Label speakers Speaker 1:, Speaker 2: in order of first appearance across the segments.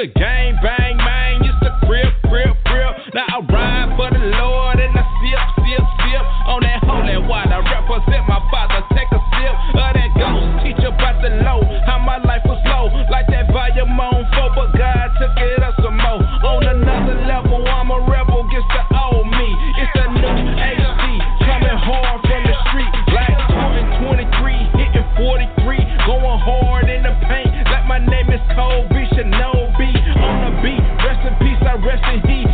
Speaker 1: the gang bang, man. It's the crib, crib, crib. Now I ride for the Lord and I sip, sip, sip on that holy water. Represent my father. Take a sip of that ghost. Teach about the low, how my life was low, like that volume on four, but God took it up some more. On another level, I'm a rebel gets the old me. It's the new AC, coming hard from the street, like 2023 hitting 43, going hard in the paint. Like my name is Cole. Jackson, he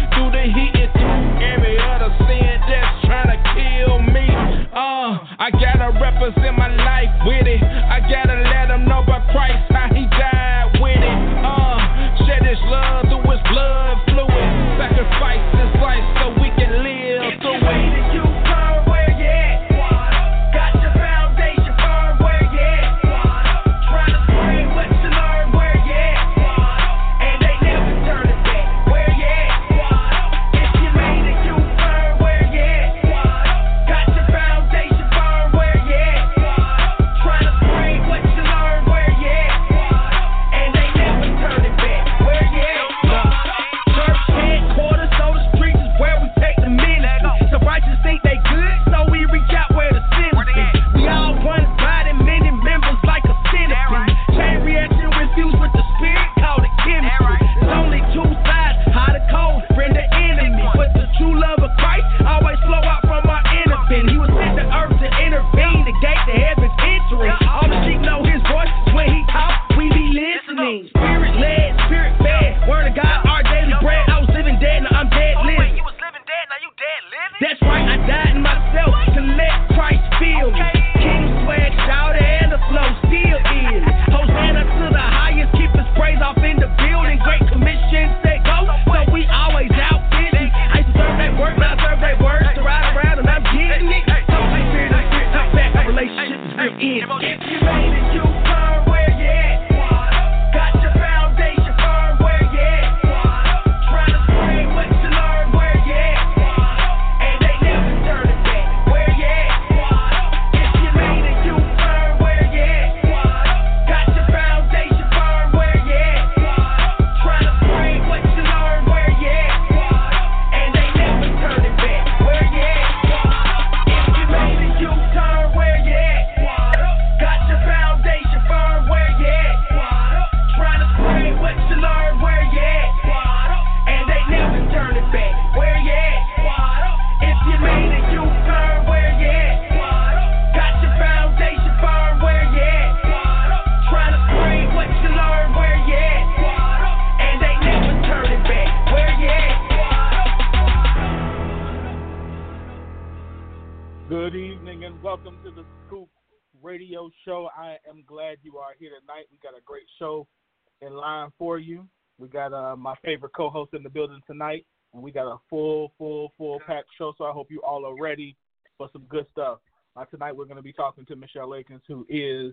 Speaker 2: favorite co-host in the building tonight, and we got a full, full, full packed show. So I hope you all are ready for some good stuff. Uh, tonight we're going to be talking to Michele Aikens, who is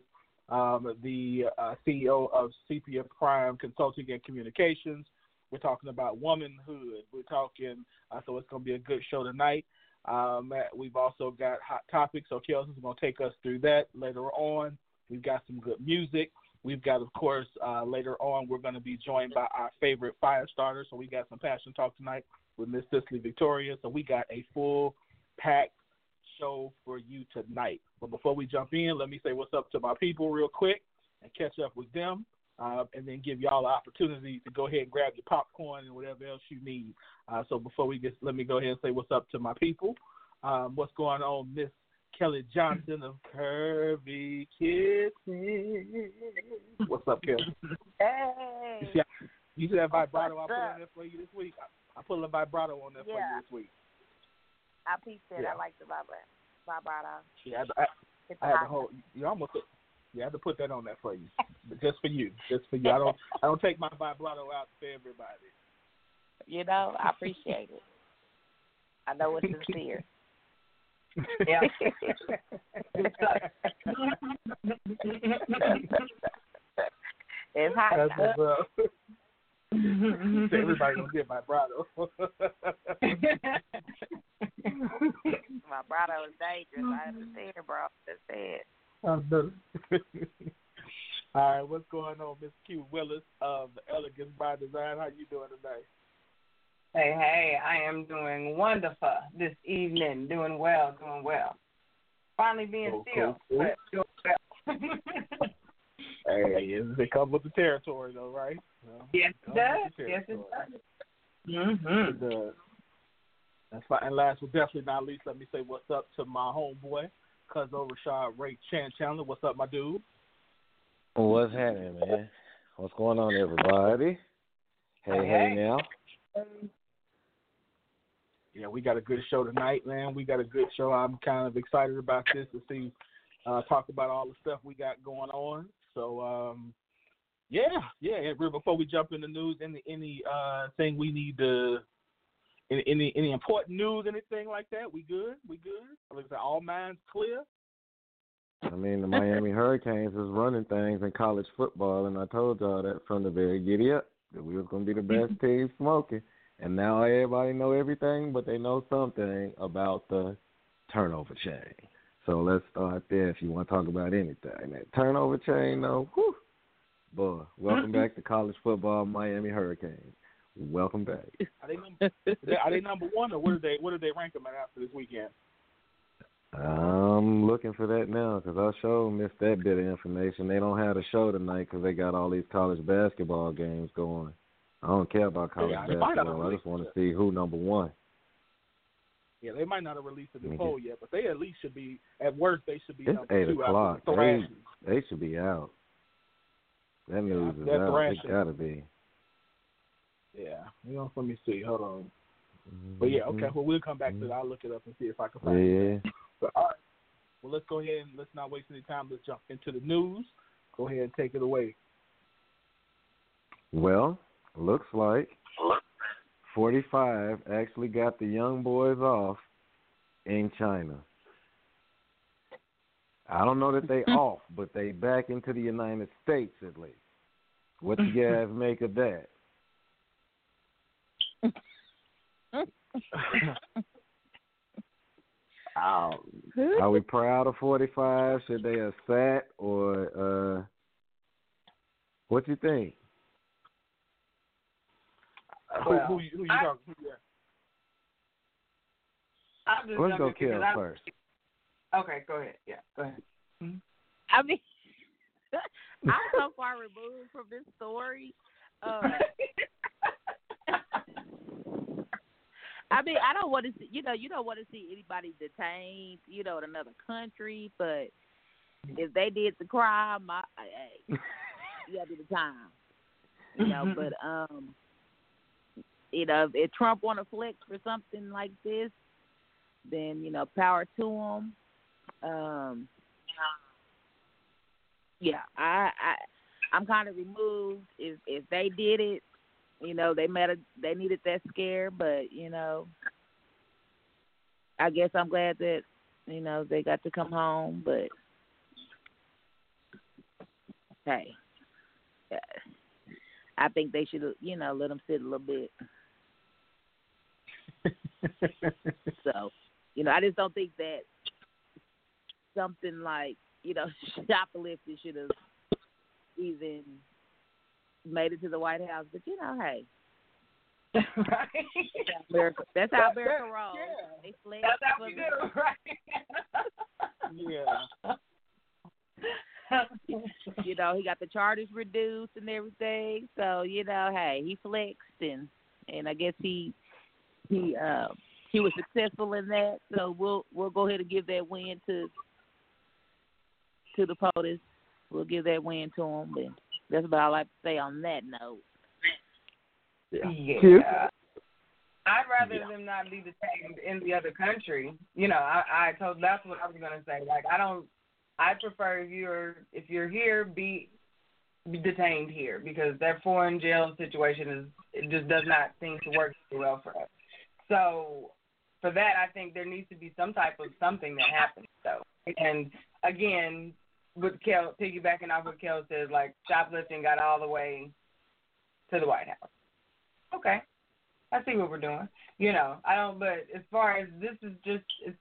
Speaker 2: um, the uh, CEO of Sepia Prime Consulting and Communications. We're talking about womanhood. We're talking, uh, so it's going to be a good show tonight. Um, we've also got hot topics, so Kelsey's going to take us through that later on. We've got some good music. We've got, of course, uh, later on, we're going to be joined by our favorite fire starter. So we got some passion talk tonight with Miss Cicely Victoria. So we got a full packed show for you tonight. But before we jump in, let me say what's up to my people real quick and catch up with them. Uh, and then give y'all the opportunity to go ahead and grab your popcorn and whatever else you need. Uh, so before we get, let me go ahead and say what's up to my people. Um, what's going on, Miss Kelly Johnson of Curvy Kissing? What's up, Kelly?
Speaker 3: Hey.
Speaker 2: You see, you see that vibrato I put on there for you this week? I, I put a vibrato on there for you this week.
Speaker 3: I pieced it.
Speaker 2: Yeah.
Speaker 3: I like the vibra- vibrato.
Speaker 2: Yeah, I, had to- I,
Speaker 3: It's
Speaker 2: I had to
Speaker 3: hot.
Speaker 2: hold. You almost. Yeah, I had to put that on there for you, just for you, just for you. I don't. I don't take my vibrato out for everybody.
Speaker 3: You know, I appreciate it. I know it's sincere.
Speaker 4: Yeah.
Speaker 3: it's hot.
Speaker 2: That's
Speaker 3: now.
Speaker 2: what's up. Everybody gonna get vibrato.
Speaker 3: Vibrato is dangerous. I understand, bro. Just said.
Speaker 2: I'm done. All right, what's going on, Miss Q Willis of the Elegance by Design? How you doing today?
Speaker 4: Hey, hey, I am doing wonderful this evening. Doing well, doing well. Finally being
Speaker 2: Cool,
Speaker 4: still,
Speaker 2: cool, cool.
Speaker 4: but doing well.
Speaker 2: Hey, it comes with the territory, though, right? Well,
Speaker 4: yes, it does. Yes, it does. Mm-hmm.
Speaker 2: And, uh, That's fine. And last but definitely not least, let me say what's up to my homeboy, cousin Rashaad Ray Chan Chandler. What's up, my dude?
Speaker 5: What's happening, man? What's going on, everybody? Hey,
Speaker 4: Hey,
Speaker 5: hey,
Speaker 4: hey.
Speaker 5: now.
Speaker 2: Yeah, we got a good show tonight, man. We got a good show. I'm kind of excited about this to see, uh, talk about all the stuff we got going on. So, um, yeah, yeah. And before we jump in the news, any any uh thing we need to, any any, any important news, anything like that? We good? We good? Like I said, all minds clear.
Speaker 5: I mean, the Miami Hurricanes is running things in college football, and I told y'all that from the very giddy up that we was going to be the best team smoking. And now everybody know everything, but they know something about the turnover chain. So let's start there if you want to talk about anything. That turnover chain, though, whew, boy, welcome back to college football, Miami Hurricanes. Welcome back.
Speaker 2: Are they number, are they number one or what are they what are they rank them at after this weekend?
Speaker 5: I'm looking for that now because I sure missed that bit of information. They don't have a show tonight because they got all these college basketball games going. I don't care about college
Speaker 2: Yeah, they might not
Speaker 5: basketball. I just want to
Speaker 2: it.
Speaker 5: see who number one.
Speaker 2: Yeah, they might not have released the poll yet, but they at least should be at worst they should be
Speaker 5: It's
Speaker 2: number
Speaker 5: eight
Speaker 2: two
Speaker 5: o'clock.
Speaker 2: the
Speaker 5: They, they should be out. That news is out.
Speaker 2: thrashing.
Speaker 5: They gotta be.
Speaker 2: Yeah, you know, let me see. Hold on. But yeah, okay. Mm-hmm. Well, we'll come back to that. Mm-hmm. I'll look it up and see if I can find it.
Speaker 5: Yeah.
Speaker 2: But all right. Well, let's go ahead and let's not waste any time. Let's jump into the news. Go ahead and take it away.
Speaker 5: Well, looks like 45 actually got the young boys off in China. I don't know that they off, but they back into the United States at least. What you guys make of that?
Speaker 2: Um,
Speaker 5: Are we proud of 45? Should they have sat or uh what do you think?
Speaker 2: Who,
Speaker 4: Well,
Speaker 2: who, you- who you
Speaker 4: I-
Speaker 2: talking? Who, yeah.
Speaker 4: I'll just
Speaker 5: Let's go kill
Speaker 4: I-
Speaker 5: first.
Speaker 4: Okay, go ahead. Yeah, go ahead.
Speaker 3: I mean, I'm so far removed from this story. Uh, I mean, I don't want to see, you know, you don't want to see anybody detained, you know, in another country. But if they did the crime, I, I, hey, you gotta do the time, you know. but um, you know, if Trump want to flex for something like this, then you know, power to him. Um, yeah, I, I, I'm kind of removed. If if they did it, you know, they met a, they needed that scare, but you know, I guess I'm glad that you know they got to come home. But hey, uh, I think they should, you know, let them sit a little bit. So, you know, I just don't think that something like you know, shoplifting should have even made it to the White House. But you know, hey,
Speaker 4: right.
Speaker 3: America, that's how America rolls.
Speaker 2: yeah.
Speaker 3: They
Speaker 4: That's how we do, right?
Speaker 2: Yeah.
Speaker 3: you know, he got the charters reduced and everything. So, you know, hey, he flexed and and I guess he he uh he was successful in that. So we'll we'll go ahead and give that win to to the POTUS. We'll give that win to him and that's about all I have to say on that note.
Speaker 4: Yeah.
Speaker 5: Cute.
Speaker 4: I'd rather them not be detained in the other country. You know, I, I told that's what I was gonna say. Like I don't I prefer if you're if you're here, be, be detained here because that foreign jail situation is it just does not seem to work too well for us. So for that, I think there needs to be some type of something that happens. though. and again, with Kel piggybacking off what Kel says, like shoplifting got all the way to the White House. Okay, I see what we're doing. You know, I don't. But as far as this is just, it's.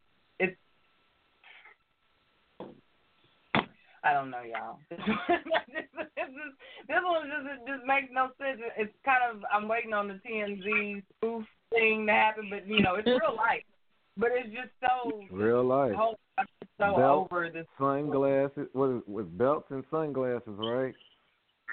Speaker 4: I don't know, y'all. this, this, is, this one just just makes no sense. It's kind of I'm waiting on the TMZ spoof thing to happen, but you know, it's real life. But it's just so
Speaker 5: Real life.
Speaker 4: whole I'm just so
Speaker 5: Belt,
Speaker 4: over this.
Speaker 5: Sunglasses, what is with belts and sunglasses, right?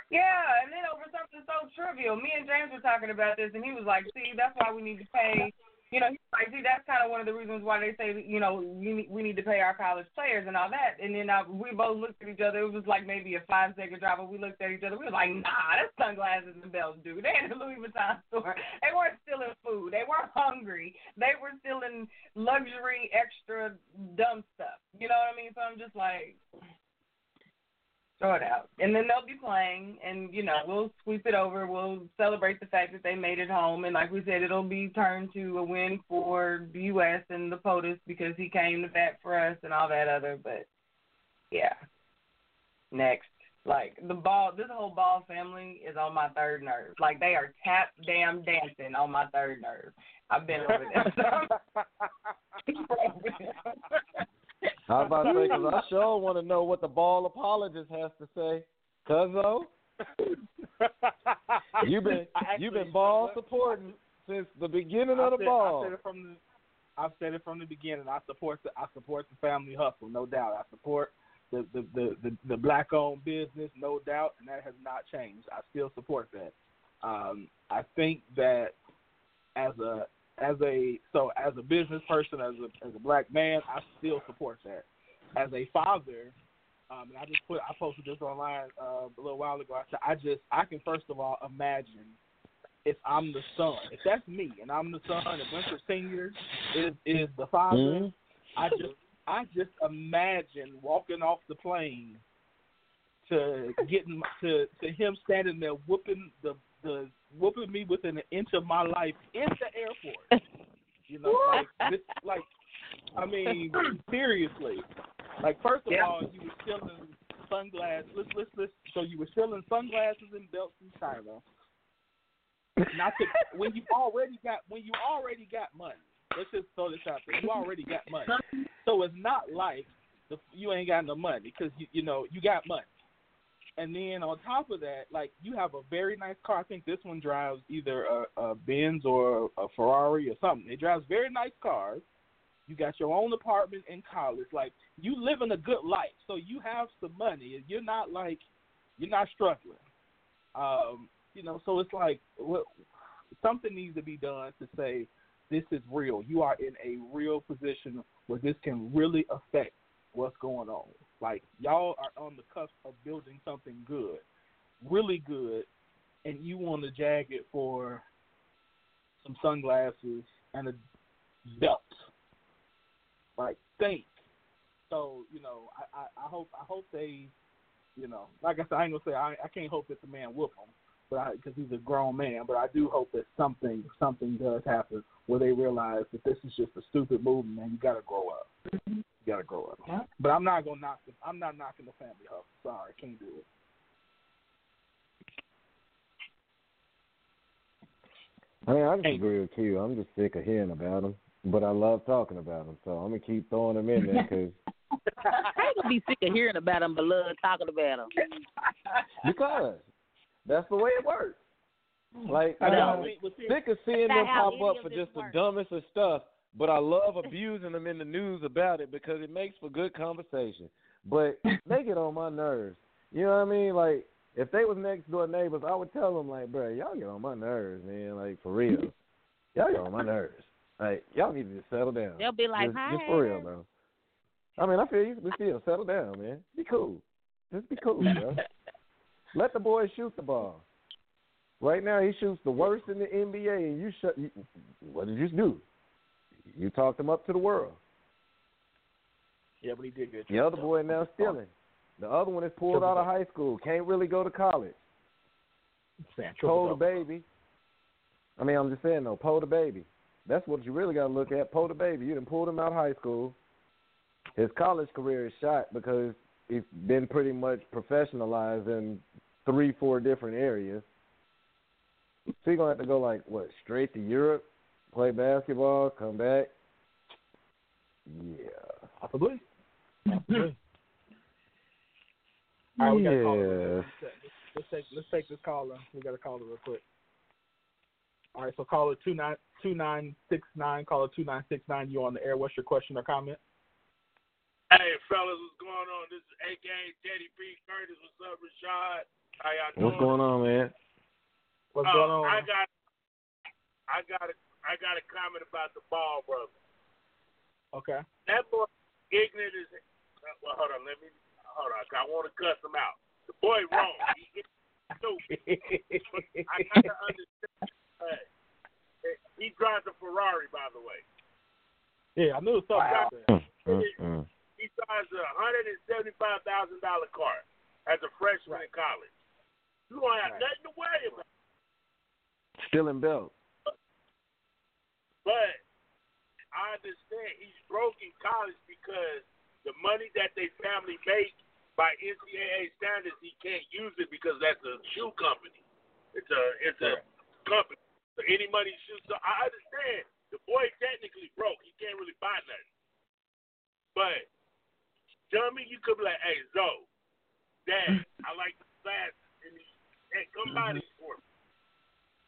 Speaker 4: Yeah, and then over something so trivial. Me and James were talking about this, and he was like, "See, that's why we need to pay." You know, like, "See, that's kind of one of the reasons why they say, you know, we we need to pay our college players and all that." And then uh, we both looked at each other. It was like maybe a five second drive, but we looked at each other. We were like, "Nah, that's sunglasses and belts, dude. They in the Louis Vuitton store. They weren't stealing food. They weren't hungry. They were stealing luxury, extra dumb stuff. You know what I mean?" So I'm just like throw it out. And then they'll be playing, and you know we'll sweep it over. We'll celebrate the fact that they made it home, and like we said, it'll be turned to a win for the U.S. and the POTUS because he came to bat for us and all that other. But yeah, next. Like the ball, this whole ball family is on my third nerve. Like they are tap damn dancing on my third nerve. I've been over there.
Speaker 5: I was about to say, because I sure want to know what the ball apologist has to say. Cuzzo, you've been
Speaker 2: I
Speaker 5: you've been ball supporting since the beginning of the
Speaker 2: said,
Speaker 5: ball.
Speaker 2: I said it from the I've said it from the beginning. I support the I support the family hustle, no doubt. I support the the the, the, the black owned business, no doubt, and that has not changed. I still support that. Um, I think that as a as a so as a business person, as a as a black man, I still support that. As a father, um, and I just put I posted this online uh, a little while ago. I said I just I can first of all imagine if I'm the son, if that's me and I'm the son, and Winter Senior is is the father,
Speaker 5: Mhm.
Speaker 2: I just I just imagine walking off the plane to getting to to him standing there whooping the the whooping me within an inch of my life in the airport. You know, like this, like I mean, seriously. Like first of
Speaker 4: Yeah.
Speaker 2: all, you were stealing sunglasses. Let's let's let's. So you were stealing sunglasses and belts from China. Not to when you already got when you already got money. Let's just throw this out there. You already got money, so it's not like the, you ain't got no money because you you know you got money. And then on top of that, like you have a very nice car. I think this one drives either a, a Benz or a Ferrari or something. It drives very nice cars. You got your own apartment in college. Like you living a good life, so you have some money. You're not like you're not struggling. Um, you know, so it's like what, something needs to be done to say this is real. You are in a real position where this can really affect what's going on. Like y'all are on the cusp of building something good, really good, and you want to jag it for some sunglasses and a belt. Like think. So you know, I, I, I hope I hope they, you know, like I said, I ain't gonna say I, I can't hope that the man whoop him, but because he's a grown man. But I do hope that something something does happen where they realize that this is just a stupid move, man. You gotta grow up. You gotta grow up.
Speaker 4: Yeah.
Speaker 2: But I'm not gonna knock. The, I'm not knocking the family hustle. Sorry, I can't do it.
Speaker 5: I mean, I just
Speaker 2: Hey.
Speaker 5: agree with you. I'm just sick of hearing about them, but I love talking about them, so I'm gonna keep throwing them in there because
Speaker 3: I gonna be sick of hearing about them, but love talking about him.
Speaker 5: Because that's the way it works. Like
Speaker 2: I uh, know.
Speaker 5: I'm sick of seeing them pop up for
Speaker 3: this
Speaker 5: just the dumbest of stuff, but I love abusing them in the news about it because it makes for good conversation. But they get on my nerves. You know what I mean? Like if they was next door neighbors, I would tell them like, bro, y'all get on my nerves, man. Like for real, y'all get on my nerves. Like y'all need to just settle down.
Speaker 3: They'll be like,
Speaker 5: just,
Speaker 3: "Hi."
Speaker 5: just for real, bro. I mean, I feel you, but still, settle down, man. Be cool. Just be cool, bro. Let the boy shoot the ball. Right now, he shoots the worst in the NBA, and you shut. You, what did you do? You talked him up to the world.
Speaker 2: Yeah, but he did good.
Speaker 5: The other boy now stealing. The other one is pulled out of high school. Can't really go to college. Pull the baby. I mean, I'm just saying though, pull the baby. That's what you really got to look at. Pull the baby. You done pulled him out of high school. His college career is shot because he's been pretty much professionalized in three, four different areas. So you're gonna have to go like what, straight to Europe, play basketball, come back. Yeah.
Speaker 2: Possibly. Possibly. All right, we got a caller.
Speaker 5: Yes.
Speaker 2: Let's take let's take this caller. We got a caller real quick. All right, so caller two nine two nine six nine. Caller two nine six nine. You on the air? What's your question or comment?
Speaker 6: Hey, fellas, what's going on? This is AKA Teddy P. Curtis. What's up, Rashaad? How y'all doing?
Speaker 5: What's going on, man?
Speaker 2: What's
Speaker 6: Uh,
Speaker 2: going on?
Speaker 6: I got, I got a, I got a comment about the ball, brother.
Speaker 2: Okay.
Speaker 6: That boy ignorant is. uh, Well, hold on. Let me. Hold on. 'cause I want to cuss him out. The boy wrong. He stupid. I gotta understand. Hey, he drives a Ferrari, by the way.
Speaker 2: yeah, I knew something
Speaker 6: Wow.
Speaker 2: out there.
Speaker 5: Mm-mm.
Speaker 6: He drives a hundred and seventy-five thousand dollar car as a freshman in college. You don't have
Speaker 2: Right.
Speaker 6: nothing to worry about.
Speaker 5: Still in belts.
Speaker 6: But I understand he's broke in college because the money that they family make by NCAA standards, he can't use it because that's a shoe company. It's a it's a company. So any money he shoots. So I understand the boy technically broke. He can't really buy nothing. But dummy, you could be like, hey Zoe, Dad, I like the glasses and these. Hey, come buy mm-hmm. these for me.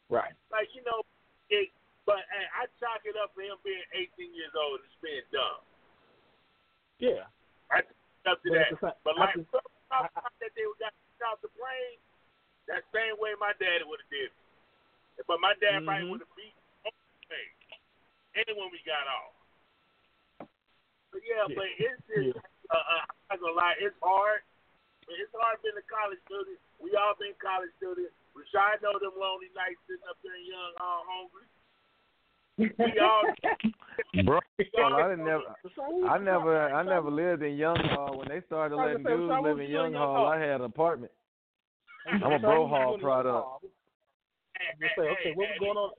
Speaker 2: Right.
Speaker 6: Like you know, it. But hey, I chalk it up for him being 18 years old and just being dumb.
Speaker 2: Yeah.
Speaker 6: I chalk up to
Speaker 2: But
Speaker 6: that.
Speaker 2: at the same-
Speaker 6: But like
Speaker 2: just-
Speaker 6: some stuff that they got off the plane, that same way my daddy would have did. it. But my dad probably
Speaker 2: Mhm.
Speaker 6: would have beat me. And when we got off. But yeah,
Speaker 2: Yeah.
Speaker 6: but it's just, uh, uh, I'm not gonna lie, it's hard. It's hard being a college student. We all been college students. Rashaad know them lonely nights sitting up there young, all hungry. We
Speaker 5: Bro,
Speaker 6: we
Speaker 5: well,
Speaker 6: all
Speaker 5: I didn't never. I never, I never lived in Young Hall. When they started letting dudes
Speaker 2: Rashaad,
Speaker 5: live in Young Hall,
Speaker 2: Hall?
Speaker 5: I had an apartment. I'm a Bro
Speaker 2: what was you
Speaker 5: Hall product.
Speaker 2: Hall?
Speaker 6: Hey,
Speaker 2: okay,
Speaker 6: hey,
Speaker 2: what was
Speaker 6: hey,
Speaker 2: going on?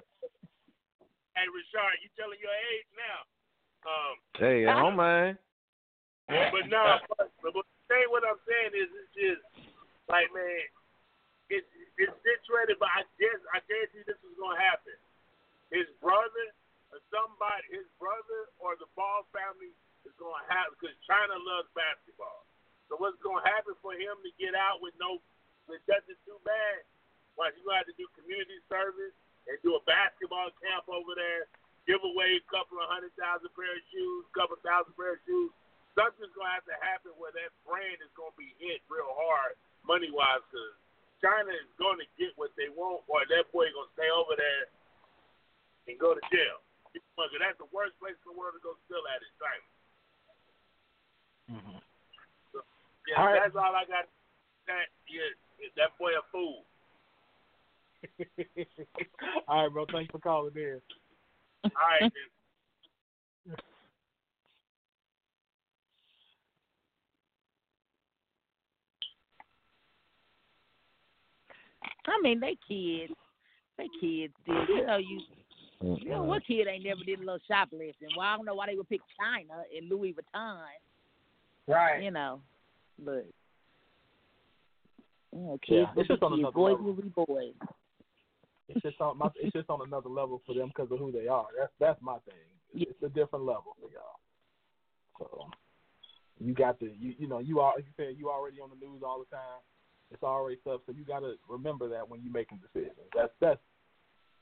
Speaker 6: Hey, Rashard, you telling your age now. Um,
Speaker 5: Hey, I don't mind.
Speaker 6: but no, but, but the thing what I'm saying is it's just like man, it's it's situated, but I guess I guarantee this is gonna happen. His brother or somebody, his brother or the Ball family is gonna have because China loves basketball. So what's gonna happen for him to get out with no with nothing too bad? Well, he's gonna have to do community service and do a basketball camp over there, give away a couple of hundred thousand pair of shoes, couple thousand pair of shoes. Something's gonna have to happen where that brand is gonna be hit real hard money wise because China is gonna get what they want, or that boy gonna stay over there and go to jail. Because that's the worst place in the world to go steal at is China. Mm-hmm. So, yeah,
Speaker 2: All right.
Speaker 6: that's all I got. That yeah, that boy a fool.
Speaker 2: All right, bro. Thanks for calling in.
Speaker 6: All right, then.
Speaker 3: I mean, they kids. They kids did. You know, you you know what kid ain't never did a little shoplifting? Well, I don't know why they would pick China and Louis Vuitton.
Speaker 4: Right.
Speaker 3: You know, but you know,
Speaker 2: Yeah, it's just on another
Speaker 3: Boys
Speaker 2: level.
Speaker 3: will be boys.
Speaker 2: It's just on my, it's just on another level for them because of who they are. That's that's my thing.
Speaker 3: Yeah.
Speaker 2: It's a different level for y'all. So You got to you you know you are you said you already on the news all the time. It's already stuff, so you got to remember that when you're making decisions. That's that's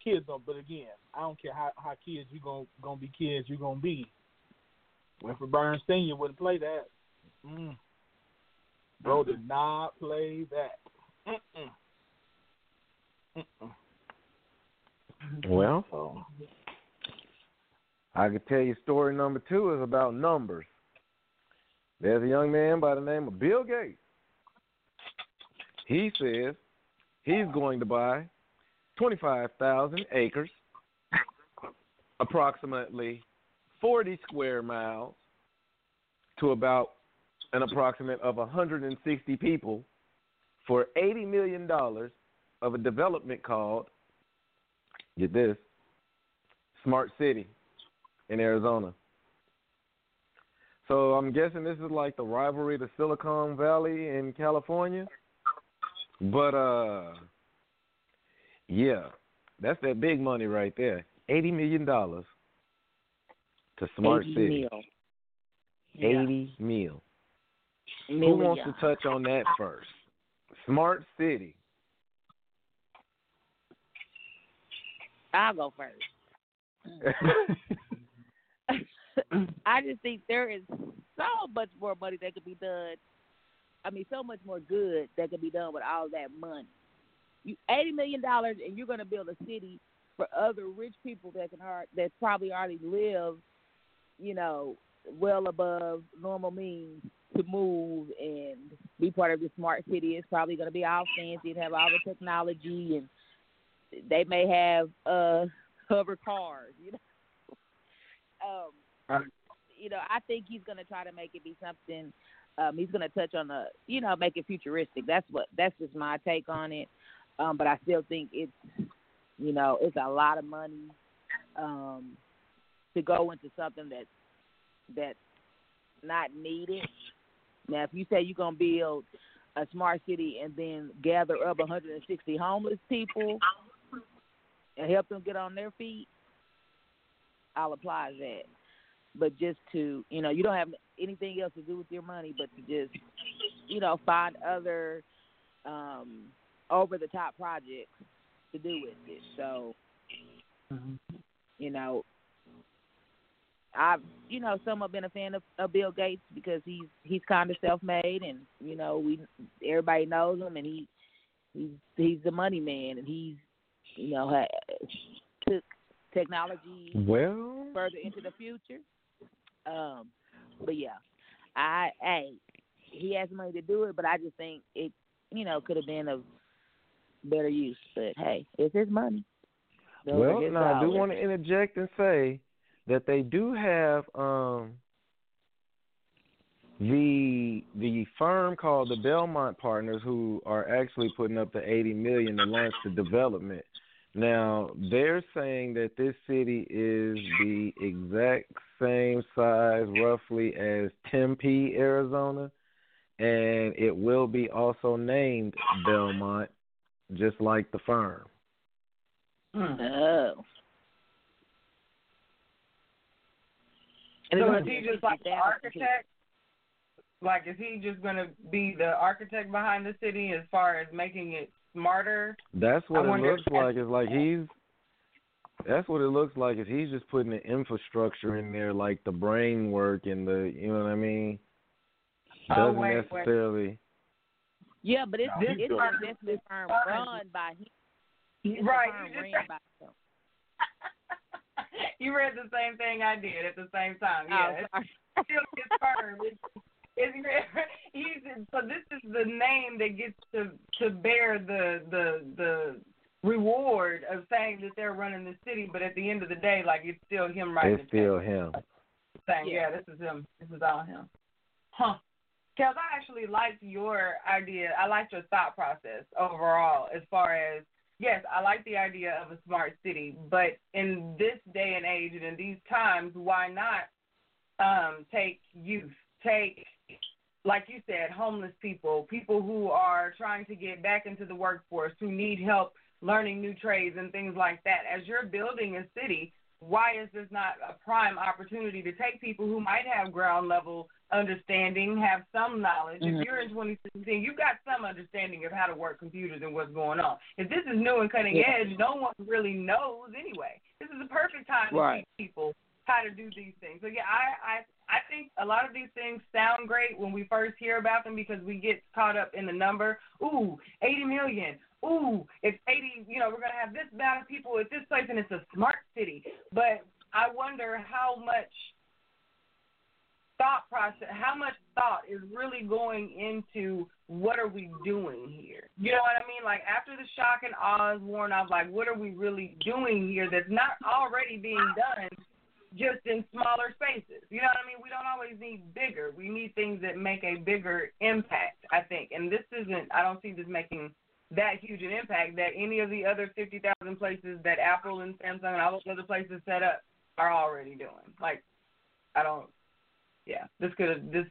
Speaker 2: kids don't. But again, I don't care how how kids you gonna gonna be kids. You gonna be. Winfred Burns Senior wouldn't play that. Mm. Bro did not play that. Mm-mm. Mm-mm.
Speaker 5: Well,
Speaker 2: So
Speaker 5: I could tell you story number two is about numbers. There's a young man by the name of Bill Gates. He says he's going to buy 25,000 acres, approximately 40 square miles, to about an approximate of 160 people for $80 million of a development called, get this, Smart City in Arizona. So I'm guessing this is like the rivalry to Silicon Valley in California. But uh yeah, that's that big money right there. Eighty million dollars to Smart
Speaker 3: 80
Speaker 5: City.
Speaker 3: mil.
Speaker 5: Eighty mil. Who wants to touch on that first? Smart City.
Speaker 3: I'll go first. I just think there is so much more money that could be done. I mean, so much more good that could be done with all that money. You eighty million dollars, and you're going to build a city for other rich people that can hard, that probably already live, you know, well above normal means to move and be part of the smart city. It's probably going to be all fancy and have all the technology, and they may have uh hover cars, you know. um,
Speaker 2: Right.
Speaker 3: you know, I think he's going to try to make it be something. Um, he's going to touch on the, you know, make it futuristic. That's what. That's just my take on it. Um, but I still think it's, you know, it's a lot of money um, to go into something that that's not needed. Now, if you say you're to build a smart city and then gather up 160 homeless people and help them get on their feet, I'll apply that. But just to, you know, you don't have anything else to do with your money but to just, you know, find other um, over the top projects to do with it. So, you know, I've, you know, somewhat been a fan of, of Bill Gates because he's he's kind of self made, and you know, we everybody knows him, and he he's he's the money man, and he's you know ha- took technology
Speaker 5: Well,
Speaker 3: further into the future. Um, but yeah, I hey, he has money to do it, but I just think it, you know, could have been of better use. But hey, it's his money. Those
Speaker 5: well, now I do want to interject and say that they do have um the the firm called the Belmont Partners who are actually putting up the 80 million to launch the development. Now, they're saying that this city is the exact same size roughly as Tempe, Arizona, and it will be also named Belmont just like the firm. Hmm.
Speaker 3: Oh. And
Speaker 4: So is he just like the architect? Like, is he just going to be the architect behind the city as far as making it smarter?
Speaker 5: That's what
Speaker 4: I
Speaker 5: it looks like. It's like he's. That's what it looks like. Is he's just putting the infrastructure in there, like the brain work and the, you know what I mean?
Speaker 4: Oh,
Speaker 5: Doesn't
Speaker 4: wait, wait.
Speaker 5: necessarily.
Speaker 3: Yeah, but it's
Speaker 2: No,
Speaker 3: it's
Speaker 2: he's
Speaker 3: an
Speaker 2: doing-
Speaker 3: firm run by him. It's a
Speaker 4: right.
Speaker 3: firm
Speaker 4: You,
Speaker 3: ran
Speaker 4: just,
Speaker 3: by him.
Speaker 4: you read the same thing I did at the same time.
Speaker 3: Oh,
Speaker 4: Yeah,
Speaker 3: sorry.
Speaker 4: it's still his firm. It's, it's, he's, so this is the name that gets to to bear the the the reward of saying that they're running the city, but at the end of the day, like it's still him writing
Speaker 5: It's
Speaker 4: the check.
Speaker 5: still him.
Speaker 4: saying,
Speaker 3: Yeah.
Speaker 4: yeah. this is him. This is all him. Huh. Kels, I actually liked your idea. I liked your thought process overall as far as, yes, I like the idea of a smart city, but in this day and age and in these times, why not um, take youth, take, like you said, homeless people, people who are trying to get back into the workforce, who need help learning new trades and things like that. As you're building a city, why is this not a prime opportunity to take people who might have ground level understanding, have some knowledge?
Speaker 3: Mhm.
Speaker 4: If you're in 2016, you've got some understanding of how to work computers and what's going on. If this is new and cutting
Speaker 3: Yeah.
Speaker 4: edge, no one really knows anyway. This is a perfect time to
Speaker 3: Right.
Speaker 4: teach people how to do these things. So yeah, I, I I think a lot of these things sound great when we first hear about them because we get caught up in the number. Ooh, 80 million. Ooh, it's 80. You know, we're gonna have this amount of people at this place, and it's a smart city. But I wonder how much thought process, how much thought is really going into what are we doing here? You know what I mean? Like after the shock and awe is worn off, like what are we really doing here that's not already being done just in smaller spaces? You know what I mean? We don't always need bigger. We need things that make a bigger impact, I think. And this isn't I don't see this making that huge an impact that any of the other 50,000 places that Apple and Samsung and all those other places set up are already doing. Like I don't yeah, this could have this.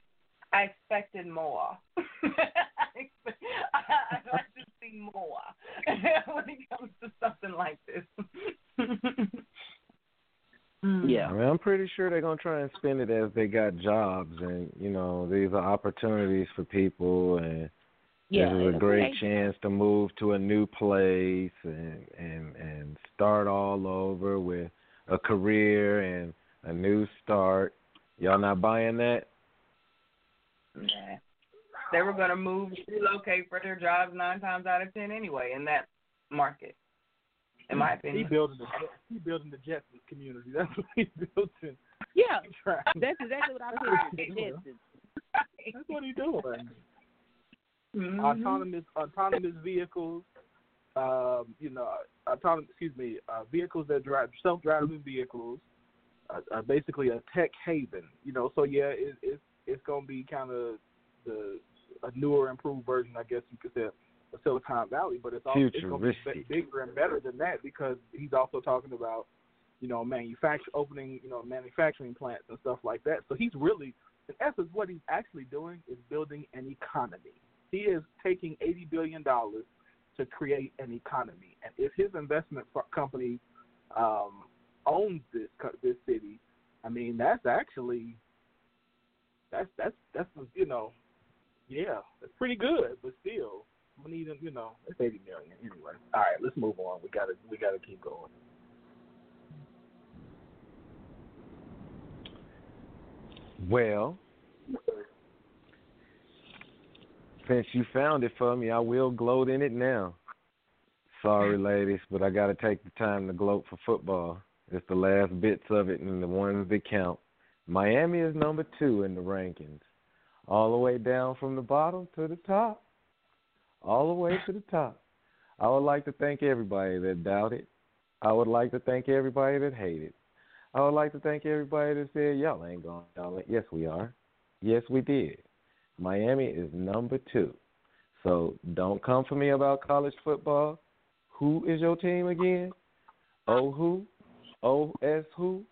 Speaker 4: I expected more. I, expect, I, I'd like to see more when it comes to something like this. Hmm.
Speaker 3: Yeah.
Speaker 5: I mean, I'm pretty sure they're gonna try and spin it as they got jobs, and you know, these are opportunities for people, and
Speaker 3: Yeah.
Speaker 5: this is a great
Speaker 3: be-
Speaker 5: chance to move to a new place and and and start all over with a career and a new start. Y'all not buying that?
Speaker 4: Nah. They were going to move, relocate for their jobs nine times out of ten anyway in that market. In my
Speaker 2: He
Speaker 4: opinion.
Speaker 2: building the he building the Jetsons community. That's what he's building.
Speaker 3: Yeah. That's exactly what I was saying. Yes.
Speaker 2: That's what he's doing.
Speaker 4: Mhm.
Speaker 2: Autonomous autonomous vehicles. Um, you know, autonomous. Excuse me, uh, vehicles that drive self-driving vehicles. Uh, uh, basically a tech haven. You know, so yeah, it, it's it's gonna be kind of the a newer, improved version, I guess you could say, of Silicon Valley. But it's also it's gonna be bigger and better than that because he's also talking about you know manufacture opening you know manufacturing plants and stuff like that. So he's really, in essence, what he's actually doing is building an economy. He is taking eighty billion dollars to create an economy, and if his investment company um, owns this this city, I mean that's actually that's that's that's you know, yeah, that's pretty good, but still, we need them. you know it's eighty million anyway. All right, let's move on. We gotta we gotta keep going.
Speaker 5: Well, since you found it for me, I will gloat in it now. Sorry, ladies, but I got to take the time to gloat for football. It's the last bits of it and the ones that count. Miami is number two in the rankings, all the way down from the bottom to the top, all the way to the top. I would like to thank everybody that doubted. I would like to thank everybody that hated. I would like to thank everybody that said y'all ain't going. Yes, we are. Yes, we did. Miami is number two. So don't come for me about college football. Who is your team again? Oh who? O S who?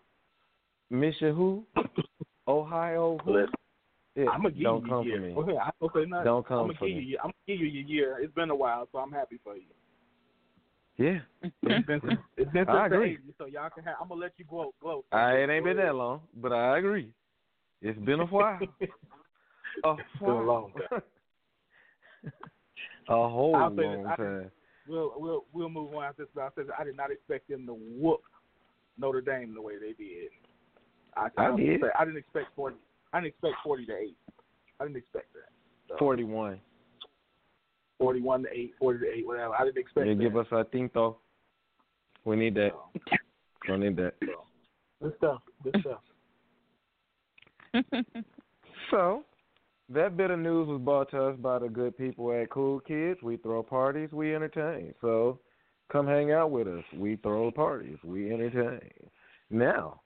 Speaker 5: Misha who? Ohio who?
Speaker 2: Listen,
Speaker 5: Yeah,
Speaker 2: I'm gonna give
Speaker 5: don't
Speaker 2: you
Speaker 5: come
Speaker 2: your
Speaker 5: for
Speaker 2: year.
Speaker 5: me.
Speaker 2: Okay, I, okay, no,
Speaker 5: Don't come
Speaker 2: I'm gonna
Speaker 5: for
Speaker 2: give
Speaker 5: me.
Speaker 2: you. I'm gonna give you your year. It's been a while, so I'm happy for you.
Speaker 5: Yeah,
Speaker 2: It's been since, it's been
Speaker 5: I agree.
Speaker 2: 80s, so y'all can have. I'm gonna let you go. Gloat.
Speaker 5: I, it ain't been that long, but I agree. It's been a while. A
Speaker 2: It's been long time.
Speaker 5: a whole
Speaker 2: I'll say this,
Speaker 5: long
Speaker 2: I-
Speaker 5: time.
Speaker 2: We'll we'll we'll move on after this. But I said I did not expect them to whoop Notre Dame the way they did. I,
Speaker 5: I
Speaker 2: didn't
Speaker 5: did.
Speaker 2: Expect, I didn't expect forty. I didn't expect forty to eight. I didn't expect that. So,
Speaker 5: Forty-one.
Speaker 2: Forty-one to eight, forty to eight, whatever. I didn't expect
Speaker 5: Yeah,
Speaker 2: that.
Speaker 5: give us our tinto. We need that. We need that.
Speaker 2: Good stuff. Good stuff.
Speaker 5: So, that bit of news was brought to us by the good people at Cool Kids. We throw parties, we entertain. So, come hang out with us. We throw parties, we entertain. Now,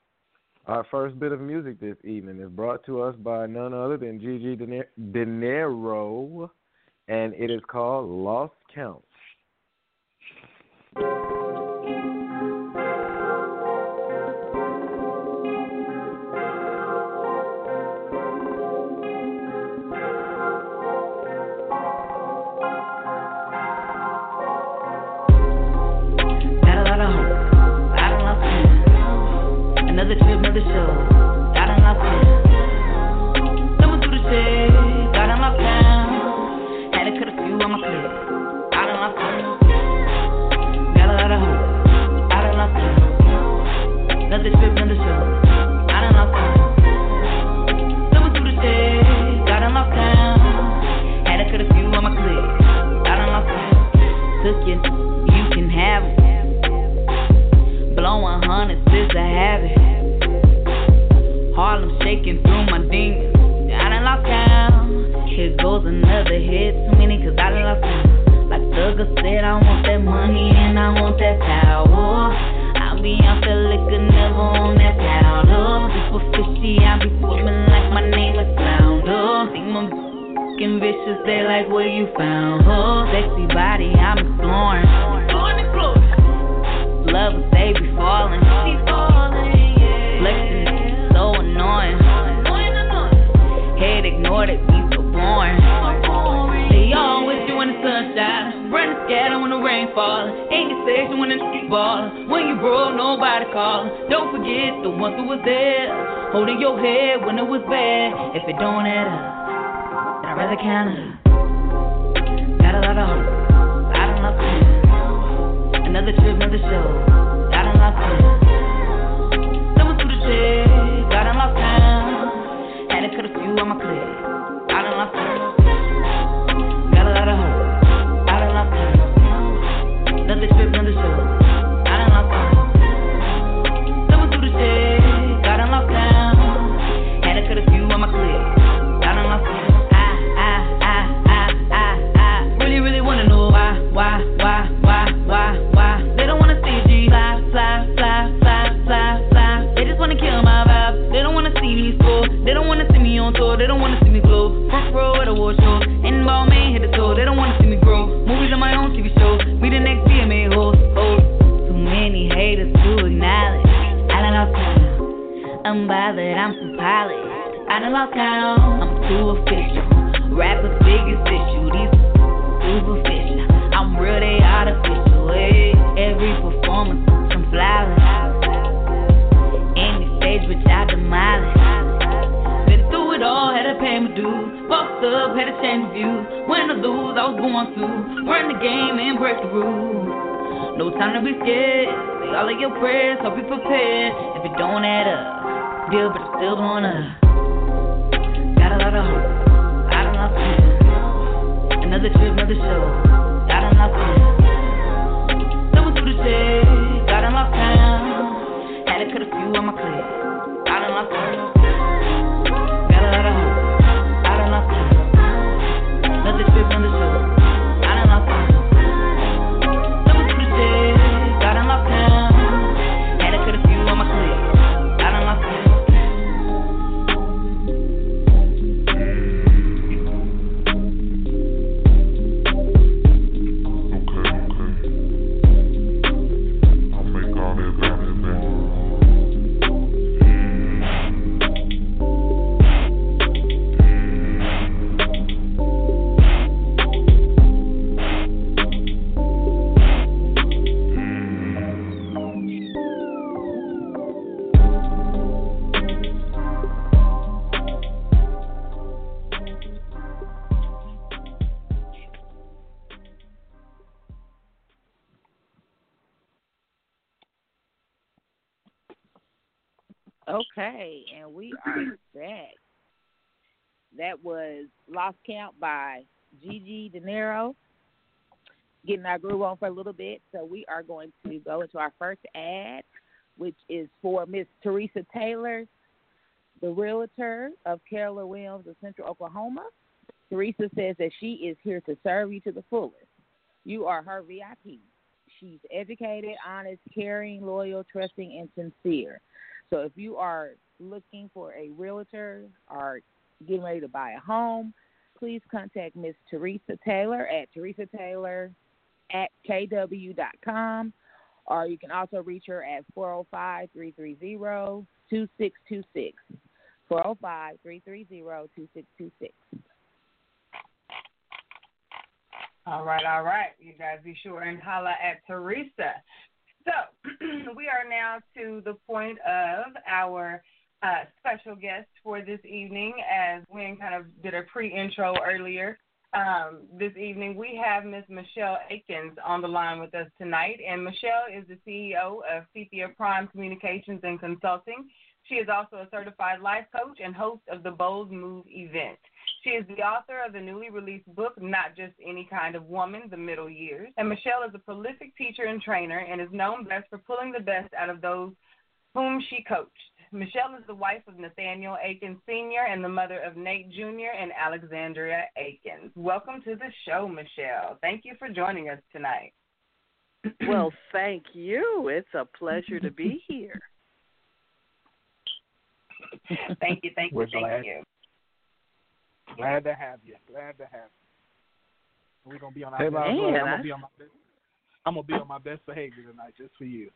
Speaker 5: our first bit of music this evening is brought to us by none other than Gigi Niro, and it is called Lost Counts.
Speaker 7: Another trip, another show. Got in lockdown. Thumbing through the shade. Got in lockdown. Had to cut a few on my clip. Got in lockdown. Took you, you can have it. Blowing hundreds is a habit. Harlem shaking through my demons. I done locked down. Here goes another hit. Too many cause I done locked down. Like Thugger said, I want that money and I want that power. I'll be out the liquor, never on that powder. Super fishy, I be swimming like my name is Flounder. See my fucking vicious, they like where you found her. Sexy body, I'm exploring. Love they be falling. Flexing, it's so annoying. Head ignored it, be so boring. They always doing the sunshine. Running scatter when the rain falling. Ain't your when the ballin'. When you broke, nobody callin'. Don't forget the ones who was there. Holding your head when it was bad. If it don't add up, then I'd rather count it. Got a lot of hope. I don't know. Another trip, another show. Got in lockdown. Thumbing through the shade. Got in lockdown. Had to cut a few on my clip. Count. I'm too official. Rappers biggest issue. These superficial. I'm real, they artificial. Hey, every performance, some flowers. Any stage which I demolish. Been through it all, had to pay my dues. Fucked up, had to change views. Win or lose, I was going to run the game and break the rules. No time to be scared. Say all of your prayers, hope you prepared. If it don't add up, deal, but it's still going Another trip, another show. Got in lockdown. Thumbing through the shade. Got in lockdown. Had to cut a few on my clip.
Speaker 3: That was Lost Count by Gigi De Niro. Getting our groove on for a little bit. So we are going to go into our first ad, which is for Miss Teresa Taylor, the realtor of Keller Williams of Central Oklahoma. Teresa says that she is here to serve you to the fullest. You are her VIP. She's educated, honest, caring, loyal, trusting, and sincere. So if you are looking for a realtor or getting ready to buy a home, please contact Miss Teresa Taylor at Teresa Taylor at kw.com or you can also reach her at 405 330 2626. 405 330 2626.
Speaker 4: All right, all right. You guys be sure and holla at Teresa. So we are now to the point of our uh, special guest for this evening, as Wynn kind of did a pre-intro earlier. Um, this evening we have Ms. Michele Aikens on the line with us tonight, and Michele is the CEO of Sepia Prime Communications and Consulting. She is also a certified life coach and host of the Bold Move event. She is the author of the newly released book, Not Just Any Kind of Woman, The Middle Years. And Michele is a prolific teacher and trainer and is known best for pulling the best out of those whom she coached. Michele is the wife of Nathaniel Aikens Sr. and the mother of Nate Jr. and Alexandria Aikens. Welcome to the show, Michelle. Thank you for joining us tonight.
Speaker 8: well, thank you. It's a pleasure to be here.
Speaker 4: thank you, thank you,
Speaker 2: We're
Speaker 4: thank
Speaker 2: glad.
Speaker 4: you.
Speaker 2: Glad to have you. Glad to have you. We're gonna be on our
Speaker 5: Hey,
Speaker 2: best.
Speaker 5: my
Speaker 2: I'm gonna
Speaker 8: I-
Speaker 2: be on my best. I'm gonna be on my best behavior tonight, just for you.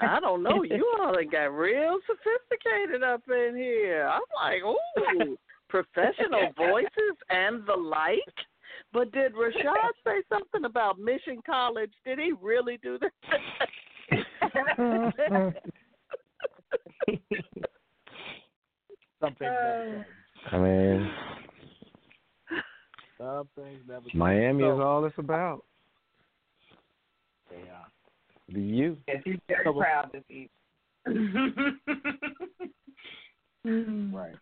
Speaker 8: I don't know. You all done got real sophisticated up in here. I'm like, ooh, professional voices and the like. But did Rashaad say something about Mission College? Did he really do that?
Speaker 2: Some things never uh, change.
Speaker 5: I mean,
Speaker 2: Some things never.
Speaker 5: Miami is all it's about.
Speaker 2: Yeah.
Speaker 5: The you.
Speaker 4: Yes, he's very
Speaker 2: So-
Speaker 4: proud this evening.
Speaker 2: Right.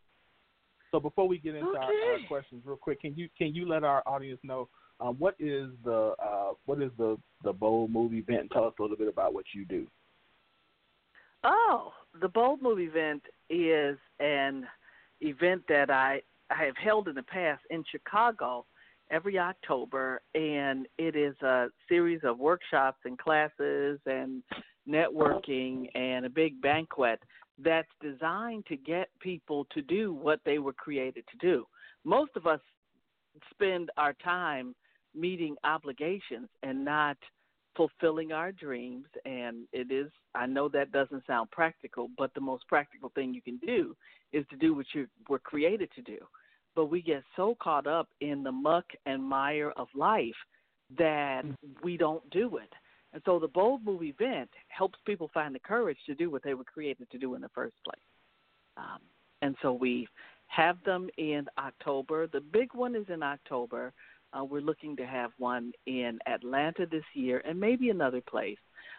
Speaker 2: So before we get into our, our questions, real quick, can you can you let our audience know um, what is the uh, what is the the Bold Move event? Tell us a little bit about what you do.
Speaker 8: Oh, the Bold Move event is an event that I, I have held in the past in Chicago every October, and it is a series of workshops and classes and networking and a big banquet that's designed to get people to do what they were created to do. Most of us spend our time meeting obligations and not fulfilling our dreams and it is I know that doesn't sound practical, but the most practical thing you can do is to do what you were created to do. But we get so caught up in the muck and mire of life that we don't do it. And so the Bold Move event helps people find the courage to do what they were created to do in the first place. Um, and so we have them in October. The big one is in October. Uh, we're looking to have one in Atlanta this year and maybe another place,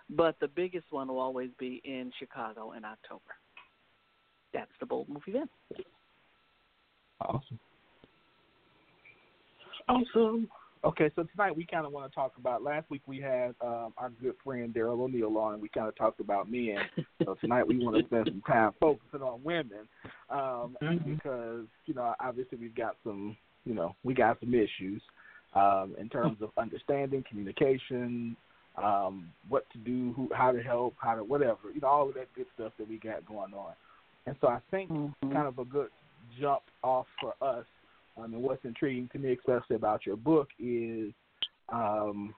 Speaker 8: but the biggest one will always be in Chicago in October. That's the Bold Move event.
Speaker 2: Awesome. Awesome. Okay, so tonight we kind of want to talk about. Last week we had um, our good friend Daryl O'Neill on, and we kind of talked about men. so tonight we want to spend some time focusing on women, um, because you know obviously we've got some, you know, we got some issues um, in terms of understanding, communication, um, what to do, who, how to help, how to whatever, you know, all of that good stuff that we got going on. And so I think kind of a good jump off for us um, and what's intriguing to me, especially about your book, is um,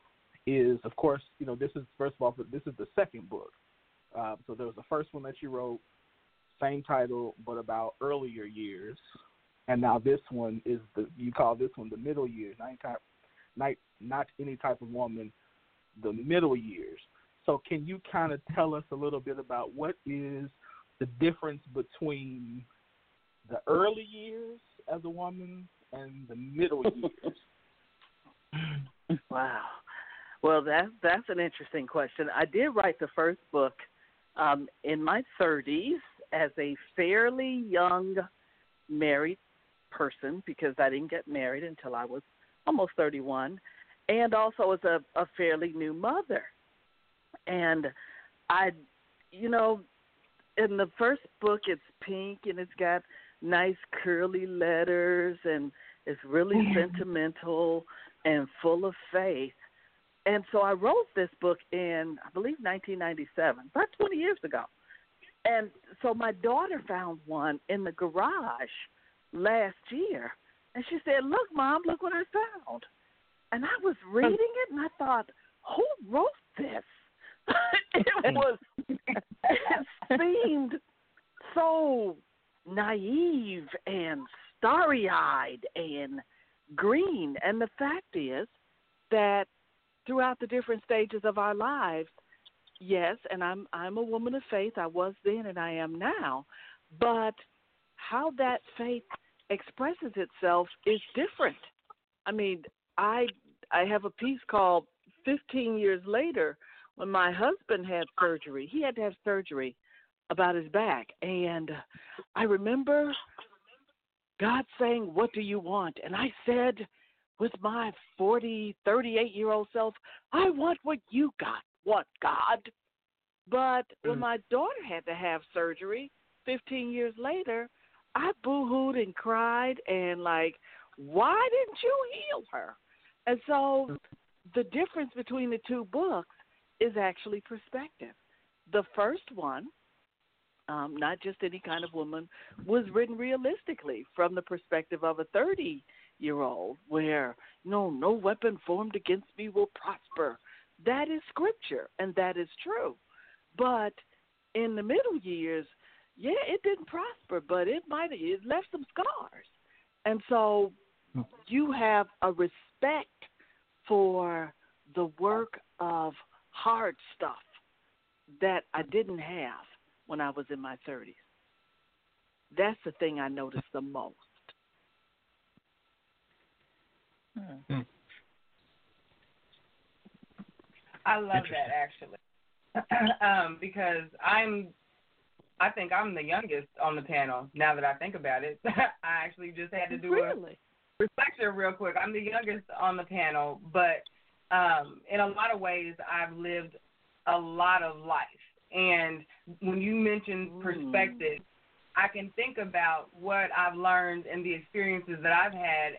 Speaker 2: is of course you know this is first of all this is the second book. Uh, so there was the first one that you wrote, same title but about earlier years, and now this one is the you call this one the middle years, not any type, not not any type of woman, the middle years. So can you kind of tell us a little bit about what is the difference between the early years as a woman and the middle years?
Speaker 8: Wow. Well, that that's an interesting question. I did write the first book um, in my 30s as a fairly young married person because I didn't get married until I was almost 31, and also as a, a fairly new mother. And I, you know, in the first book, it's pink and it's got nice curly letters and it's really sentimental and full of faith. And so I wrote this book in, I believe, 1997, about 20 years ago. And so my daughter found one in the garage last year. And she said, Look, Mom, look what I found. And I was oh. reading it and I thought, Who wrote this? it was, it seemed so naive and starry eyed and green. And the fact is that throughout the different stages of our lives, yes, and I'm I'm a woman of faith. I was then and I am now. But how that faith expresses itself is different. I mean, I I have a piece called 15 years later when my husband had surgery. He had to have surgery about his back and I remember God saying, "What do you want?" And I said with my 40, 38 year old self, I want what you got. What, God? But mm. when my daughter had to have surgery 15 years later, I boo hooed and cried and, like, why didn't you heal her? And so mm. the difference between the two books is actually perspective. The first one, um, not just any kind of woman, was written realistically from the perspective of a 30 year old where no no weapon formed against me will prosper. That is scripture and that is true. But in the middle years yeah it didn't prosper but it might have it left some scars. And so you have a respect for the work of hard stuff that I didn't have when I was in my 30s. That's the thing I noticed the most.
Speaker 4: Hmm. I love that actually, um, because I'm, I think I'm the youngest on the panel. Now that I think about it, I actually just had to do
Speaker 8: really?
Speaker 4: a reflection real quick. I'm the youngest on the panel, but um, in a lot of ways, I've lived a lot of life. And when you mention perspective, I can think about what I've learned and the experiences that I've had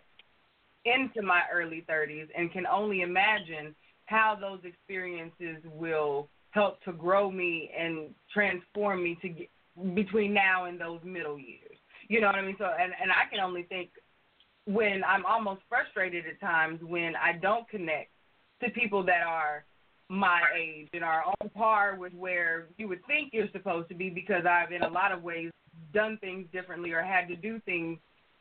Speaker 4: into my early 30s and can only imagine how those experiences will help to grow me and transform me to get between now and those middle years. You know what I mean? So and and I can only think when I'm almost frustrated at times when I don't connect to people that are my age and are on par with where you would think you're supposed to be because I've in a lot of ways done things differently or had to do things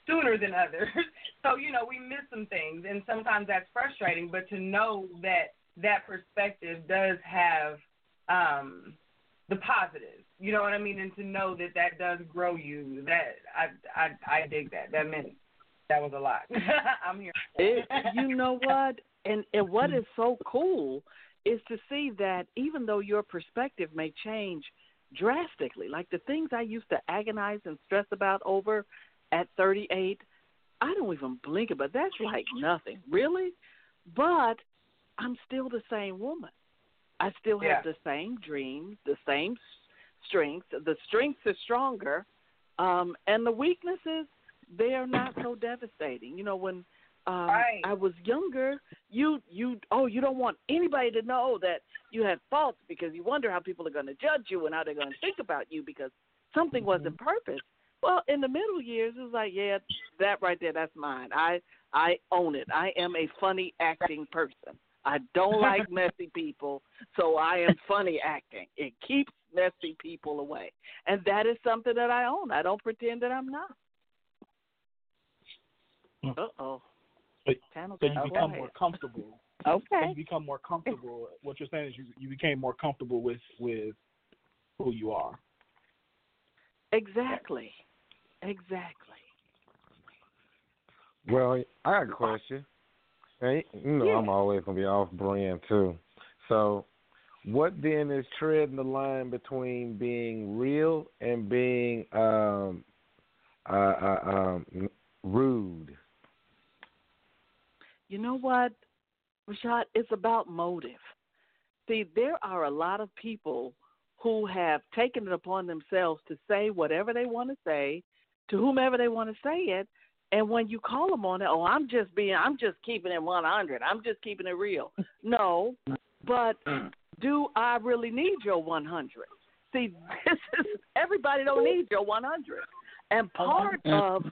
Speaker 4: sooner than others. so, you know, we miss some things and sometimes that's frustrating, but to know that that perspective does have um the positives. You know what I mean? And to know that that does grow you. That I I I dig that. That meant that was a lot. I'm here.
Speaker 8: It, you know what? And and what is so cool is to see that even though your perspective may change drastically, like the things I used to agonize and stress about over at 38, I don't even blink but that's like nothing, really. But I'm still the same woman. I still have
Speaker 4: yeah.
Speaker 8: the same dreams, the same strengths. The strengths are stronger, um, and the weaknesses they are not so devastating. You know, when um,
Speaker 4: right.
Speaker 8: I was younger, you you oh you don't want anybody to know that you had faults because you wonder how people are going to judge you and how they're going to think about you because something
Speaker 4: mm-hmm.
Speaker 8: wasn't purpose. Well, in the middle years, it was like, yeah, that right there, that's mine. I I own it. I am a funny acting person. I don't like messy people, so I am funny acting. It keeps messy people away, and that is something that I own. I don't pretend that I'm not. Uh oh.
Speaker 2: So, so you become more comfortable.
Speaker 8: Okay.
Speaker 2: you become more comfortable. What you're saying is you you became more comfortable with with who you are.
Speaker 8: Exactly. Exactly.
Speaker 5: Well, I got a question. Hey, you know
Speaker 8: yeah.
Speaker 5: I'm always gonna be off brand too. So, what then is treading the line between being real and being um, uh, uh, um, rude?
Speaker 8: You know what, Rashaad? It's about motive. See, there are a lot of people who have taken it upon themselves to say whatever they want to say to whomever they want to say it. And when you call them on it, oh, I'm just being, I'm just keeping it 100. I'm just keeping it real. No, but do I really need your 100? See, this is everybody don't need your 100. And part of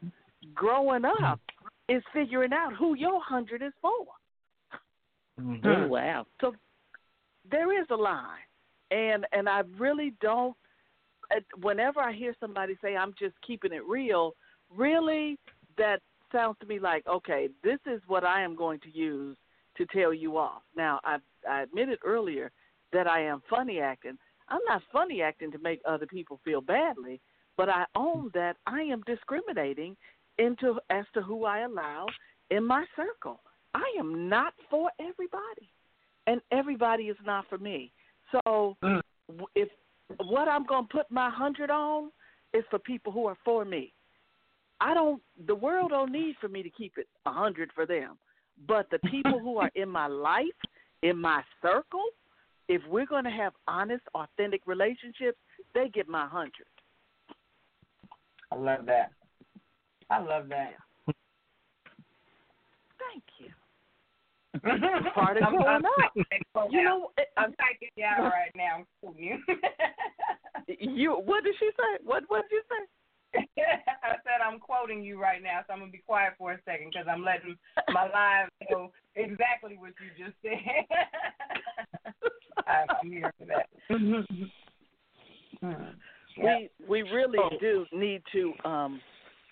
Speaker 8: growing up is figuring out who your 100 is for.
Speaker 2: Mm-hmm.
Speaker 3: Oh, wow.
Speaker 8: So there is a line and and I really don't. Whenever I hear somebody say I'm just keeping it real, really that sounds to me like okay, this is what I am going to use to tell you off. Now I I admitted earlier that I am funny acting. I'm not funny acting to make other people feel badly, but I own that I am discriminating into as to who I allow in my circle. I am not for everybody, and everybody is not for me. So
Speaker 4: Mm.
Speaker 8: if what I'm going to put my hundred on is for people who are for me. I don't. The world don't need for me to keep it a hundred for them, but the people who are in my life, in my circle, if we're going to have honest, authentic relationships, they get my hundred.
Speaker 4: I love that. I love that.
Speaker 8: Thank you.
Speaker 4: I'm,
Speaker 8: Part of
Speaker 4: I'm,
Speaker 8: growing
Speaker 4: I'm
Speaker 8: up.
Speaker 4: typing
Speaker 8: You
Speaker 4: out.
Speaker 8: know, it-
Speaker 4: I'm typing it out right now. I'm quoting you.
Speaker 8: You. What did she say? What What did you say?
Speaker 4: I said I'm quoting you right now, so I'm gonna be quiet for a second because I'm letting my live know exactly what you just said. I'm I'm here for that.
Speaker 8: we we really do need to um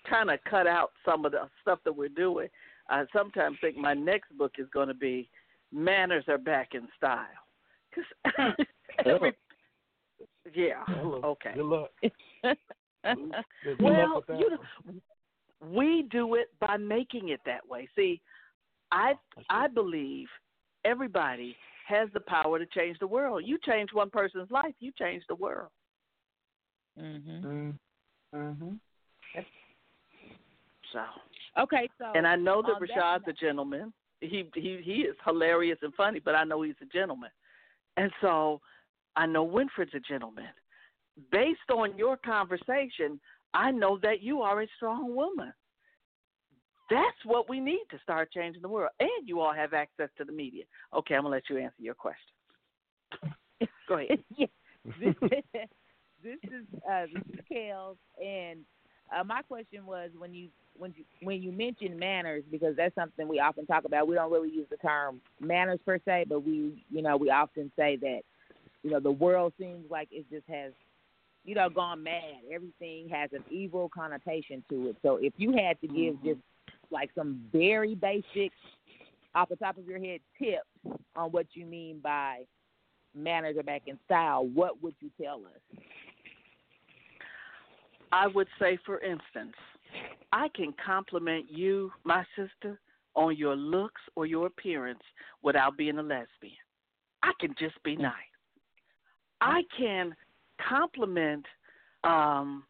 Speaker 8: kind of cut out some of the stuff that we're doing. I sometimes think my next book is going to be manners are back in style. Cause every, yeah, okay.
Speaker 2: Good luck. Good
Speaker 8: well,
Speaker 2: with
Speaker 8: you know, we do it by making it that way. See, I I believe everybody has the power to change the world. You change one person's life, you change the world.
Speaker 3: Mhm.
Speaker 4: Mhm.
Speaker 8: So
Speaker 3: Okay, so
Speaker 8: And I know that
Speaker 3: on that
Speaker 8: Rashaad's a gentleman. He he he is hilarious and funny, but I know he's a gentleman. And so I know Winfred's a gentleman. Based on your conversation, I know that you are a strong woman. That's what we need to start changing the world. And you all have access to the media. Okay, I'm gonna let you answer your question. Go ahead.
Speaker 3: Yeah. this, this is uh, this is Kellz, and uh, my question was when you when you when you mention manners because that's something we often talk about. We don't really use the term manners per se, but we you know we often say that you know the world seems like it just has you know gone mad. Everything has an evil connotation to it. So if you had to give just like some very basic off the top of your head tips on what you mean by manners are back in style, what would you tell us?
Speaker 8: I would say, for instance, I can compliment you, my sister, on your looks or your appearance without being a lesbian. I can just be nice. I can compliment um,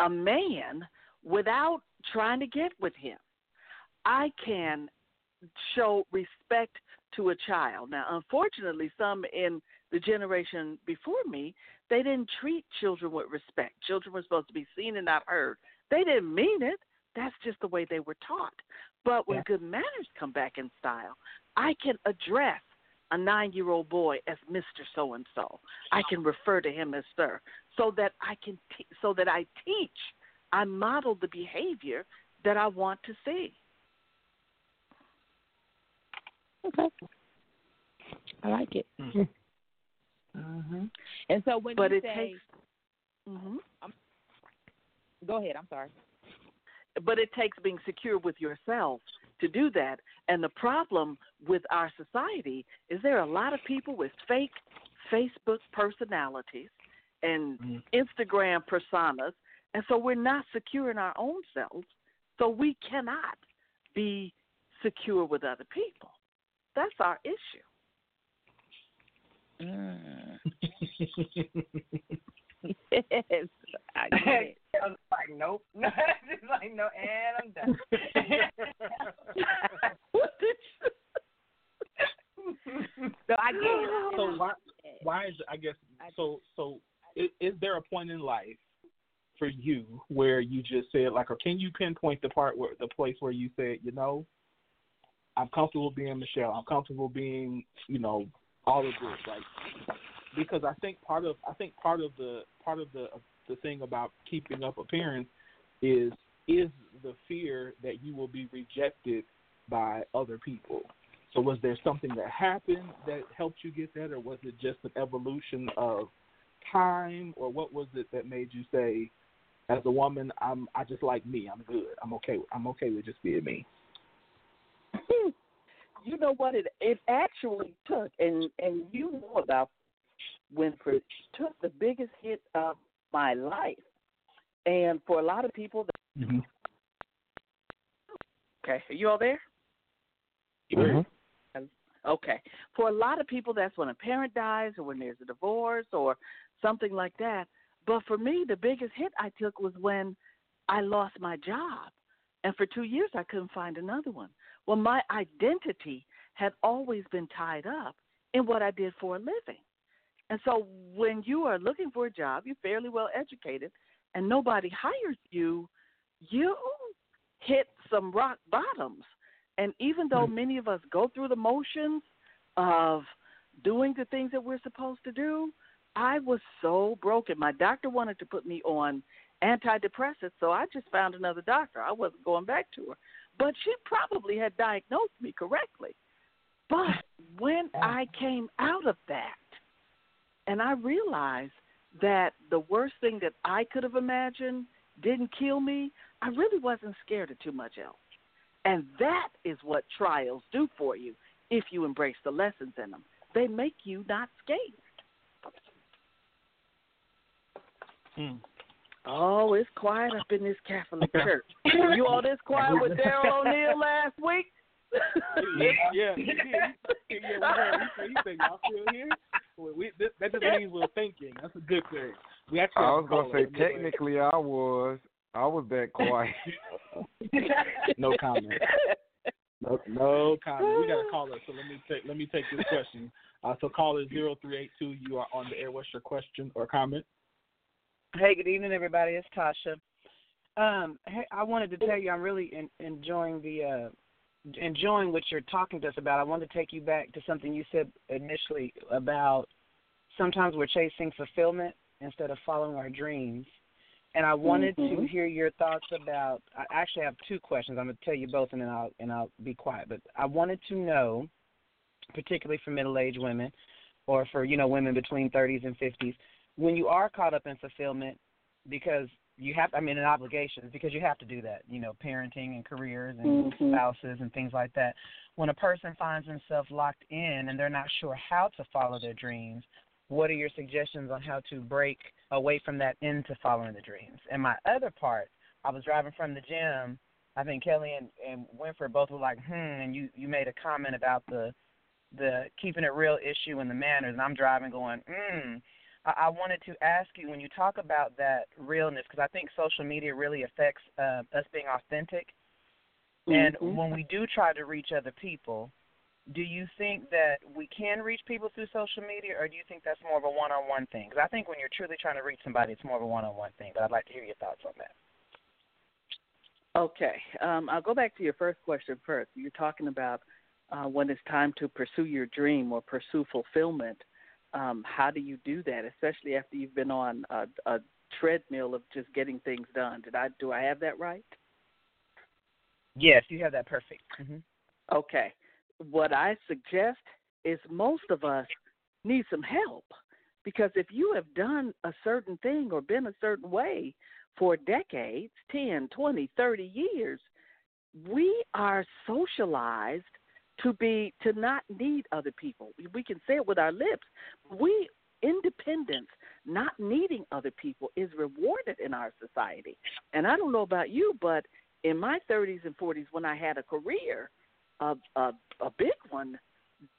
Speaker 8: a man without trying to get with him. I can show respect to a child. Now, unfortunately, some in the generation before me, they didn't treat children with respect. Children were supposed to be seen and not heard. They didn't mean it. That's just the way they were taught. But when good manners come back in style, I can address a nine year old boy as Mr. So and so. I can refer to him as sir so that I can te- so that I teach, I model the behavior that I want to see.
Speaker 3: Okay. I like it.
Speaker 4: Mm-hmm.
Speaker 3: And so when
Speaker 8: But
Speaker 3: you
Speaker 8: it
Speaker 3: say,
Speaker 8: takes hmm
Speaker 3: go ahead, I'm sorry.
Speaker 8: but it takes being secure with yourself to do that. And the problem with our society is there are a lot of people with fake Facebook personalities and Instagram personas, and so we're not secure in our own selves. So we cannot be secure with other people. That's our issue.
Speaker 3: Mm. yes, I get it.
Speaker 4: I was like, nope. Just like, no, and I'm done.
Speaker 3: So I get it.
Speaker 2: So why why is I guess so so is, is there a point in life for you where you just said like or can you pinpoint the part where the place where you said you know I'm comfortable being Michele I'm comfortable being you know all of this like because I think part of I think part of the part of the the thing about keeping up appearance is is the fear that you will be rejected by other people. So was there something that happened that helped you get that, or was it just an evolution of time, or what was it that made you say, as a woman, I'm I just like me, I'm good, I'm okay, I'm okay with just being me.
Speaker 8: you know what it it actually took and and you know about Winfred took the biggest hit of my life. And for a lot of people,
Speaker 2: Mm-hmm.
Speaker 8: okay, are you all there?
Speaker 5: Mm-hmm.
Speaker 8: Okay. For a lot of people, that's when a parent dies or when there's a divorce or something like that. But for me, the biggest hit I took was when I lost my job. And for two years, I couldn't find another one. Well, my identity had always been tied up in what I did for a living. And so when you are looking for a job, you're fairly well educated, and nobody hires you, you hit some rock bottoms. And even though hmm. many of us go through the motions of doing the things that we're supposed to do, I was so broken. My doctor wanted to put me on antidepressants, so I just found another doctor. I wasn't going back to her. But she probably had diagnosed me correctly. But when I came out of that and I realized that the worst thing that I could have imagined didn't kill me, I really wasn't scared of too much else. And that is what trials do for you if you embrace the lessons in them. They make you not scared.
Speaker 2: Hmm.
Speaker 8: Oh, it's quiet up in this Catholic church. You all this quiet with Daryl O'Neill last week?
Speaker 2: yeah, yeah, he did. He, yeah, we heard. He said, he said, y'all still here? Well, we, this, that just means we're thinking. That's a good thing. We actually.
Speaker 5: I was gonna say
Speaker 2: Let me
Speaker 5: technically I was I was that quiet.
Speaker 2: No comment. No, no comment. We got a caller, so let me take let me take this question. Uh, so caller zero three eight two, you are on the air. What's your question or comment?
Speaker 9: Hey, good evening, everybody. It's Tasha. Um, hey, I wanted to tell you I'm really in, enjoying the uh, enjoying what you're talking to us about. I wanted to take you back to something you said initially about sometimes we're chasing fulfillment instead of following our dreams. And I wanted to
Speaker 8: Mhm.
Speaker 9: hear your thoughts about. I actually have two questions. I'm going to tell you both, and then I'll and I'll be quiet. But I wanted to know, particularly for middle-aged women, or for you know women between 30s and 50s, when you are caught up in fulfillment, because you have, I mean, in obligations, because you have to do that. You know, parenting and careers and
Speaker 8: Mhm.
Speaker 9: spouses and things like that. When a person finds themselves locked in and they're not sure how to follow their dreams, what are your suggestions on how to break away from that into following the dreams? And my other part, I was driving from the gym. I think Kelly and, and Winfred both were like, hmm, and you, you made a comment about the the keeping it real issue and the manners, and I'm driving going, mm. I, I wanted to ask you when you talk about that realness, because I think social media really affects uh, us being authentic. And
Speaker 8: Mhm.
Speaker 9: when we do try to reach other people, do you think that we can reach people through social media, or do you think that's more of a one-on-one thing? Because I think when you're truly trying to reach somebody, it's more of a one-on-one thing. But I'd like to hear your thoughts on that.
Speaker 8: Okay. Um, I'll go back to your first question first. You're talking about uh, when it's time to pursue your dream or pursue fulfillment. Um, how do you do that, especially after you've been on a, a treadmill of just getting things done? Did I do I have that right?
Speaker 9: Yes, you have that perfect. hmm
Speaker 8: Okay. What I suggest is most of us need some help because if you have done a certain thing or been a certain way for decades 10, 20, 30 years we are socialized to be to not need other people. We can say it with our lips. We independence, not needing other people is rewarded in our society. And I don't know about you, but in my 30s and 40s when I had a career, a a, a big one,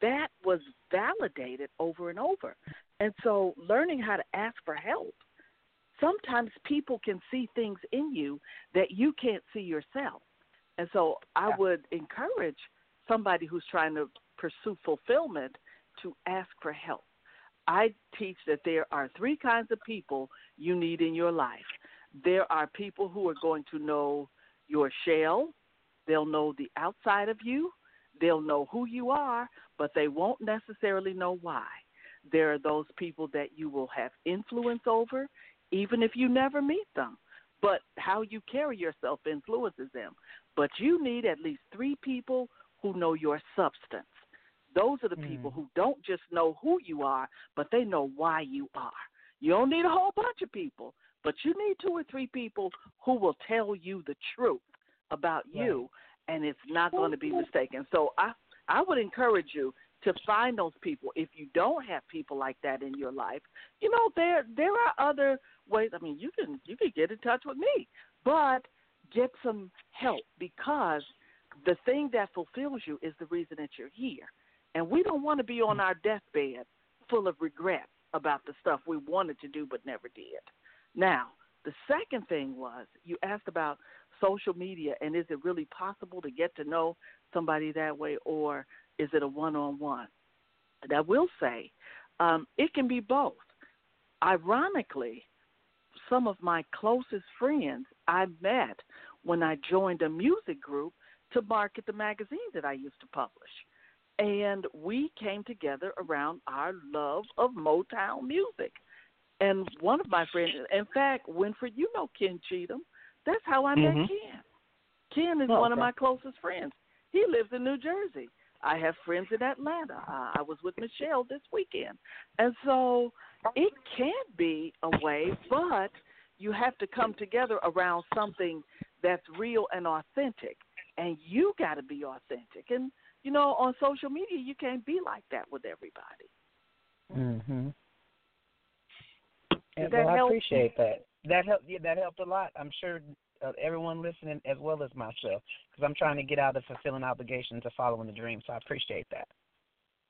Speaker 8: that was validated over and over. And so learning how to ask for help. Sometimes people can see things in you that you can't see yourself. And so I would encourage somebody who's trying to pursue fulfillment to ask for help. I teach that there are three kinds of people you need in your life. There are people who are going to know your shell, they'll know the outside of you, they'll know who you are, but they won't necessarily know why. There are those people that you will have influence over, even if you never meet them. But how you carry yourself influences them. But you need at least three people who know your substance. Those are the people mm. who don't just know who you are, but they know why you are. You don't need a whole bunch of people, but you need two or three people who will tell you the truth about you, and it's not going to be mistaken. So I I would encourage you to find those people. If you don't have people like that in your life, you know there there are other ways. I mean, you can you can get in touch with me, but get some help because the thing that fulfills you is the reason that you're here. And we don't want to be on our deathbed full of regret about the stuff we wanted to do but never did. Now, the second thing was you asked about social media and is it really possible to get to know somebody that way or is it a one on one? And I will say um, it can be both. Ironically, some of my closest friends I met when I joined a music group to market the magazine that I used to publish. And we came together around our love of Motown music. And one of my friends, in fact, Winfred, you know Ken Cheatham. That's how I met
Speaker 2: Mhm.
Speaker 8: Ken. Ken is
Speaker 2: Oh,
Speaker 8: one of my closest friends. He lives in New Jersey. I have friends in Atlanta. Uh, I was with Michelle this weekend. And so it can be a way, but you have to come together around something that's real and authentic. And you got to be authentic. And, you know, on social media, you can't be like that with everybody.
Speaker 9: Mhm. And,
Speaker 8: Does that
Speaker 9: well, I
Speaker 8: help?
Speaker 9: appreciate that. That helped. Yeah, that helped a lot. I'm sure uh, everyone listening, as well as myself, because I'm trying to get out of fulfilling obligations of following the dream. So I appreciate that.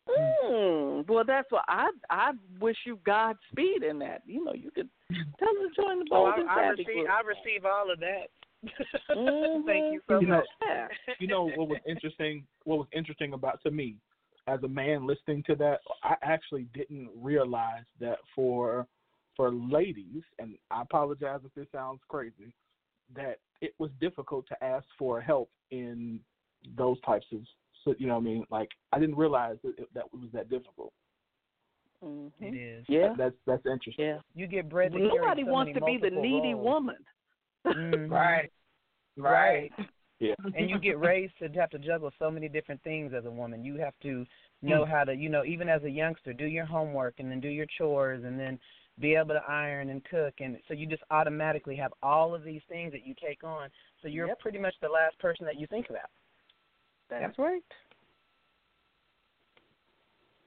Speaker 8: Mm, well, that's what I I wish you Godspeed in that. You know, you could tell them to join the
Speaker 9: Oh, I, I receive.
Speaker 8: group.
Speaker 9: I receive all of that.
Speaker 8: Mhm.
Speaker 9: Thank you so
Speaker 2: You know-
Speaker 9: much.
Speaker 8: Yeah.
Speaker 2: you know what was interesting what was interesting about to me as a man listening to that i actually didn't realize that for for ladies and i apologize if this sounds crazy that it was difficult to ask for help in those types of so you know what i mean like i didn't realize that it, that it was that difficult
Speaker 8: Mhm.
Speaker 9: It is.
Speaker 8: Yeah.
Speaker 2: that's that's interesting
Speaker 8: Yeah.
Speaker 9: You get bred to carry
Speaker 8: Nobody
Speaker 9: so
Speaker 8: wants
Speaker 9: many
Speaker 8: to be the needy
Speaker 9: roles.
Speaker 8: woman.
Speaker 9: Mhm.
Speaker 4: Right.
Speaker 9: Right.
Speaker 2: yeah
Speaker 9: and you get raised to have to juggle so many different things as a woman. You have to know how to, you know, even as a youngster, do your homework and then do your chores and then be able to iron and cook and so you just automatically have all of these things that you take on. So you're
Speaker 8: Yep.
Speaker 9: pretty much the last person that you think about.
Speaker 8: That's right.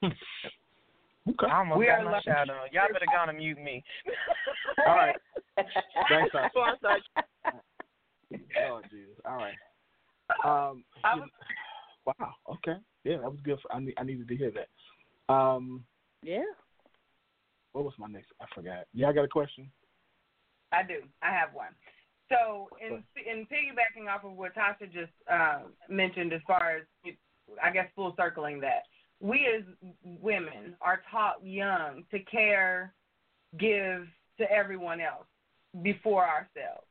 Speaker 2: okay
Speaker 9: I almost
Speaker 4: We
Speaker 9: got
Speaker 4: are
Speaker 9: my shout on. Y'all better go on and mute me.
Speaker 2: All right. Thanks,
Speaker 9: I.
Speaker 2: oh, Jesus. All right. um
Speaker 4: was-
Speaker 2: wow okay yeah that was good for, I, need, I needed to hear that um
Speaker 8: Yeah.
Speaker 2: what was my next? I forgot. Yeah, I got a question.
Speaker 4: I do. I have one. So, in in piggybacking off of what Tasha just uh, mentioned, as far as I guess full circling that, we as women are taught young to care, give to everyone else before ourselves.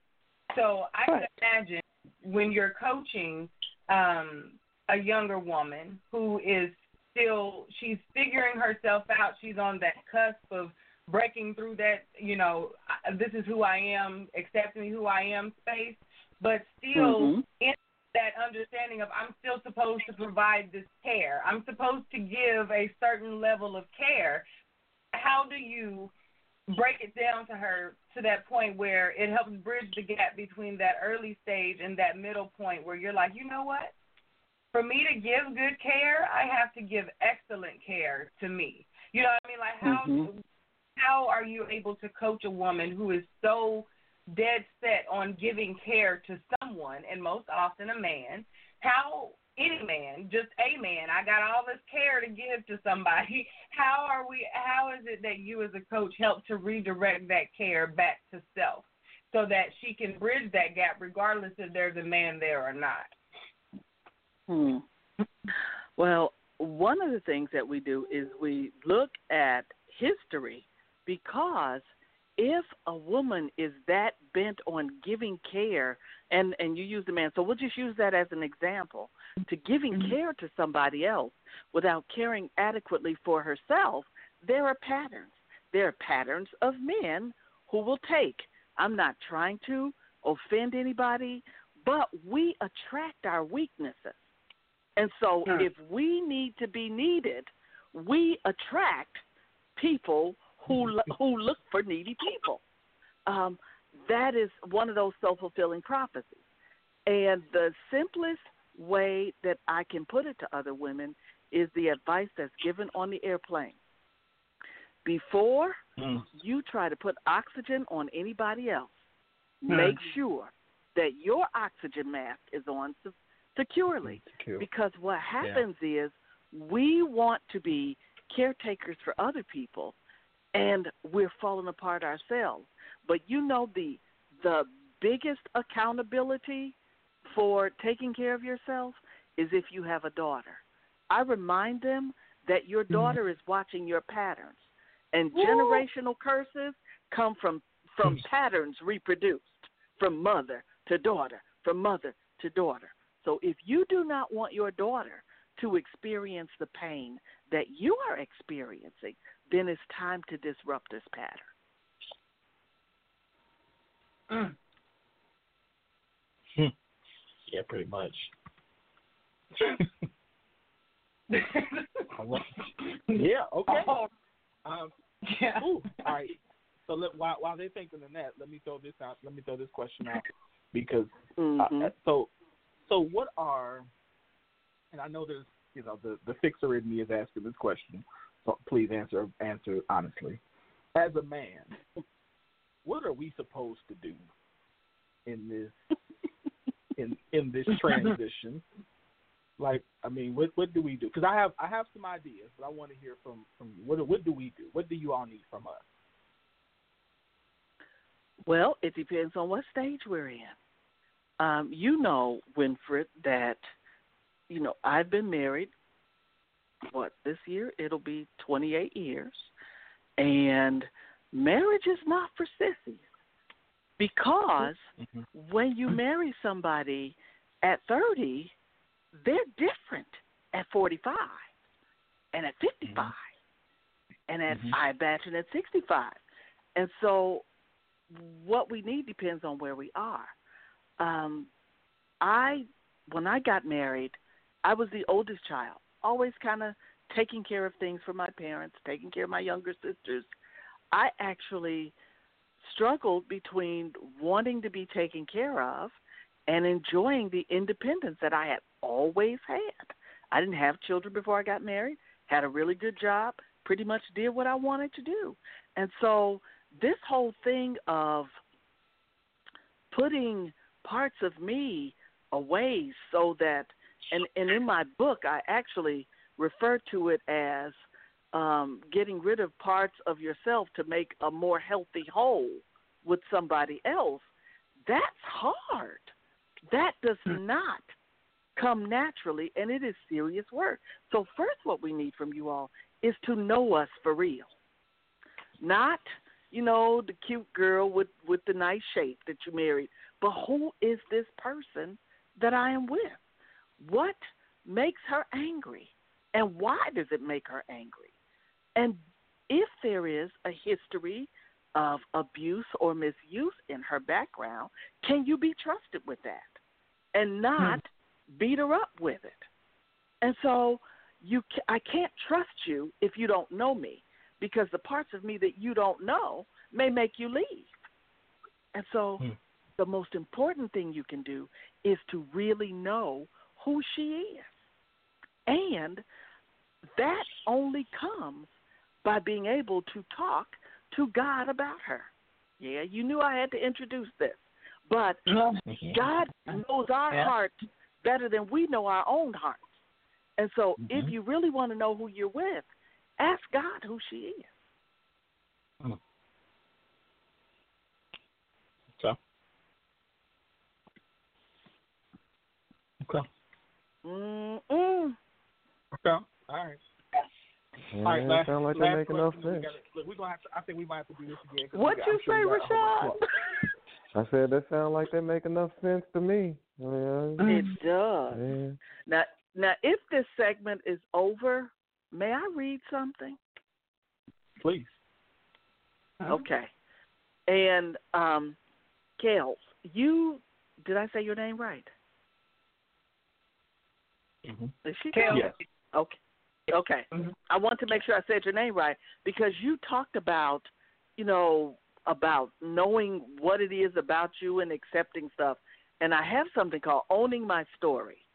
Speaker 4: So I can imagine when you're coaching um, a younger woman who is still she's figuring herself out. She's on that cusp of breaking through that, you know, this is who I am, accepting who I am space, but still
Speaker 8: Mhm.
Speaker 4: in that understanding of I'm still supposed to provide this care. I'm supposed to give a certain level of care. How do you break it down to her to that point where it helps bridge the gap between that early stage and that middle point where you're like, you know what? For me to give good care, I have to give excellent care to me. You know what I mean? Like how
Speaker 8: Mhm.
Speaker 4: how are you able to coach a woman who is so dead set on giving care to someone and most often a man? How any man, just a man, I got all this care to give to somebody. How are we how is it that you as a coach help to redirect that care back to self so that she can bridge that gap regardless if there's a man there or not?
Speaker 8: Hmm. Well, one of the things that we do is we look at history because if a woman is that bent on giving care and and you use the man so we'll just use that as an example to giving mm-hmm. care to somebody else without caring adequately for herself there are patterns. There are patterns of men who will take i'm not trying to offend anybody but we attract our weaknesses. And so if we need to be needed, we attract people who who look for needy people. Um, that is one of those self fulfilling prophecies. And the simplest way that I can put it to other women is the advice that's given on the airplane. Before
Speaker 2: Mm.
Speaker 8: you try to put oxygen on anybody else,
Speaker 2: Hmm.
Speaker 8: make sure that your oxygen mask is on se- securely.
Speaker 2: Secure.
Speaker 8: Because what happens is we want to be caretakers for other people and we're falling apart ourselves. But you know the the biggest accountability for taking care of yourself is if you have a daughter. I remind them that your mm-hmm. daughter is watching your patterns and generational curses come from from patterns reproduced from mother to daughter, from mother to daughter. So if you do not want your daughter to experience the pain that you are experiencing, then it's time to disrupt this pattern.
Speaker 2: Yeah, pretty much. All right. yeah. Okay. Um,
Speaker 4: yeah.
Speaker 2: Ooh, all right. So let, while while they're thinking of that, let me throw this out. Let me throw this question out because
Speaker 8: Mhm.
Speaker 2: uh, so so what are and I know there's you know the the fixer in me is asking this question. Please answer answer honestly. As a man, what are we supposed to do in this in in this transition? Like, I mean, what what do we do? Because I have I have some ideas, but I want to hear from from you. What what do we do? What do you all need from us?
Speaker 8: Well, it depends on what stage we're in. Um, you know, Winfred, that you know I've been married. What this year? It'll be 28 years, and marriage is not for sissies. Because mm-hmm. when you mm-hmm. marry somebody at 30, they're different at 45 and at 55 mm-hmm. and at I imagine at 65. And so what we need depends on where we are. Um, I when I got married, I was the oldest child, always kind of taking care of things for my parents, taking care of my younger sisters. I actually struggled between wanting to be taken care of and enjoying the independence that I had always had. I didn't have children before I got married, had a really good job, pretty much did what I wanted to do. And so this whole thing of putting parts of me away so that and and in my book I actually refer to it as um, getting rid of parts of yourself to make a more healthy whole with somebody else. That's hard. That does not come naturally, and it is serious work. So, first, what we need from you all is to know us for real, not you know the cute girl with with the nice shape that you married, but who is this person that I am with? What makes her angry, and why does it make her angry? And if there is a history of abuse or misuse in her background, can you be trusted with that and not hmm. beat her up with it? And so you, I can't trust you if you don't know me, because the parts of me that you don't know may make you leave. And so, hmm. the most important thing you can do is to really know who she is, and that only comes by being able to talk to God about her. Yeah, you knew I had to introduce this. But God knows our
Speaker 2: Yeah.
Speaker 8: heart better than we know our own hearts. And so
Speaker 2: Mm-hmm.
Speaker 8: if you really want to know who you're with, ask God who she is.
Speaker 2: Okay. Okay.
Speaker 8: Mm-mm.
Speaker 2: Okay. All right.
Speaker 5: Yeah,
Speaker 2: All right,
Speaker 5: it
Speaker 2: last,
Speaker 5: sound like
Speaker 2: last
Speaker 5: they making enough
Speaker 2: question. We
Speaker 5: sense.
Speaker 2: gotta- Look, we're gonna have to. I think we might have to do this again. 'cause
Speaker 8: What'd
Speaker 2: we got-
Speaker 8: you
Speaker 2: I'm sure
Speaker 8: say,
Speaker 2: we got a whole bunch Rashaad?
Speaker 5: I said that sound like they make enough sense to me. Yeah.
Speaker 8: It does.
Speaker 5: Yeah.
Speaker 8: Now, now, if this segment is over, may I read something?
Speaker 2: Please.
Speaker 8: Okay. And um, Kellz, you did I say your name right?
Speaker 2: Mm-hmm.
Speaker 8: Is she
Speaker 4: Kellz.
Speaker 8: Kellz?
Speaker 2: Yes.
Speaker 8: Okay. Okay. I want to make sure I said your name right because you talked about, you know, about knowing what it is about you and accepting stuff. And I have something called owning my story.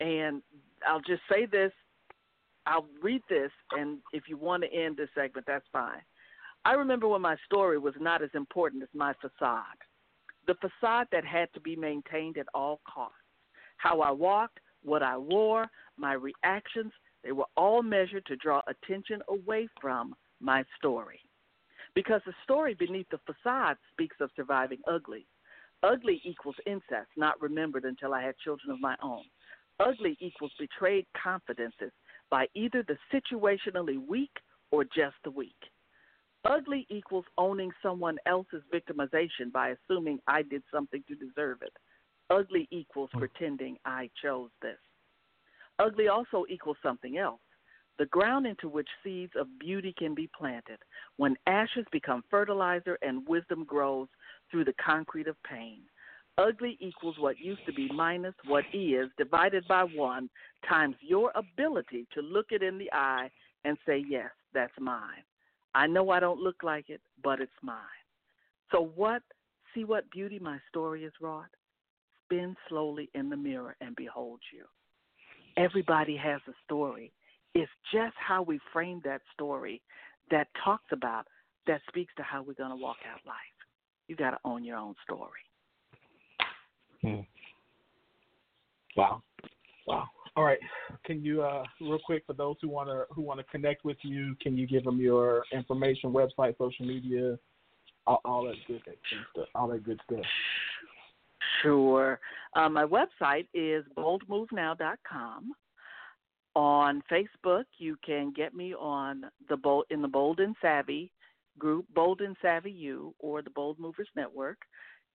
Speaker 8: And I'll just say this I'll read this, and if you want to end this segment, that's fine. I remember when my story was not as important as my facade, the facade that had to be maintained at all costs. How I walked, what I wore, my reactions, they were all measured to draw attention away from my story. Because the story beneath the facade speaks of surviving ugly. Ugly equals incest, not remembered until I had children of my own. Ugly equals betrayed confidences by either the situationally weak or just the weak. Ugly equals owning someone else's victimization by assuming I did something to deserve it. Ugly equals hmm. pretending I chose this. Ugly also equals something else the ground into which seeds of beauty can be planted, when ashes become fertilizer and wisdom grows through the concrete of pain. Ugly equals what used to be minus what is divided by one times your ability to look it in the eye and say, Yes, that's mine. I know I don't look like it, but it's mine. So, what, see what beauty my story has wrought? Spin slowly in the mirror and behold you. Everybody has a story. It's just how we frame that story that talks about, that speaks to how we're going to walk out life. You got to own your own story.
Speaker 2: Hmm. Wow, wow. All right. Can you, uh, real quick, for those who want to who want to connect with you, can you give them your information, website, social media, all, all that good stuff, all that good stuff?
Speaker 8: Sure. Uh, my website is boldmovenow.com. On Facebook, you can get me on the Bold in the Bold and Savvy group, Bold and Savvy U, or the Bold Movers Network.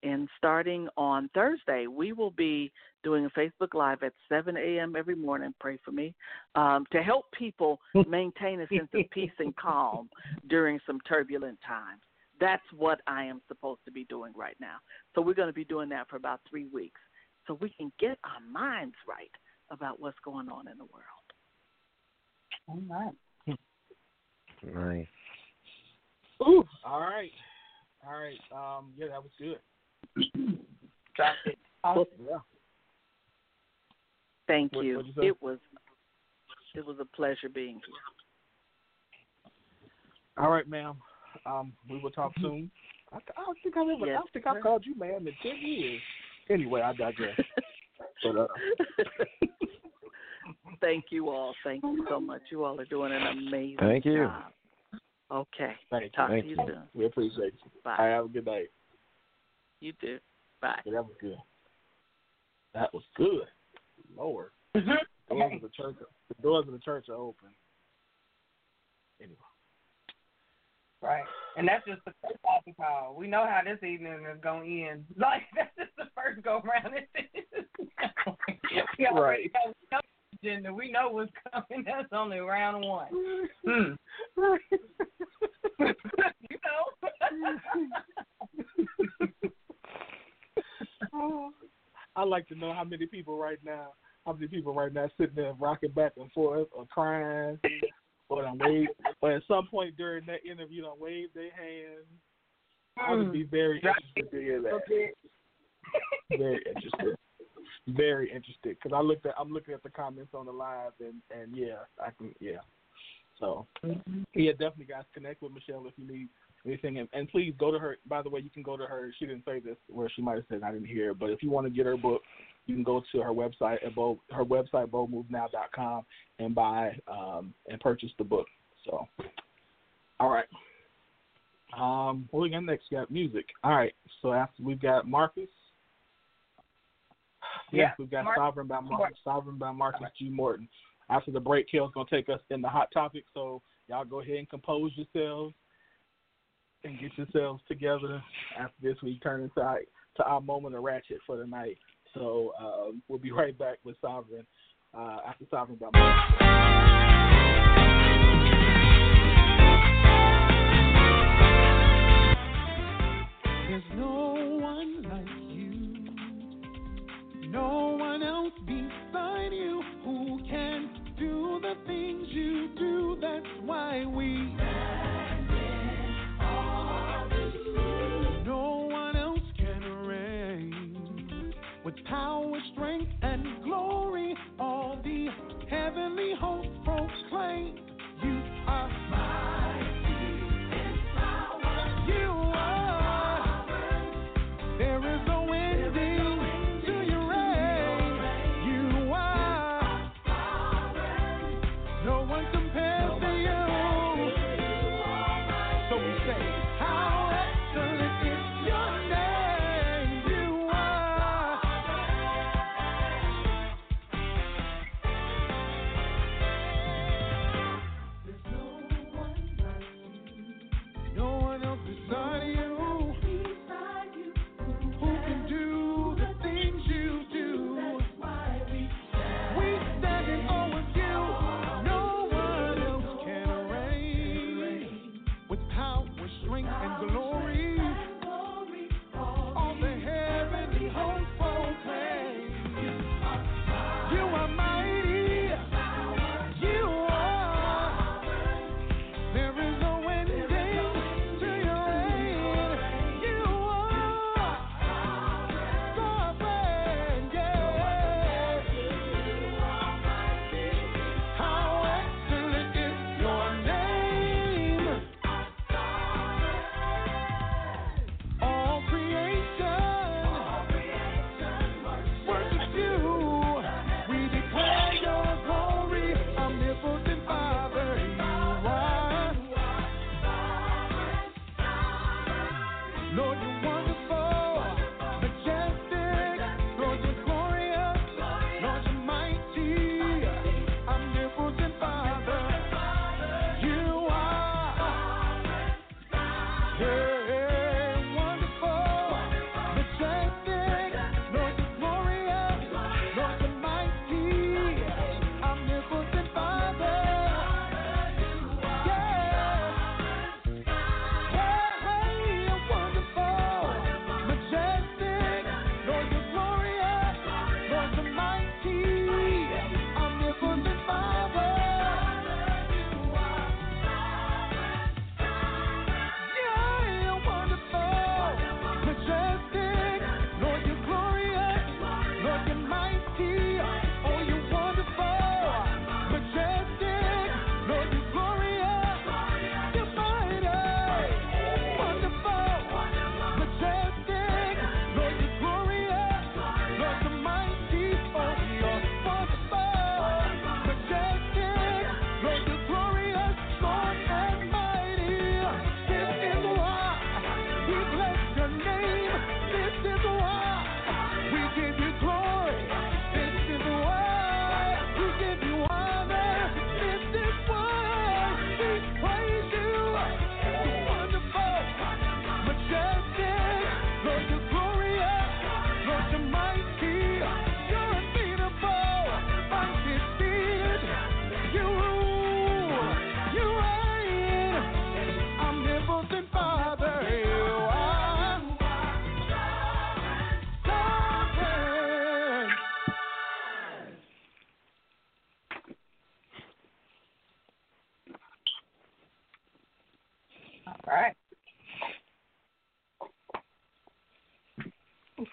Speaker 8: And starting on Thursday, we will be doing a Facebook Live at 7 a.m. every morning. Pray for me um, to help people maintain a sense of peace and calm during some turbulent times. That's what I am supposed to be doing right now. So we're going to be doing that for about three weeks so we can get our minds right about what's going on in the world.
Speaker 4: All right.
Speaker 5: Nice.
Speaker 2: Ooh, all right. All right. Um, yeah, that was good.
Speaker 4: Dropped it. Awesome.
Speaker 2: Yeah.
Speaker 8: Thank
Speaker 2: What-
Speaker 8: you.
Speaker 2: you?
Speaker 8: It was it was a pleasure being here.
Speaker 2: All right, ma'am. Um, we will talk soon. I, I don't think I've ever, I
Speaker 8: Yes,
Speaker 2: don't think I've called you ma'am in ten years. Anyway, I digress. but uh,
Speaker 8: Thank you all. Thank you so much. You all are doing an amazing
Speaker 5: Thank you.
Speaker 8: job. Okay.
Speaker 2: thank you.
Speaker 8: Talk
Speaker 5: Thank
Speaker 8: to you
Speaker 5: you.
Speaker 8: soon.
Speaker 2: We appreciate you.
Speaker 8: Bye.
Speaker 2: All right, have a good night.
Speaker 8: You too. Bye.
Speaker 2: Yeah, that was good. That was good. Lord,
Speaker 4: Mm-hmm.
Speaker 2: doors of the church, the doors of the church are open. Anyway,
Speaker 4: Right. And that's just the first topic call. We know how this evening is going to end. Like, that's just the first go round. we
Speaker 2: Right.
Speaker 4: know, we know agenda. We know what's coming. That's only round one. Hmm. you know?
Speaker 2: I'd like to know how many people right now, how many people right now sitting there rocking back and forth or crying or done wave, or at some point during that interview, done wave their hands. I would mm. be very interested to hear that. Very interested. Very interested because I looked at I'm looking at the comments on the live and and yeah I can yeah. So mm-hmm. yeah, definitely guys connect with Michele if you need anything and, and please go to her. By the way, you can go to her. She didn't say this where she might have said I didn't hear, it, but if you want to get her book, you can go to her website at bold, her website boldmovenow.com and buy um and purchase the book. So all right. Um, what we got next? We got music. All right. So after we've got Marcus.
Speaker 4: Yeah,
Speaker 2: Yes, we've got Sovereign by Marcus. Sovereign by Marcus G. Morton. After the break, Kellz gonna take us in the hot topic. So y'all go ahead and compose yourselves and get yourselves together. After this, we turn into to our moment of ratchet for the night. So um, we'll be right back with Sovereign uh, after Sovereign by.
Speaker 10: There's no one like you, no one else beside you who can do the things you do. That's why we. Power, strength, and glory. All the heavenly hosts proclaim.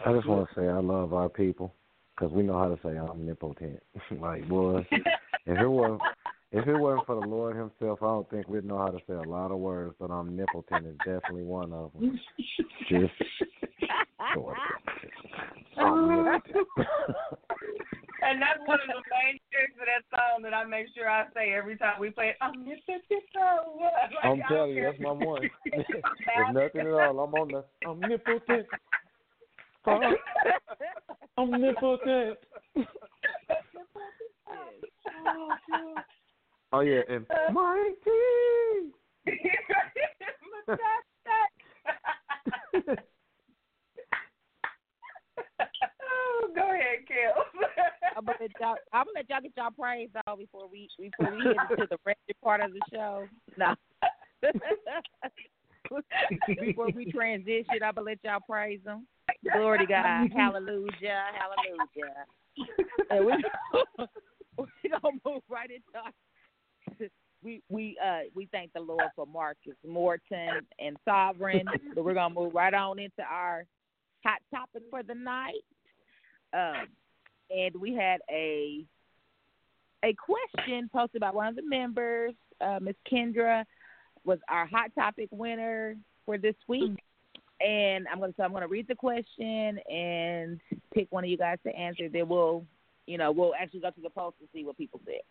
Speaker 5: I just want to say I love our people because we know how to say omnipotent. like, boy, if it wasn't if it wasn't for the Lord Himself, I don't think we'd know how to say a lot of words. But omnipotent is definitely one of them. Just omnipotent.
Speaker 4: And that's one of the main tricks of that song that I make sure I say every time we play it. Omnipotent. Like,
Speaker 5: I'm telling you, that's my one. There's nothing at all. I'm on the omnipotent. Huh? Omnipotent. Oh yeah, and mighty.
Speaker 4: oh, go ahead, Kim.
Speaker 3: I'm gonna let y'all. I'm gonna let y'all get y'all praise out before we before we get into the rest part of the show. No. before we transition, I'm gonna let y'all praise them. Glory to God. Hallelujah. Hallelujah. And we we gonna move right into our, we we uh we thank the Lord for Marcus Morton and Sovereign. but we're gonna move right on into our hot topic for the night. Um, and we had a a question posted by one of the members. Uh, Miss Kendra was our hot topic winner for this week. And I'm gonna so I'm gonna read the question and pick one of you guys to answer. Then we'll you know, we'll actually go to the post and see what people said.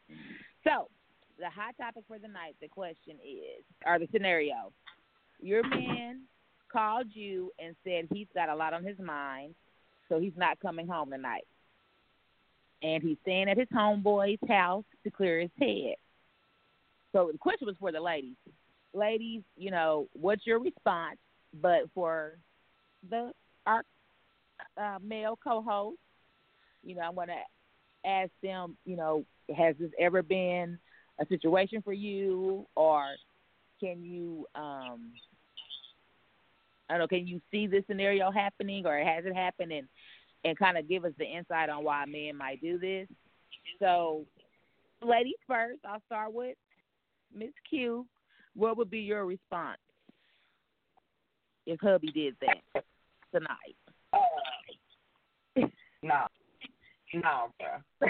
Speaker 3: So the hot topic for the night, the question is or the scenario. Your man called you and said he's got a lot on his mind, so he's not coming home tonight. And he's staying at his homeboy's house to clear his head. So the question was for the ladies. Ladies, you know, what's your response? But for the our uh, male co-host, you know, I want to ask them, you know, has this ever been a situation for you, or can you, um, I don't know, can you see this scenario happening, or has it happened, and and kind of give us the insight on why men might do this. So, ladies first, I'll start with Miss Q. What would be your response if hubby did that tonight?
Speaker 4: No, no, bro.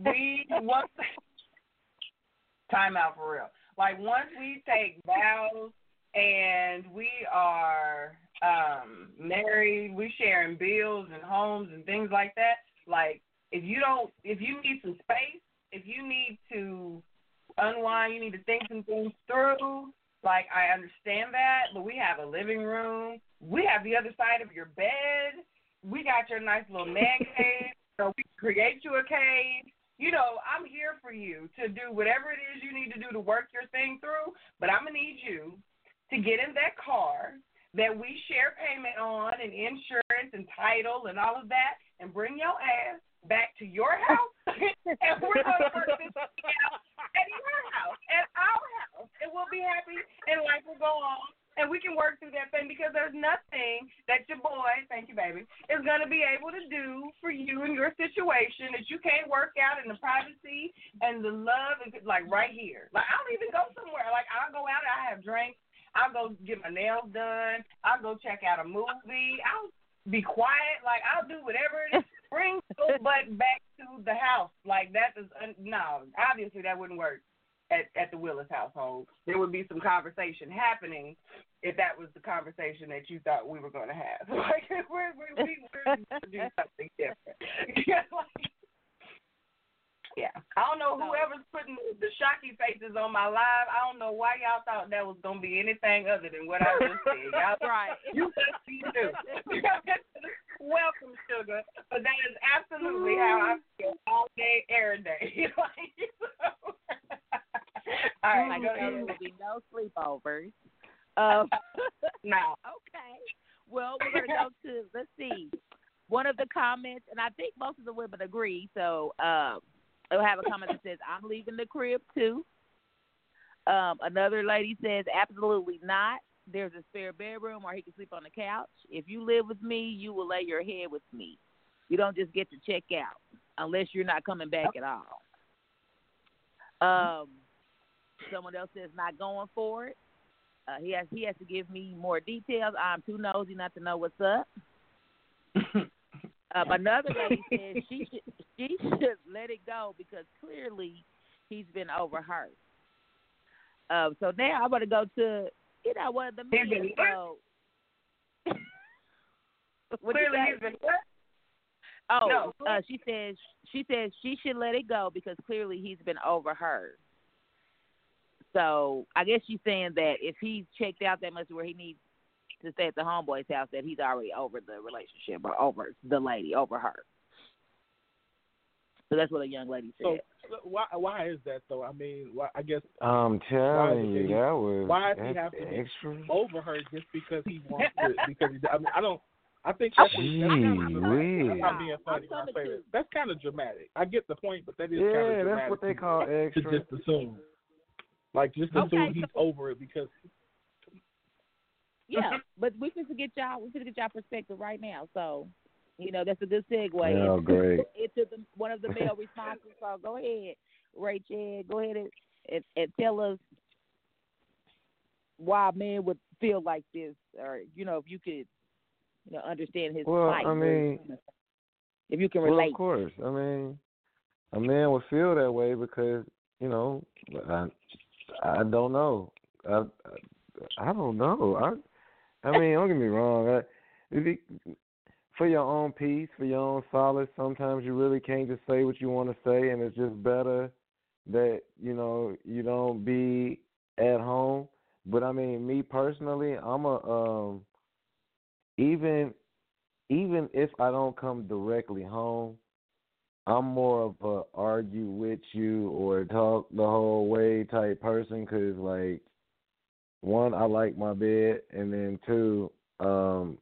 Speaker 4: we once time out for real. Like once we take vows and we are um married, we sharing bills and homes and things like that. Like if you don't, if you need some space, if you need to unwind, you need to think some things through. Like I understand that, but we have a living room. We have the other side of your bed. We got your nice little man cave. So we create you a cave. You know, I'm here for you to do whatever it is you need to do to work your thing through. But I'm gonna need you to get in that car that we share payment on and insurance and title and all of that, and bring your ass back to your house, and we're gonna work this thing out at your house, at our house, and we'll be happy, and life will go on, and we can work through that thing because there's nothing that your boy, thank you, baby, is gonna be able to do for you in your situation that you can't work out in the privacy and the love and like right here. Like I don't even go somewhere. Like I'll go out, I have drinks. I'll go get my nails done. I'll go check out a movie. I'll be quiet. Like I'll do whatever it is. Bring your butt back to the house. Like that is un- no. Obviously that wouldn't work at at the Willis household. There would be some conversation happening if that was the conversation that you thought we were going to have. Like we're we're, we we're going to do something different. like, yeah, I don't know whoever's putting the shocky faces on my live. I don't know why y'all thought that was gonna be anything other than what I just said. Y'all
Speaker 3: right?
Speaker 4: You just be new. Welcome, sugar. But that is absolutely how I feel all day, every day. like, so. All right,
Speaker 3: like there will be no sleepovers. Um,
Speaker 4: no.
Speaker 3: Okay. Well, we're gonna go to let's see one of the comments, and I think most of the women agree. So, um, we'll have a comment that says, "I'm leaving the crib too." Um, another lady says, "Absolutely not. There's a spare bedroom, or he can sleep on the couch. If you live with me, you will lay your head with me. You don't just get to check out unless you're not coming back at all." Um, someone else says, "Not going for it." Uh, he has he has to give me more details. I'm too nosy not to know what's up. um, another lady said she should she should let it go because clearly he's been overheard. Um, so now I'm gonna go to you know one of the men. So,
Speaker 4: Clearly, he's been what?
Speaker 3: Oh,
Speaker 4: No.
Speaker 3: uh, she says she says she should let it go because clearly he's been overheard. So I guess she's saying that if he's checked out that much where he needs to stay at the homeboy's house, that he's already over the relationship or over the lady, over her. So that's what a young lady said.
Speaker 2: So why why is that though? I mean, why, I guess
Speaker 5: I'm telling you,
Speaker 2: he-
Speaker 5: that was
Speaker 2: why does he
Speaker 5: that's
Speaker 2: have to be
Speaker 5: extra.
Speaker 2: over her just because he wants to? Because he, I mean, I don't. I think that's, that's
Speaker 5: Gee
Speaker 2: kind of dramatic. I'm not being funny when I say. That's kind of dramatic. I get the point, but that is kind of
Speaker 5: Yeah,
Speaker 2: dramatic.
Speaker 5: that's what they
Speaker 2: to-
Speaker 5: call
Speaker 2: to
Speaker 5: extra.
Speaker 2: just assume. Like just assume
Speaker 3: Okay,
Speaker 2: he's over it because
Speaker 3: Yeah, but we can get y'all we can get y'all perspective right now. So, you know, that's a good segue
Speaker 5: Oh,
Speaker 3: into,
Speaker 5: great.
Speaker 3: into the one of the male responses. So go ahead, Rachel. Go ahead and, and, and tell us why men would feel like this, or you know, if you could, you know, understand his
Speaker 5: Well,
Speaker 3: plight.
Speaker 5: I mean,
Speaker 3: if you can
Speaker 5: well,
Speaker 3: relate.
Speaker 5: of course. I mean, a man would feel that way because you know, I, I don't know. I, I, don't know. I, I mean, don't get me wrong. I, you, for your own peace, for your own solace, sometimes you really can't just say what you want to say, and it's just better that you know you don't be at home. But I mean, me personally, I'm a um, even even if I don't come directly home, I'm more of a argue with you or talk the whole way type person because like one, I like my bed, and then two, um,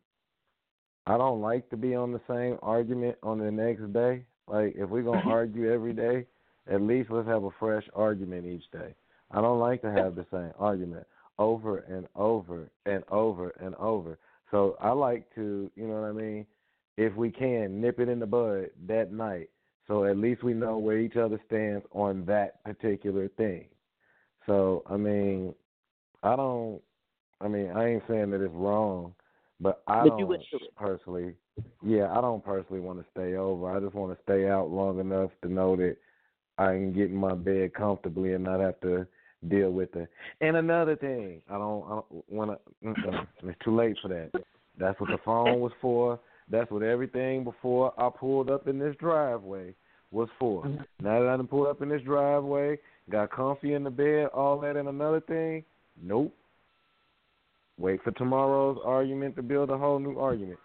Speaker 5: I don't like to be on the same argument on the next day. Like if we're gonna argue every day, at least let's have a fresh argument each day. I don't like to have the same argument over and over and over and over. So I like to, you know what I mean, if we can, nip it in the bud that night. So at least we know where each other stands on that particular thing. So I mean, I don't I mean, I ain't saying that it's wrong, but I
Speaker 3: But
Speaker 5: don't
Speaker 3: wouldn't do it.
Speaker 5: personally yeah, I don't personally want to stay over. I just want to stay out long enough to know that I can get in my bed comfortably and not have to deal with it. And another thing, I don't, I don't want to. It's too late for that. That's what the phone was for. That's what everything before I pulled up in this driveway was for. Mm-hmm. Now that I done pulled up in this driveway, got comfy in the bed, all that, and another thing, nope. Wait for tomorrow's argument to build a whole new argument.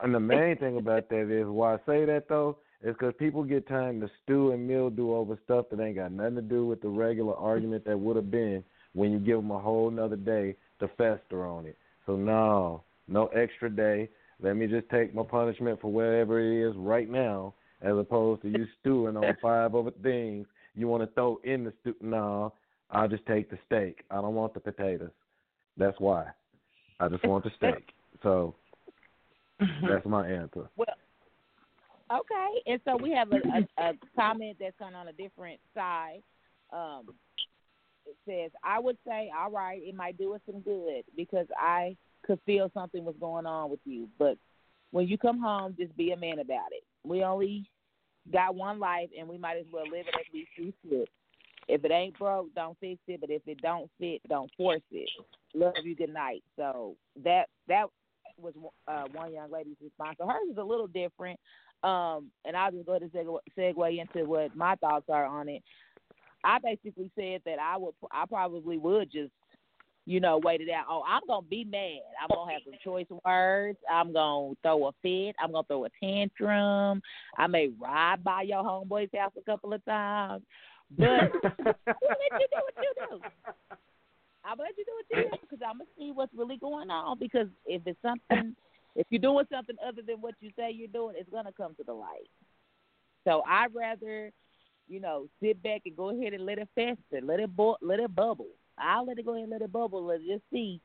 Speaker 5: And the main thing about that is why I say that though is because people get time to stew and mildew over stuff that ain't got nothing to do with the regular argument that would have been when you give them a whole nother day to fester on it. So no, no extra day. Let me just take my punishment for whatever it is right now, as opposed to you stewing on five other things you want to throw in the stew. No, I'll just take the steak. I don't want the potatoes. That's why. I just want the steak. So that's my answer.
Speaker 3: Well, okay, and so we have a, a, a comment that's kind of on a different side. Um, it says, "I would say, all right, it might do us some good because I could feel something was going on with you, but when you come home, just be a man about it. We only got one life, and we might as well live it as we see fit. If it ain't broke, don't fix it. But if it don't fit, don't force it. Love you. Good night." So that that was uh, one young lady's response. So hers is a little different. Um, and I'll just go to segue, segue into what my thoughts are on it. I basically said that I would, I probably would just, you know, wait it out. Oh, I'm gonna be mad. I'm gonna have some choice words. I'm gonna throw a fit. I'm gonna throw a tantrum. I may ride by your homeboy's house a couple of times, but I'm gonna let you do what you do. I'm gonna let you do what you do because I'm gonna see what's really going on. Because if it's something, if you're doing something other than what you say you're doing, it's gonna come to the light. So I'd rather, you know, sit back and go ahead and let it fester, let it bo- let it bubble. I'll let it go ahead and let it bubble and just see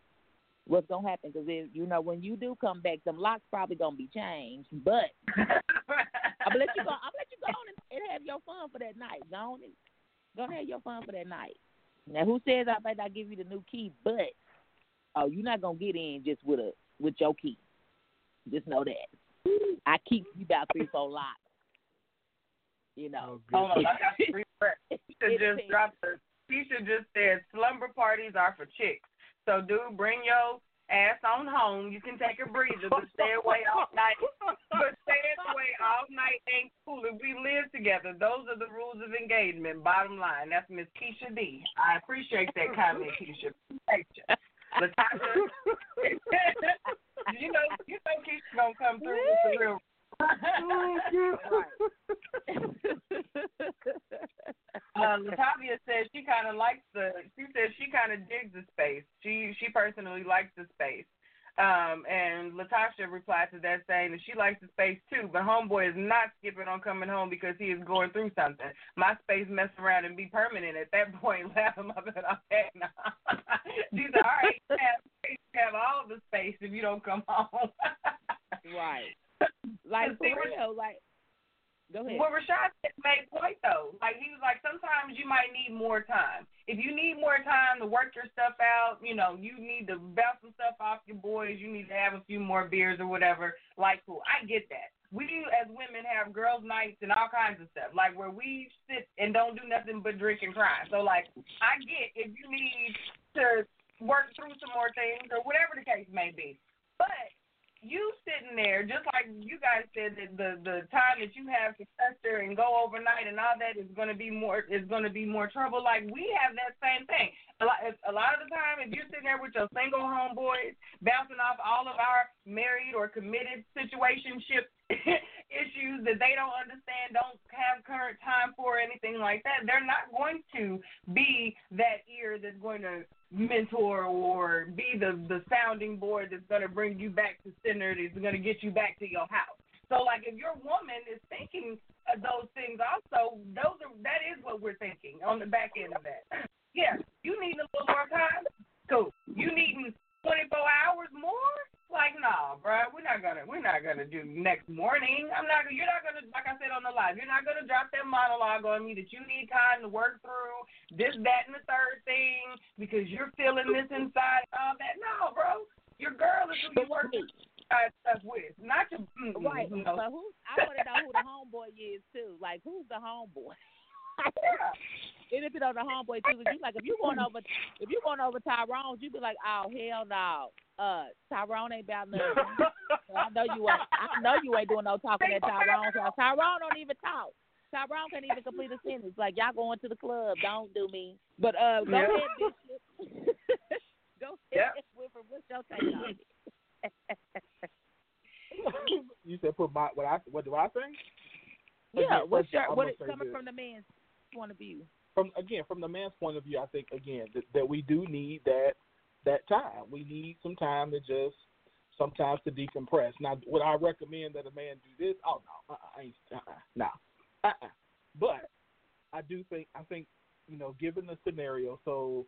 Speaker 3: what's gonna happen. Because you know, when you do come back, them locks probably gonna be changed. But I'm gonna let you go. I'm gonna let you go on and, and have your fun for that night. Go on and go and have your fun for that night. Now, who says I might not give you the new key? But Oh, you're not gonna get in just with a with your key. Just know that. I keep you about three, four locks. You know.
Speaker 4: Oh, Hold on, I got to refresh. She should just drop the. Should just said slumber parties are for chicks. So, dude, bring your ass on home. You can take a breather, but stay away all night. But stay away all night ain't cool. If we live together, those are the rules of engagement. Bottom line, that's Miss Keisha D. I appreciate that comment, Keisha. Appreciate you. You know, you know, Keisha gonna come through with the real. Uh, Latavia says she kind of likes the. She says she kind of digs the space. She she personally likes the space. Um, and Latasha replied to that saying that she likes the space too, but homeboy is not skipping on coming home because he is going through something. My space mess around and be permanent at that point. Laugh him up and I'm head now. she said, "All right, you have, you have all the space if you don't come home."
Speaker 3: right. Like for real, like Go ahead.
Speaker 4: Well, Rashaad made point though. Like he was like, sometimes you might need more time. If you need more time to work your stuff out, you know, you need to bounce some stuff off your boys. You need to have a few more beers or whatever. Like, cool. I get that. We as women have girls' nights and all kinds of stuff, like where we sit and don't do nothing but drink and cry. So, like, I get if you need to work through some more things or whatever the case may be. But you sitting there, just like you guys said, that the the time that you have to fester and go overnight and all that is going to be more is going to be more trouble. Like we have that same thing. A lot, a lot of the time, if you're sitting there with your single homeboys bouncing off all of our married or committed situationship issues that they don't understand, don't have current time for, anything like that, they're not going to be that ear that's going to mentor or be the the sounding board that's going to bring you back to center that's going to get you back to your house. So like if your woman is thinking of those things also those are that is what we're thinking on the back end of that. Yeah you need a little more time? Cool. You needing 24 hours more like, no, bro, we're not gonna we're not gonna do next morning. I'm not you're not gonna like I said on the live, you're not gonna drop that monologue on me that you need time to work through this, that, and the third thing because you're feeling this inside and all that. No, bro. Your girl is who you work stuff with, not your mm,
Speaker 3: right.
Speaker 4: You know.
Speaker 3: So who? I want to know who the homeboy is too. Like, who's the homeboy? and if it on the homeboy too, you like if you going over if you going over Tyrone, you be like, oh hell no, uh Tyrone ain't about nothing. so I know you ain't. I know you ain't doing no talking at Tyrone's house. Tyrone don't even talk. Tyrone can't even complete a sentence. Like y'all going to the club, don't do me. But uh, go
Speaker 4: Yeah.
Speaker 3: ahead, Bishop. go ahead,
Speaker 4: Yep.
Speaker 3: Winfred. What's your take on it?
Speaker 2: you said put my what I what do I think?
Speaker 3: yeah, what's your what
Speaker 2: gonna
Speaker 3: coming from the man's point of view?
Speaker 2: From again from the man's point of view, I think again that, that we do need that that time. We need some time to just sometimes to decompress. Now, would I recommend that a man do this? Oh no, uh-uh, I ain't, uh-uh, no, uh-uh. But I do think I think you know, given the scenario, so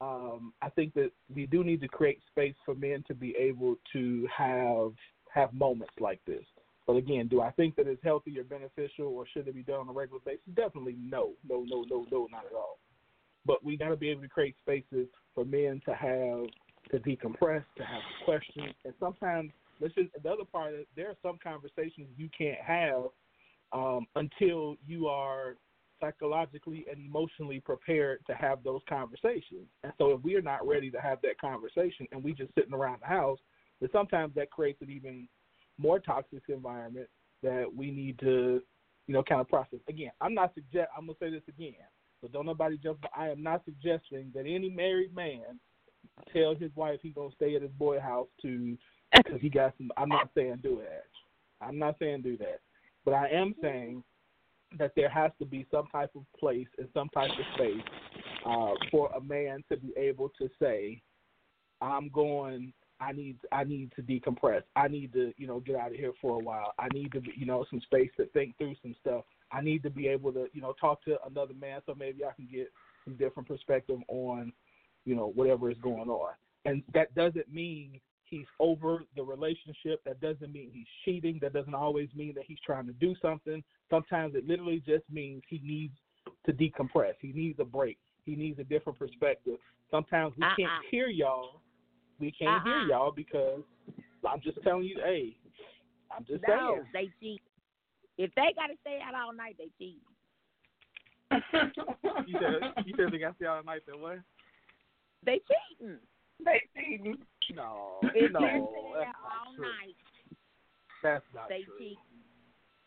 Speaker 2: um, I think that we do need to create space for men to be able to have have moments like this. But again, do I think that it's healthy or beneficial, or should it be done on a regular basis? Definitely no, no, no, no, no, not at all. But we got to be able to create spaces for men to have to decompress, to have questions, and sometimes let's just the other part is there are some conversations you can't have um, until you are psychologically and emotionally prepared to have those conversations. And so if we are not ready to have that conversation and we just sitting around the house, then sometimes that creates an even more toxic environment that we need to, you know, kind of process. Again, I'm not suggest I'm gonna say this again. So don't nobody jump I am not suggesting that any married man tell his wife he's gonna stay at his boy house to because he got some I'm not saying do that. I'm not saying do that. But I am saying that there has to be some type of place and some type of space uh, for a man to be able to say, "I'm going. I need. I need to decompress. I need to, you know, get out of here for a while. I need to, be, you know, some space to think through some stuff. I need to be able to, you know, talk to another man so maybe I can get some different perspective on, you know, whatever is going on. And that doesn't mean he's over the relationship. That doesn't mean he's cheating. That doesn't always mean that he's trying to do something. Sometimes it literally just means he needs to decompress. He needs a break. He needs a different perspective. Sometimes we uh-uh. can't
Speaker 3: Uh-uh.
Speaker 2: hear y'all. We can't hear
Speaker 3: Uh-uh.
Speaker 2: y'all because I'm just telling you, hey, I'm just
Speaker 3: no,
Speaker 2: saying.
Speaker 3: they cheat. If they got to stay out all night, they cheat.
Speaker 2: You said you said they got to stay out all night. Then what?
Speaker 3: They cheating.
Speaker 4: They cheating.
Speaker 2: No,
Speaker 3: If
Speaker 2: no, that's not
Speaker 3: all
Speaker 2: true.
Speaker 3: night,
Speaker 2: That's not
Speaker 3: they
Speaker 2: true.
Speaker 3: cheat.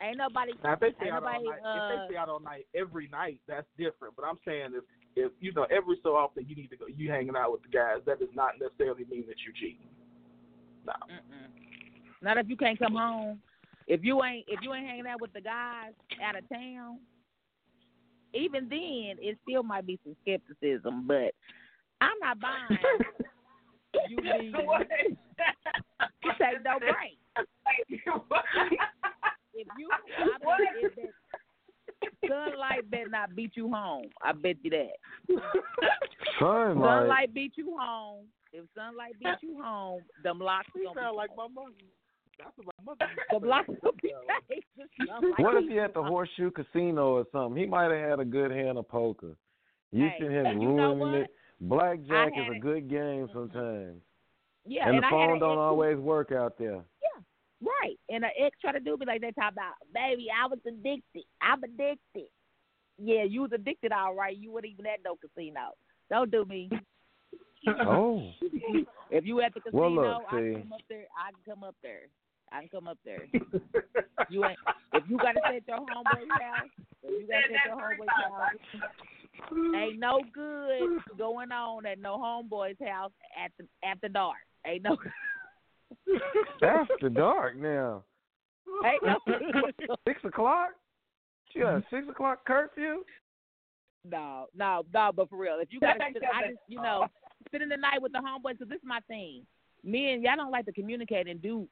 Speaker 3: Ain't nobody.
Speaker 2: Now, if they stay
Speaker 3: ain't
Speaker 2: out all
Speaker 3: nobody.
Speaker 2: night, if
Speaker 3: uh,
Speaker 2: they stay out all night every night, that's different. But I'm saying if if you know every so often you need to go, you hanging out with the guys, that does not necessarily mean that you're cheating. No.
Speaker 3: Mm-mm. Not if you can't come home. If you ain't if you ain't hanging out with the guys out of town, even then it still might be some skepticism. But I'm not buying. you leave. You take no break. If you, I bet if that sunlight better not beat you home. I bet you that.
Speaker 5: Sunlight.
Speaker 3: Sunlight beat you home. If sunlight beat you home, them locks
Speaker 2: You
Speaker 3: gonna
Speaker 2: sound
Speaker 3: be
Speaker 2: like my mother. That's what my mother.
Speaker 3: the blocks gonna be
Speaker 5: What if he at the horseshoe casino or something? He might have had a good hand of poker. You
Speaker 3: Hey,
Speaker 5: seen him
Speaker 3: and you
Speaker 5: ruining it. Blackjack is a
Speaker 3: it-
Speaker 5: good game sometimes.
Speaker 3: Yeah,
Speaker 5: and
Speaker 3: and
Speaker 5: the
Speaker 3: I
Speaker 5: phone
Speaker 3: an
Speaker 5: don't always work out there.
Speaker 3: Right. And an ex try to do me like they talk about, baby, I was addicted. I'm addicted. Yeah, you was addicted all right. You wasn't even at no casino. Don't do me.
Speaker 5: Oh.
Speaker 3: If you at the casino,
Speaker 5: Well, look,
Speaker 3: I can come up there. I can come up there. I can come up there. You ain't if you gotta at your homeboy's house, if you gotta at your homeboy's house, ain't no good going on at no homeboy's house at the after dark. Ain't no
Speaker 5: After dark now. Six o'clock? Yeah, mm-hmm. six o'clock curfew?
Speaker 3: No, no, no, but for real, if you gotta, I just, you know, spending the night with the homeboys. Cause this is my thing. Me and y'all don't like to communicate and do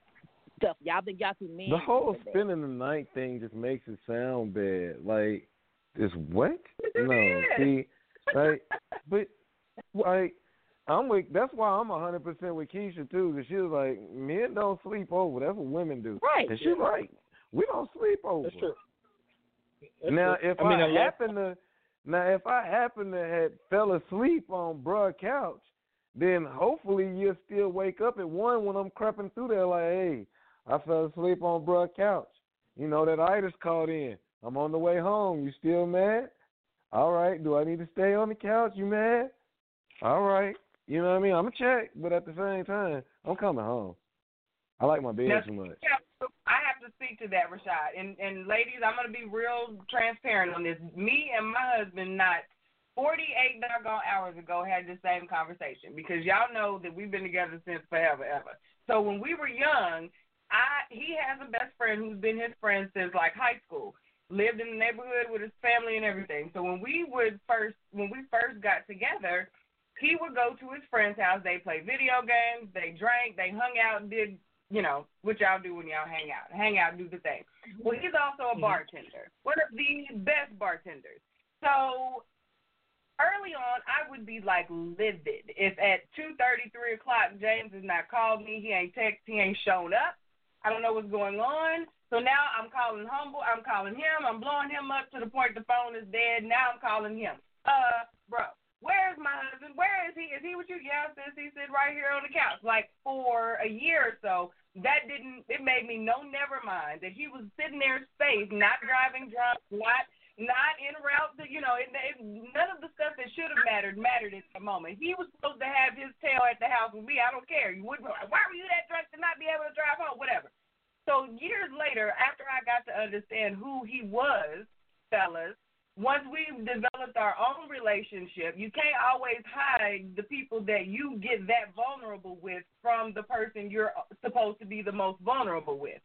Speaker 3: stuff. Y'all think y'all too mean.
Speaker 5: The whole spending the night thing just makes it sound bad. Like, just what? No, see, like, but like, I'm with. That's why I'm a hundred percent with Keisha too, because she was like, men don't sleep over. That's what women do.
Speaker 3: Right.
Speaker 5: And she's right. We don't sleep over.
Speaker 2: That's true. That's
Speaker 5: now,
Speaker 2: true.
Speaker 5: if
Speaker 2: I mean,
Speaker 5: I,
Speaker 2: unless-
Speaker 5: happen to, now if I happen to have fell asleep on bruh couch, then hopefully you'll still wake up at one when I'm creeping through there. Like, hey, I fell asleep on bruh couch. You know that itis called in. I'm on the way home. You still mad? All right. Do I need to stay on the couch? You mad? All right. You know what I mean? I'm a check, but at the same time, I'm coming home. I like my bed
Speaker 4: Now,
Speaker 5: too much.
Speaker 4: I have to speak to that, Rashaad. And and ladies, I'm gonna be real transparent on this. Me and my husband not 48 doggone hours ago had the same conversation because y'all know that we've been together since forever ever. So when we were young, I he has a best friend who's been his friend since like high school. Lived in the neighborhood with his family and everything. So when we would first when we first got together, he would go to his friend's house. They played video games, they drank, they hung out and did you know, what y'all do when y'all hang out. Hang out, do the thing. Well, he's also a bartender, one of the best bartenders. So early on, I would be like livid if at two thirty, three o'clock, James has not called me. He ain't text. He ain't shown up. I don't know what's going on. So now I'm calling humble. I'm calling him. I'm blowing him up to the point the phone is dead. Now I'm calling him. Uh, bro, where's my husband? Where is he? Is he with you? Yeah, sis. He's sitting right here on the couch. Like for a year or so, that didn't. It made me no never mind that he was sitting there safe, not driving drunk, not not en route to you know. It, it, none of the stuff that should have mattered mattered at the moment. He was supposed to have his tail at the house with me. I don't care. You wouldn't. Why were you that drunk to not be able to drive home? Whatever. So years later, after I got to understand who he was, fellas, once we've developed our own relationship, you can't always hide the people that you get that vulnerable with from the person you're supposed to be the most vulnerable with.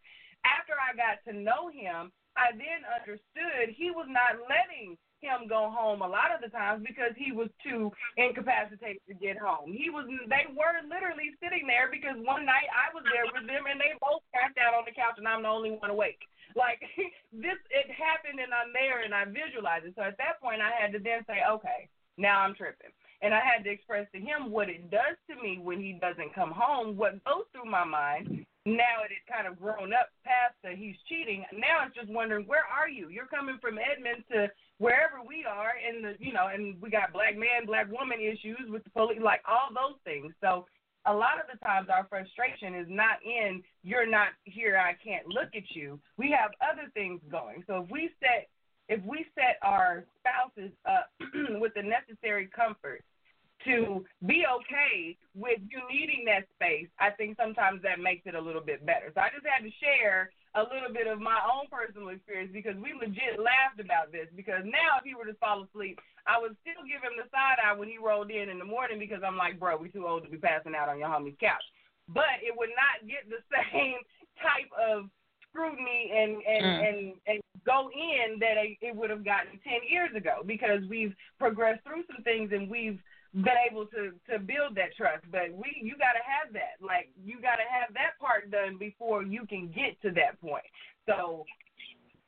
Speaker 4: After I got to know him, I then understood he was not letting him go home a lot of the times because he was too incapacitated to get home. He was they were literally sitting there because one night I was there with them and they both passed out on the couch and I'm the only one awake. Like this it happened and I'm there and I visualized it. So at that point I had to then say, Okay, now I'm tripping. And I had to express to him what it does to me when he doesn't come home, what goes through my mind. Now it had kind of grown up past the he's cheating. Now it's just wondering where are you? You're coming from Edmond to wherever we are, and the you know, and we got black man, black woman issues with the police, like all those things. So a lot of the times our frustration is not in you're not here, I can't look at you. We have other things going. So if we set if we set our spouses up with the necessary comfort to be okay with you needing that space, I think sometimes that makes it a little bit better. So I just had to share a little bit of my own personal experience because we legit laughed about this. Because now, if he were to fall asleep, I would still give him the side eye when he rolled in in the morning because I'm like, bro, we too old to be passing out on your homie's couch. But it would not get the same type of scrutiny and and
Speaker 11: Mm.
Speaker 4: and and go in that it it would have gotten ten years ago because we've progressed through some things and we've been able to to build that trust. But we you got to have that. Like you got to have that part done before you can get to that point. So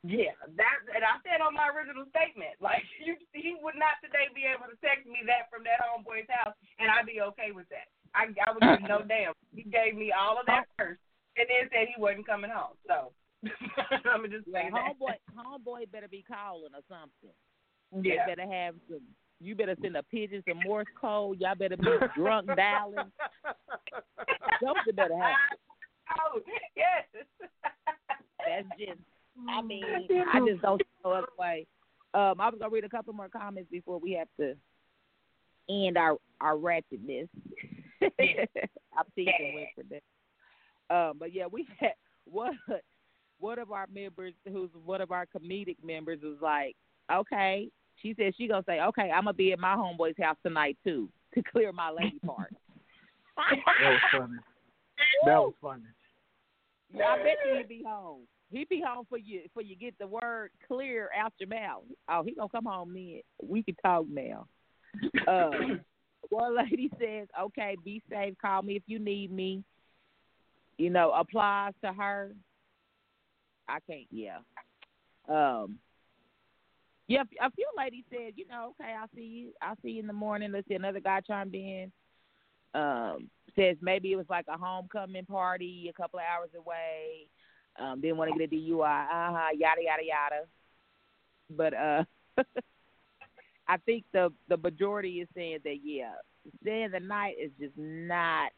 Speaker 4: yeah, that and I said on my original statement, like you, he would not today be able to text me that from that homeboy's house, and I'd be okay with that. I I would give no damn. He gave me all of that oh. first, and then said he wasn't coming home. So I'm gonna just say
Speaker 3: Yeah,
Speaker 4: that.
Speaker 3: homeboy, homeboy better be calling or something.
Speaker 4: Yeah.
Speaker 3: They better have some. You better send a pigeon some Morse code. Y'all better be drunk dialing. Something better happen.
Speaker 4: Oh yes.
Speaker 3: That's just. I mean, I just don't see no other way. Um, I was gonna read a couple more comments before we have to end our our ratchetness. I'm teasing Winfred there. Um, but yeah, we had one one of our members, who's one of our comedic members, was like, okay. She said she gonna say, okay, I'm gonna be at my homeboy's house tonight too to clear my lady part.
Speaker 2: That was funny. That was funny.
Speaker 3: I bet you he'd be home. He'd be home for you for you get the word clear out your mouth. Oh, he gonna come home then. We can talk now. Uh, one lady says, "Okay, be safe. Call me if you need me." You know, applies to her. I can't. Yeah. Um. Yeah, a few ladies said, you know, okay, I'll see you. I'll see you in the morning. Let's see another guy chimed in. Um, says maybe it was like a homecoming party a couple of hours away. Um, didn't want to get a DUI. Uh huh. Yada yada yada. But uh, I think the the majority is saying that yeah, staying the night is just not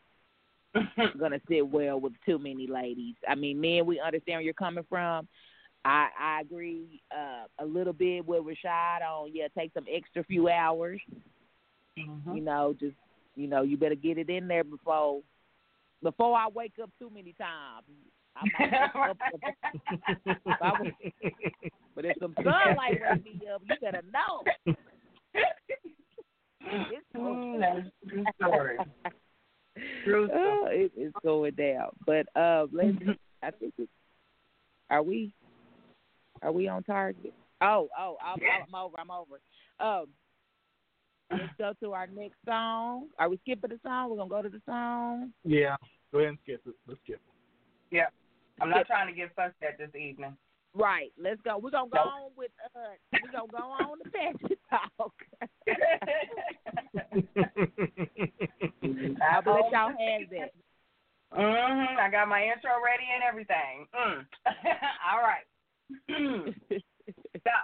Speaker 3: gonna sit well with too many ladies. I mean, men, we understand where you're coming from. I I agree uh, a little bit with Rashaad on yeah, take some extra few hours. You know, just you know, you better get it in there before before I wake up too many times. I might up- I was- but if some sunlight wake me up, you better know. It's
Speaker 4: Mm, that's a true story. True
Speaker 3: Oh, it is going down. But uh, let's. I think it's. Are we? Are we on target? Oh, oh, I'm, I'm over. I'm over. Um, let's go to our next song. Are we skipping the song? We're gonna go to the song.
Speaker 2: Yeah. Go ahead and skip it. Let's skip it.
Speaker 4: Yeah. I'm not trying to get fussed at this evening.
Speaker 3: Right. Let's go. We're gonna go
Speaker 4: Nope.
Speaker 3: on with. Uh, we're gonna go on to passion talk. I'll let y'all have that.
Speaker 4: Mhm. I got my intro ready and everything. Mm. All right. so,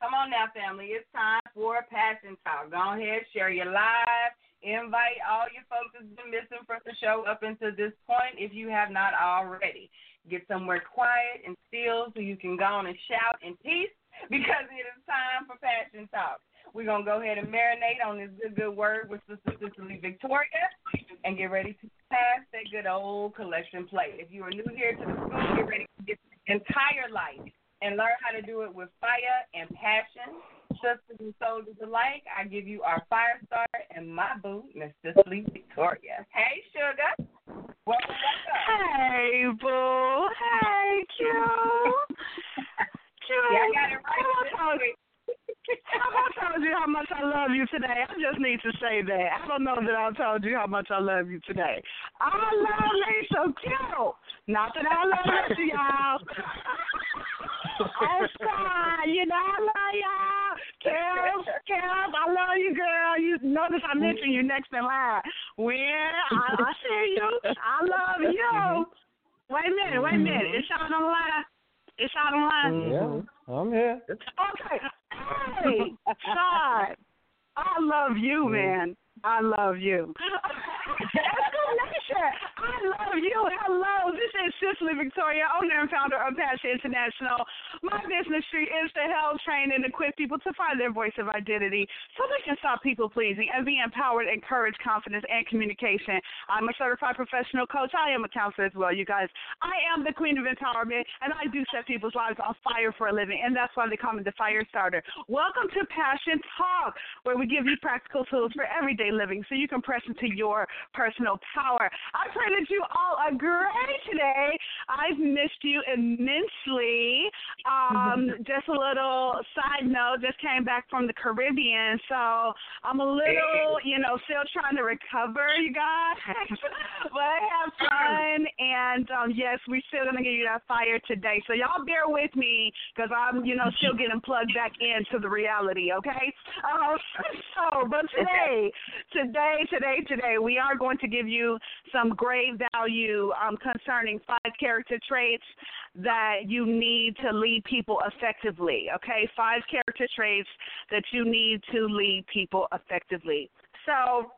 Speaker 4: come on now, family. It's time for passion talk. Go ahead, share your live. Invite all your folks that's been missing from the show up until this point if you have not already. Get somewhere quiet and still so you can go on and shout in peace because it is time for passion talk. We're to go ahead and marinate on this good, good word with Sister Cicely Victoria and get ready to pass that good old collection plate. If you are new here to the Scoop, get ready to get the entire life and learn how to do it with fire and passion. Sisters and soldiers alike, I give you our fire starter and my boo, Miss Cicely Victoria. Hey, sugar. Welcome, welcome.
Speaker 11: Hey, boo. Hey, Q. Q.
Speaker 4: Yeah, I got it right.
Speaker 11: Have I told you- have I told you how much I love you today? I just need to say that. I don't know that I told you how much I love you today. I love Lisa Q. Not that I love of y'all. I'm. You know, I love y'all. Kev, Kev, I love you, girl. You notice I mentioned you next in line. Well, I, I see you. I love you. Mm-hmm. Wait a minute, wait a minute. Is y'all on the line? Is y'all on the line? Mm-hmm.
Speaker 5: Yeah, I'm here.
Speaker 11: Okay. Hey, Sean, I love you, mm-hmm. man. I love you. Nation. I love you. Hello. This is Cicely Victoria, owner and founder of Passion International. My business street is to help train and equip people to find their voice of identity so they can stop people pleasing and be empowered, encourage confidence and communication. I'm a certified professional coach. I am a counselor as well, you guys. I am the queen of empowerment and I do set people's lives on fire for a living, and that's why they call me the fire starter. Welcome to Passion Talk, where we give you practical tools for everyday living so you can press into your personal power. I pray that you all are great today. I've missed you immensely. Um, just a little side note, just came back from the Caribbean, so I'm a little, you know, still trying to recover, you guys. but I have fun, and um, yes, we're still gonna give you that fire today. So y'all bear with me because I'm, you know, still getting plugged back into the reality. Okay. Um, so, but today, today, today, today, we are going to give you some great value um, concerning five character traits that you need to lead people effectively. Okay, five character traits that you need to lead people effectively. So,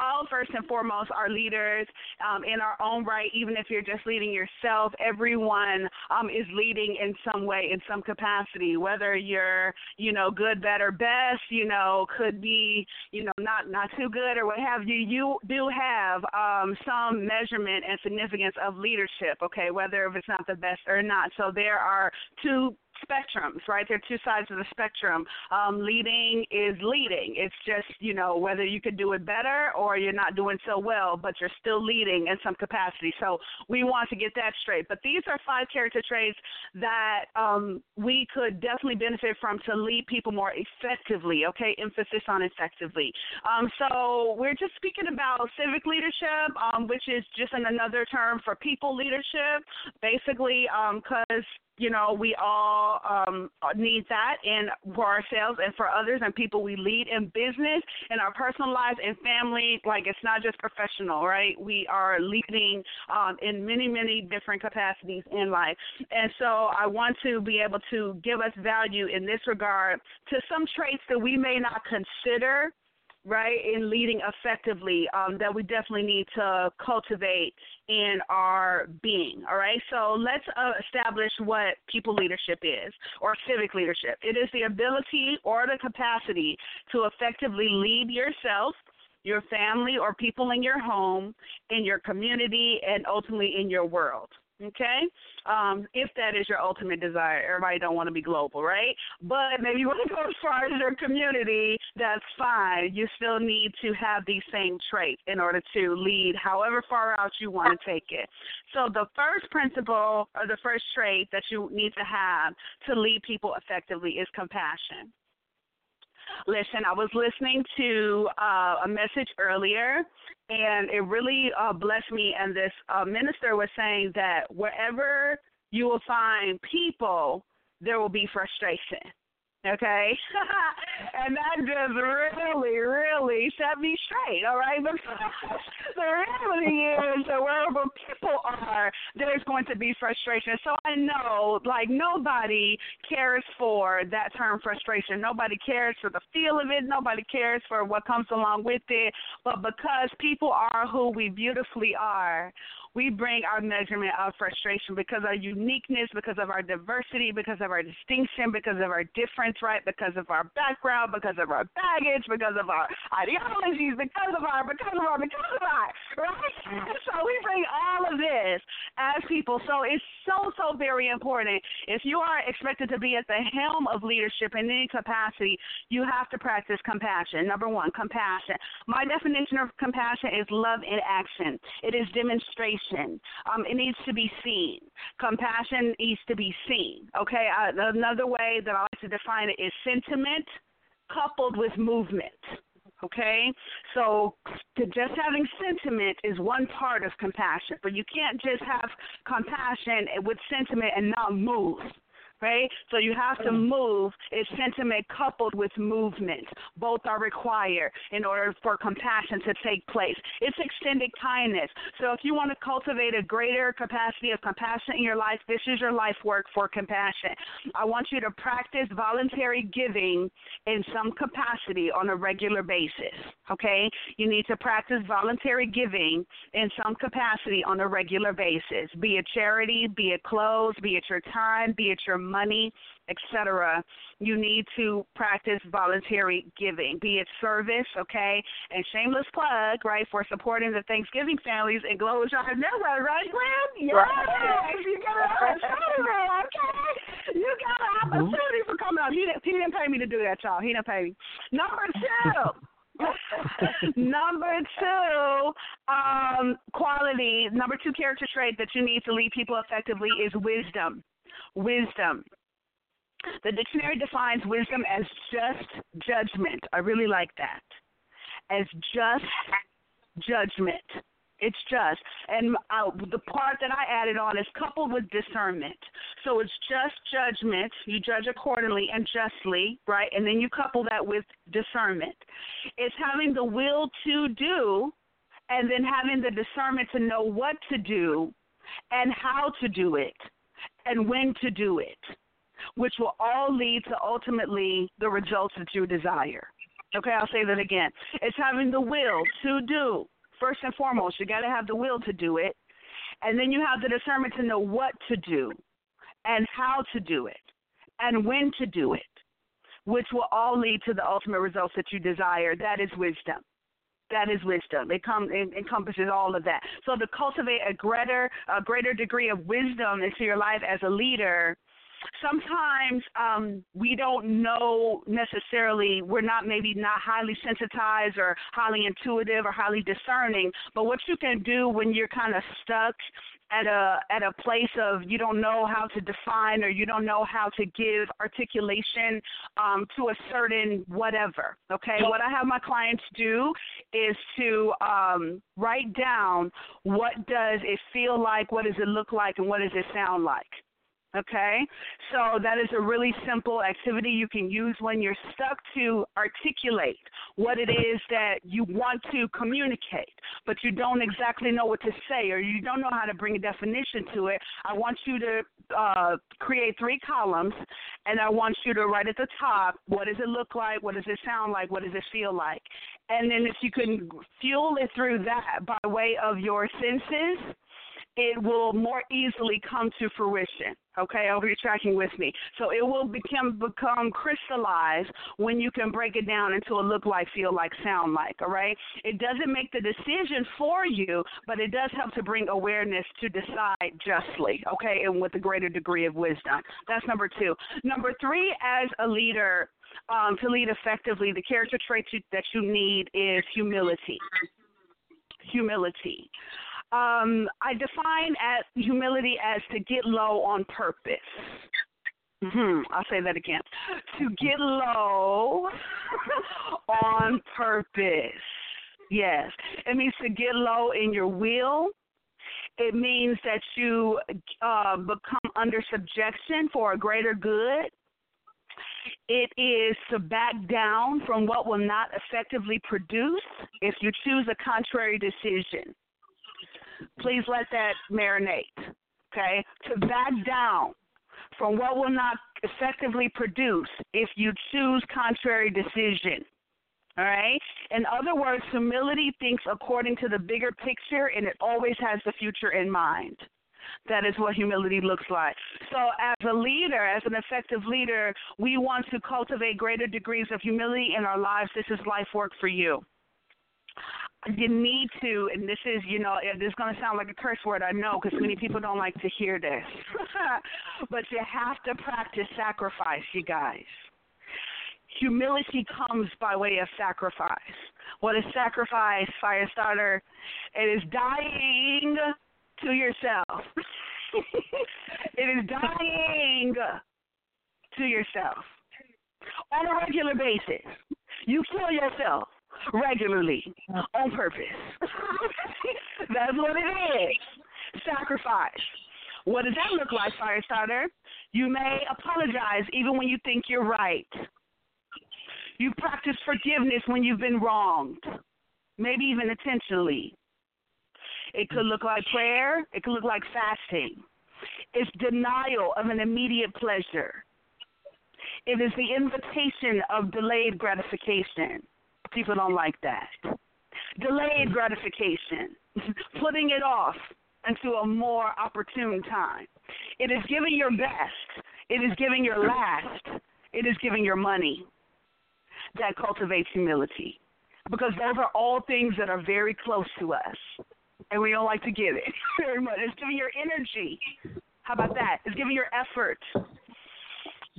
Speaker 11: all first and foremost are leaders um, in our own right. Even if you're just leading yourself, everyone um, is leading in some way, in some capacity. Whether you're, you know, good, better, best, you know, could be, you know, not not too good or what have you. You do have um, some measurement and significance of leadership. Okay, whether if it's not the best or not. So there are two spectrums, right? There are two sides of the spectrum. Um, leading is leading. It's just, you know, whether you could do it better or you're not doing so well, but you're still leading in some capacity. So we want to get that straight. But these are five character traits that um, we could definitely benefit from to lead people more effectively, okay? Emphasis on effectively. Um, so we're just speaking about civic leadership, um, which is just another term for people leadership, basically, because um, you know, we all um, need that and for ourselves and for others and people we lead in business, in our personal lives and family. Like it's not just professional, right? We are leading um, in many, many different capacities in life. And so I want to be able to give us value in this regard to some traits that we may not consider right, in leading effectively um, that we definitely need to cultivate in our being. All right, so let's uh, establish what people leadership is or civic leadership. It is the ability or the capacity to effectively lead yourself. Your family or people in your home, in your community, and ultimately in your world. Okay, um, if that is your ultimate desire, everybody don't want to be global, right? But maybe you want to go as far as your community. That's fine. You still need to have these same traits in order to lead, however far out you want to take it. So the first principle or the first trait that you need to have to lead people effectively is compassion. Listen, I was listening to uh, a message earlier, and it really uh, blessed me. And this uh, minister was saying that wherever you will find people, there will be frustration okay? and that just really, really set me straight, all right? But the reality is that wherever people are, there's going to be frustration. So I know, like, nobody cares for that term frustration. Nobody cares for the feel of it. Nobody cares for what comes along with it. But because people are who we beautifully are, we bring our measurement of frustration because of our uniqueness, because of our diversity, because of our distinction, because of our difference, right? Because of our background, because of our baggage, because of our ideologies, because of our, because of our, because of our, right? Mm. So we bring all of this as people. So it's so, so very important. If you are expected to be at the helm of leadership in any capacity, you have to practice compassion. Number one, compassion. My definition of compassion is love in action. It is demonstration um, it needs to be seen. Compassion needs to be seen. Okay. Uh, another way that I like to define it is sentiment coupled with movement. Okay, so just having sentiment is one part of compassion, but you can't just have compassion with sentiment and not move right? So you have to mm-hmm. move. It's sentiment coupled with movement. Both are required in order for compassion to take place. It's extended kindness. So if you want to cultivate a greater capacity of compassion in your life, this is your life work for compassion. I want you to practice voluntary giving in some capacity on a regular basis. Okay? You need to practice voluntary giving in some capacity on a regular basis. Be it charity, be it clothes, be it your time, be it your money, etc. You need to practice voluntary giving, be it service, okay? And shameless plug, right, for supporting the Thanksgiving families in Global Drive Network, right, Glenn? Yes,
Speaker 10: Right.
Speaker 11: you got an opportunity, okay? You got an opportunity for coming out. He didn't, he didn't pay me to do that, y'all. He didn't pay me. Number two. number two, um, quality. Number two character trait that you need to lead people effectively is wisdom. Wisdom. The dictionary defines wisdom as just judgment. I really like that. As just judgment. It's just. And uh, the part that I added on is coupled with discernment. So it's just judgment. You judge accordingly and justly, right? And then you couple that with discernment. It's having the will to do and then having the discernment to know what to do and how to do it and when to do it, which will all lead to ultimately the results that you desire. Okay, I'll say that again. It's having the will to do. First and foremost, you got to have the will to do it. And then you have the discernment to know what to do and how to do it and when to do it, which will all lead to the ultimate results that you desire. That is wisdom. That is wisdom. It, comes, encompasses all of that. So to cultivate a greater, a greater degree of wisdom into your life as a leader, sometimes um, we don't know necessarily, we're not maybe not highly sensitized or highly intuitive or highly discerning, but what you can do when you're kind of stuck at a at a place of you don't know how to define or you don't know how to give articulation um, to a certain whatever. Okay, what I have my clients do is to um, write down what does it feel like, what does it look like, and what does it sound like. Okay, so that is a really simple activity you can use when you're stuck to articulate what it is that you want to communicate, but you don't exactly know what to say or you don't know how to bring a definition to it. I want you to uh, create three columns, and I want you to write at the top what does it look like, what does it sound like, what does it feel like, and then if you can fuel it through that by way of your senses it will more easily come to fruition. Okay, I you're tracking with me. So it will become become crystallized when you can break it down into a look like, feel like, sound like. All right. It doesn't make the decision for you, but it does help to bring awareness to decide justly. Okay, and with a greater degree of wisdom. That's number two. Number three, as a leader, um, to lead effectively, the character trait you, that you need is humility. Humility. Um, I define as humility as to get low on purpose. hmm I'll say that again. To get low on purpose. Yes. It means to get low in your will. It means that you uh, become under subjection for a greater good. It is to back down from what will not effectively produce if you choose a contrary decision. Please let that marinate. Okay? To back down from what will not effectively produce if you choose contrary decision. All right? In other words, humility thinks according to the bigger picture and it always has the future in mind. That is what humility looks like. So, as a leader, as an effective leader, we want to cultivate greater degrees of humility in our lives. This is life work for you you need to, and this is, you know, this is going to sound like a curse word, I know, because many people don't like to hear this. but you have to practice sacrifice, you guys. Humility comes by way of sacrifice. What is sacrifice, Firestarter? It is dying to yourself. it is dying to yourself on a regular basis. You kill yourself regularly on purpose. That's what it is. Sacrifice. What does that look like, Firestarter? You may apologize even when you think you're right. You practice forgiveness when you've been wronged, maybe even intentionally. It could look like prayer, it could look like fasting. It's denial of an immediate pleasure. It is the invitation of delayed gratification. People don't like that. Delayed gratification, putting it off until a more opportune time. It is giving your best. It is giving your last. It is giving your money. That cultivates humility. Because those are all things that are very close to us. And we don't like to give it very much. It's giving your energy. How about that? It's giving your effort.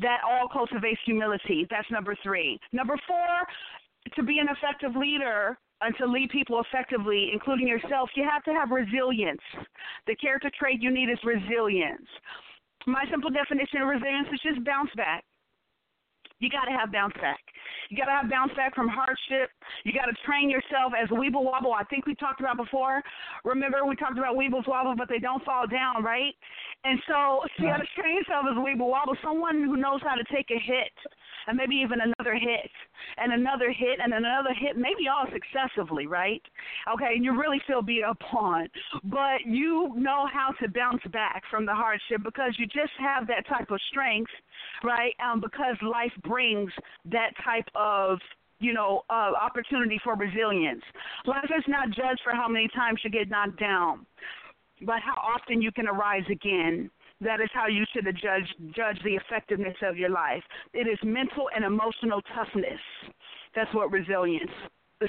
Speaker 11: That all cultivates humility. That's number three. Number four, to be an effective leader and to lead people effectively, including yourself, you have to have resilience. The character trait you need is resilience. My simple definition of resilience is just bounce back. You got to have bounce back. You got to have bounce back from hardship. You got to train yourself as a weeble wobble. I think we talked about before. Remember, we talked about weebles wobble, but they don't fall down, right? And so you got to train yourself as a weeble wobble, someone who knows how to take a hit and maybe even another hit and another hit and another hit, maybe all successively, right? Okay, and you really feel beat up on, but you know how to bounce back from the hardship because you just have that type of strength, right? Um, because life brings that type of you know, uh, opportunity for resilience. Life is not judged for how many times you get knocked down, but how often you can arise again. That is how you should judge judge the effectiveness of your life. It is mental and emotional toughness. That's what resilience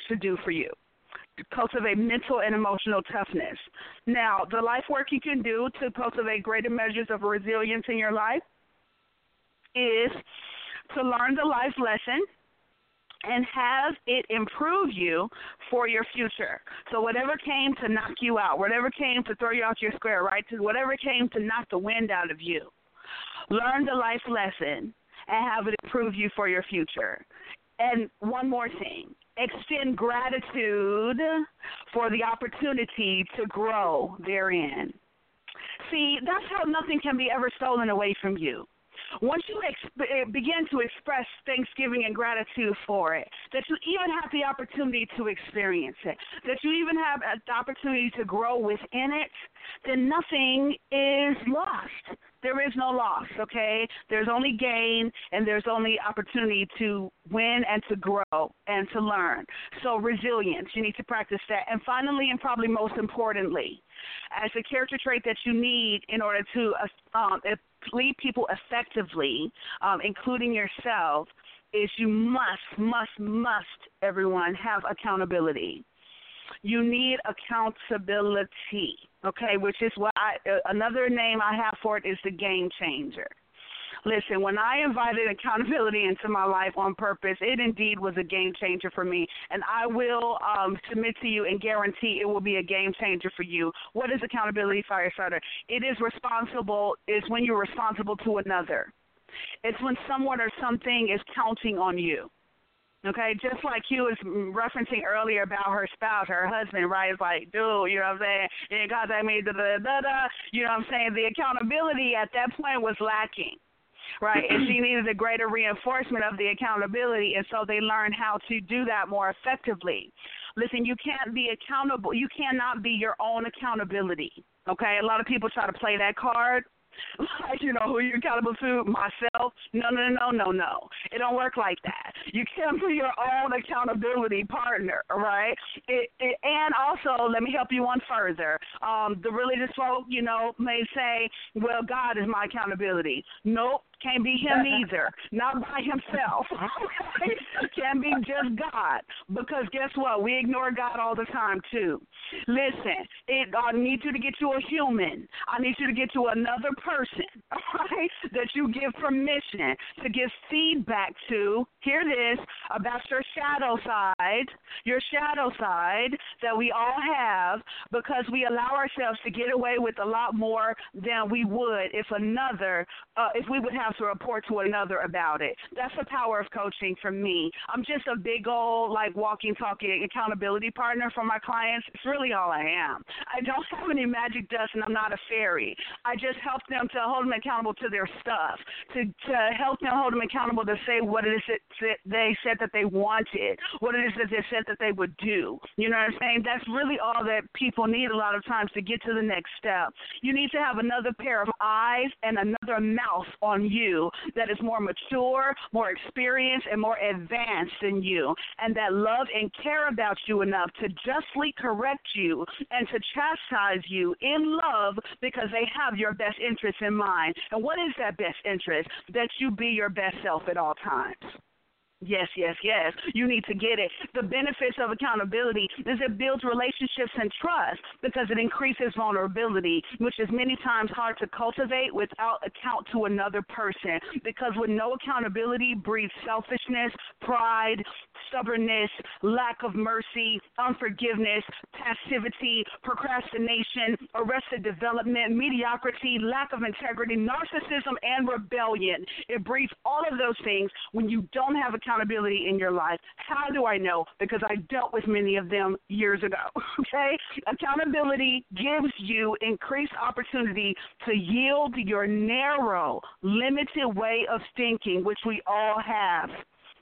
Speaker 11: should do for you. Cultivate mental and emotional toughness. Now, the life work you can do to cultivate greater measures of resilience in your life is to learn the life lesson and have it improve you for your future. So whatever came to knock you out, whatever came to throw you off your square, right? To whatever came to knock the wind out of you, learn the life lesson and have it improve you for your future. And one more thing, extend gratitude for the opportunity to grow therein. See, that's how nothing can be ever stolen away from you once you ex- eh, begin to express thanksgiving and gratitude for it, that you even have the opportunity to experience it, that you even have the opportunity to grow within it, then nothing is lost. There is no loss, okay? There's only gain and there's only opportunity to win and to grow and to learn. So, resilience, you need to practice that. And finally, and probably most importantly, as a character trait that you need in order to uh, um, lead people effectively, um, including yourself, is you must, must, must, everyone, have accountability. You need accountability, okay, which is what I, uh, another name I have for it is the game changer. Listen, when I invited accountability into my life on purpose, it indeed was a game changer for me. And I will um, submit to you and guarantee it will be a game changer for you. What is accountability, Firestarter? It is responsible, is when you're responsible to another. It's when someone or something is counting on you. Okay, just like you was referencing earlier about her spouse, her husband, right? It's like, dude, you know what I'm saying? You didn't contact me, da da da da. You know what I'm saying? The accountability at that point was lacking right? and she needed a greater reinforcement of the accountability, and so they learned how to do that more effectively. Listen, you can't be accountable. You cannot be your own accountability. Okay, a lot of people try to play that card like you know who you're accountable to myself no no no no no it don't work like that you can't be your own accountability partner right it, it, and also let me help you one further um the religious folk you know may say well god is my accountability nope can't be him either. Not by himself. Can't be just God. Because guess what? We ignore God all the time too. Listen, it, I need you to get to a human. I need you to get to another person, right? That you give permission to give feedback to. Hear this about your shadow side, your shadow side that we all have because we allow ourselves to get away with a lot more than we would if another, uh, if we would have to report to another about it. That's the power of coaching for me. I'm just a big old like walking, talking accountability partner for my clients. It's really all I am. I don't have any magic dust, and I'm not a fairy. I just help them to hold them accountable to their stuff, to to help them hold them accountable to say what it is that they said that they wanted, what it is that they said that they would do. You know what I'm saying? That's really all that people need a lot of times to get to the next step. You need to have another pair of eyes and another mouth on you that is more mature, more experienced, and more advanced than you, and that love and care about you enough to justly correct you and to chastise you in love because they have your best interest in mind. And what is that best interest? That you be your best self at all times. Yes, yes, yes. You need to get it. The benefits of accountability is it builds relationships and trust because it increases vulnerability, which is many times hard to cultivate without account to another person. Because with no accountability breeds selfishness, pride, stubbornness, lack of mercy, unforgiveness, passivity, procrastination, arrested development, mediocrity, lack of integrity, narcissism, and rebellion. It breeds all of those things when you don't have accountability accountability in your life. How do I know? Because I dealt with many of them years ago. Okay? Accountability gives you increased opportunity to yield your narrow, limited way of thinking, which we all have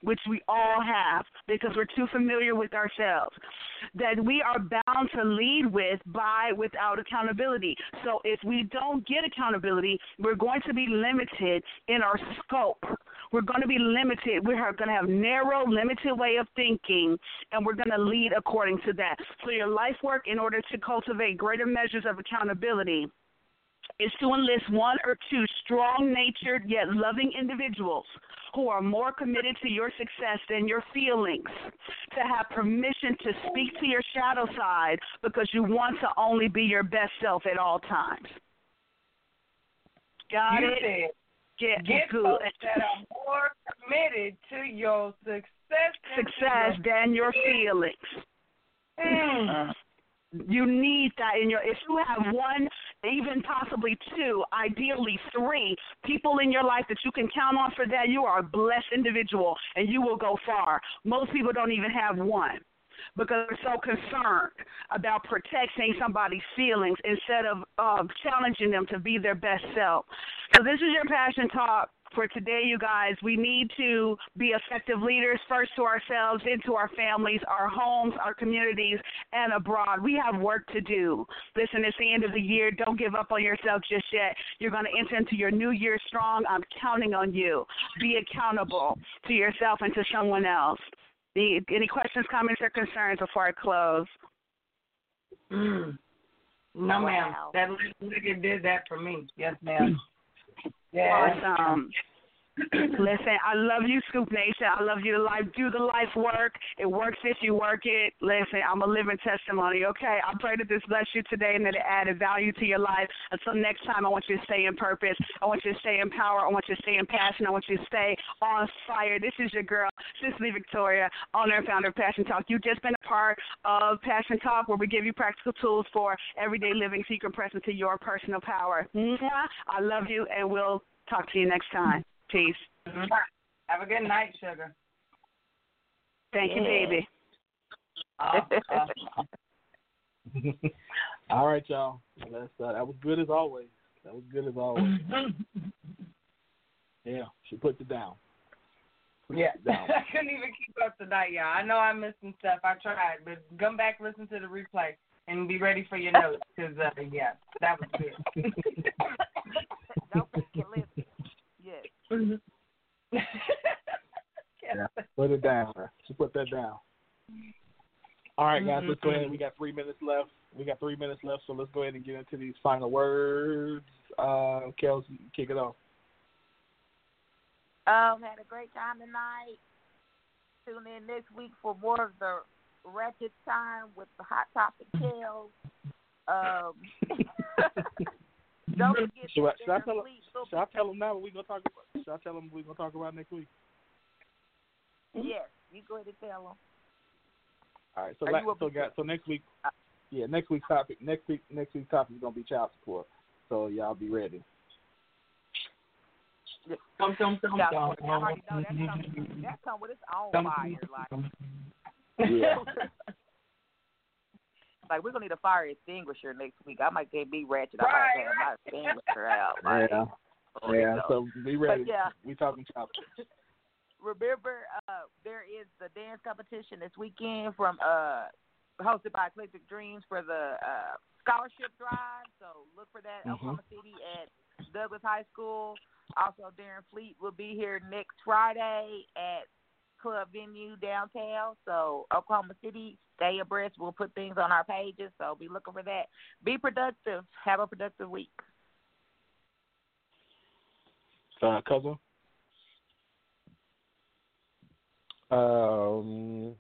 Speaker 11: which we all have because we're too familiar with ourselves, that we are bound to lead with by without accountability. So if we don't get accountability, we're going to be limited in our scope. We're going to be limited. We're going to have narrow, limited way of thinking, and we're going to lead according to that. So your life work, in order to cultivate greater measures of accountability, is to enlist one or two strong natured yet loving individuals who are more committed to your success than your feelings, to have permission to speak to your shadow side because you want to only be your best self at all times. Got
Speaker 4: you
Speaker 11: it? Get,
Speaker 4: get
Speaker 11: good.
Speaker 4: folks that are more committed to your success than
Speaker 11: success
Speaker 4: your
Speaker 11: than your feelings.
Speaker 4: Mm.
Speaker 11: You need that in your. If you have one, even possibly two, ideally three people in your life that you can count on for that, you are a blessed individual, and you will go far. Most people don't even have one because they're so concerned about protecting somebody's feelings instead of uh, challenging them to be their best self. So this is your passion talk for today, you guys. We need to be effective leaders first to ourselves, into our families, our homes, our communities, and abroad. We have work to do. Listen, it's the end of the year. Don't give up on yourself just yet. You're going to enter into your new year strong. I'm counting on you. Be accountable to yourself and to someone else. The, any questions, comments, or concerns before I close?
Speaker 4: Mm. No, ma'am. That nigga did that for me. Yes, ma'am. Yeah.
Speaker 11: Awesome. Listen, I love you, Scoop Nation. I love you to life. Do the life work. It works if you work it. Listen, I'm a living testimony. Okay, I pray that this bless you today and that it added value to your life. Until next time, I want you to stay in purpose. I want you to stay in power. I want you to stay in passion. I want you to stay on fire. This is your girl, Cicely Victoria, owner and founder of Passion Talk. You've just been a part of Passion Talk, where we give you practical tools for everyday living so you can press into your personal power. I love you, and we'll talk to you next time. Peace.
Speaker 4: Have a good night, sugar.
Speaker 11: Thank you, baby.
Speaker 4: Uh, uh,
Speaker 2: All right, y'all. That's, uh, that was good as always. That was good as always. yeah, she puts it down.
Speaker 4: yeah, I couldn't even keep up tonight, y'all. I know I missed some stuff. I tried, but come back, listen to the replay, and be ready for your notes because, uh, yeah, that was good.
Speaker 3: Yes.
Speaker 2: Yeah, put it down. She put that down. All right, guys, let's go ahead. We got three minutes left. We got three minutes left, so let's go ahead and get into these final words. Uh, Kellz, kick it off.
Speaker 3: Um, had a great time tonight. Tune in next week for more of the Ratchet Time with the Hot Topic Kellz. Um, don't forget
Speaker 2: Should I,
Speaker 3: to
Speaker 2: should I tell them? Should I tell them now what we're gonna talk about? Should I tell them what we're gonna talk about next week? Mm-hmm.
Speaker 3: Yes, you go ahead and tell them.
Speaker 2: All right. So,
Speaker 3: Are
Speaker 2: la-
Speaker 3: you up
Speaker 2: so,
Speaker 3: with
Speaker 2: guys, so next week, yeah, next week's topic, next week, next week's topic is gonna be child support. So y'all be ready.
Speaker 3: Already know that's come, that come with its own fire. Like,
Speaker 5: yeah.
Speaker 3: like we're gonna need a fire extinguisher next week. I might get me ratchet. I might have my extinguisher out. Like,
Speaker 2: Yeah.
Speaker 3: oh,
Speaker 2: Yeah,
Speaker 3: no.
Speaker 2: so be ready.
Speaker 3: But yeah,
Speaker 2: We talking chocolate.
Speaker 3: remember uh there is the dance competition this weekend from uh hosted by Eclectic Dreams for the uh scholarship drive. So look for that
Speaker 2: Mhm.
Speaker 3: Oklahoma City at Douglas High School. Also Darren Fleet will be here next Friday at Club Venue downtown. So Oklahoma City, stay abreast. We'll put things on our pages, so be looking for that. Be productive. Have a productive week.
Speaker 2: Uh, cousin.
Speaker 5: Um,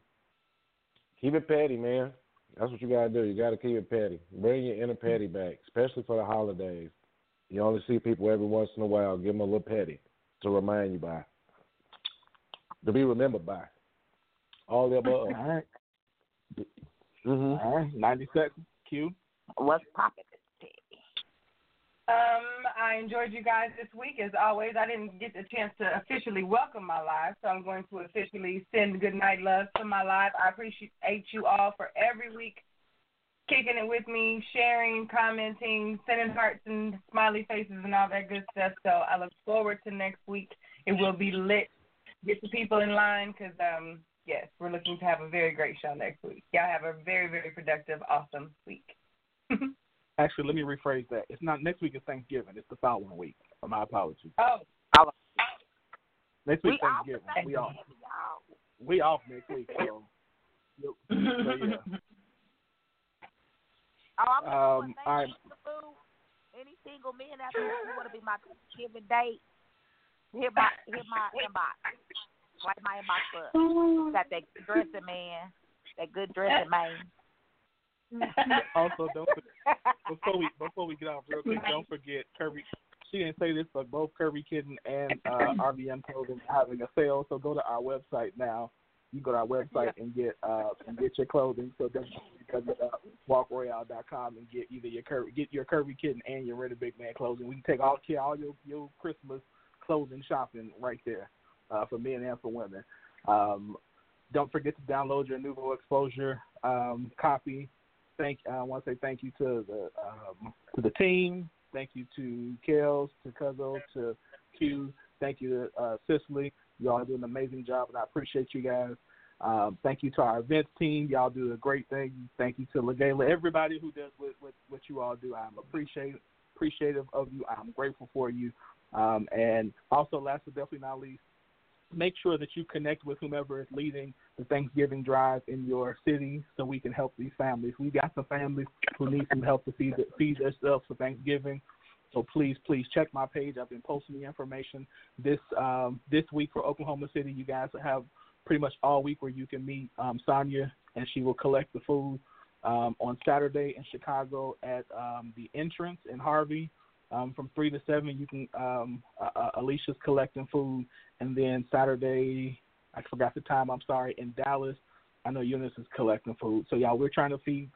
Speaker 5: keep it petty, man. That's what you gotta do. You gotta keep it petty. Bring your inner petty back, especially for the holidays. You only see people every once in a while. Give them a little petty to remind you by, to be remembered by. All the above.
Speaker 2: All right.
Speaker 5: Mm-hmm.
Speaker 2: All right. Ninety seconds. Q.
Speaker 3: What's popping?
Speaker 4: Um, I enjoyed you guys this week as always. I didn't get the chance to officially welcome my live, so I'm going to officially send good night love to my live. I appreciate you all for every week kicking it with me, sharing, commenting, sending hearts and smiley faces and all that good stuff. So I look forward to next week. It will be lit. Get the people in line because, um, yes, we're looking to have a very great show next week. Y'all have a very, very productive, awesome week.
Speaker 2: Actually, let me rephrase that. It's not next week. Is Thanksgiving. It's the following week. My apologies.
Speaker 4: Oh,
Speaker 2: Next week
Speaker 3: We
Speaker 2: Thanksgiving.
Speaker 3: for
Speaker 2: We off.
Speaker 3: Y'all.
Speaker 2: We off next week. So, so yeah.
Speaker 3: Oh, I'm
Speaker 2: Um,
Speaker 3: um,
Speaker 2: all right.
Speaker 3: Any single men out there who want to be my Thanksgiving date, hit my hit my inbox. Like my inbox up. Got that good dressing man, that good dressing man.
Speaker 2: also, don't forget, before we before we get off real quick, don't forget Kirby. She didn't say this, but both Kirby Kitten and uh, RBM Clothing are having a sale. So go to our website now. You go to our website and get uh, and get your clothing. So definitely go to walkroyale.com and get either your Kirby, get your Kirby Kitten and your Ready Big Man clothing. We can take all care all your your Christmas clothing shopping right there uh, for men and for women. Um, don't forget to download your Nouveau Exposure um, copy thank I want to say thank you to the um, to the team. Thank you to Kellz, to Cuzzo, to Q. Thank you to uh, Cicely. Y'all do an amazing job, and I appreciate you guys. Um, thank you to our events team. Y'all do a great thing. Thank you to Legala, everybody who does what, what, what you all do. I'm appreciate appreciative of you. I'm grateful for you. Um, and also, last but definitely not least, make sure that you connect with whomever is leading the Thanksgiving drive in your city so we can help these families. We got some families who need some help to feed feed themselves for Thanksgiving. So please, please check my page. I've been posting the information this um, this week for Oklahoma City. You guys have pretty much all week where you can meet um, Sonia and she will collect the food um, on Saturday in Chicago at um, the entrance in Harvey. Um, from three to seven, you can um, uh, uh, Alicia's collecting food, and then Saturday, I forgot the time. I'm sorry. In Dallas, I know Eunice is collecting food. So y'all, we're trying to feed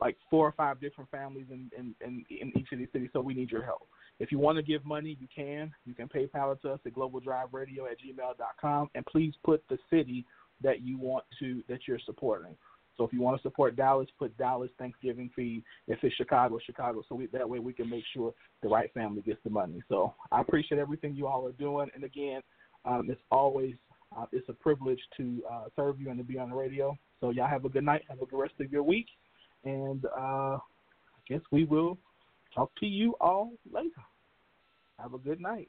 Speaker 2: like four or five different families in in, in, in each of these cities. So we need your help. If you want to give money, you can. You can PayPal it to us at globaldriveradio at gmail.com, and please put the city that you want to that you're supporting. So if you want to support Dallas, put Dallas Thanksgiving feed. If it's Chicago, Chicago. So we, that way we can make sure the right family gets the money. So I appreciate everything you all are doing. And again, um, it's always uh, it's a privilege to uh, serve you and to be on the radio. So y'all have a good night. Have a good rest of your week. And uh, I guess we will talk to you all later. Have a good night.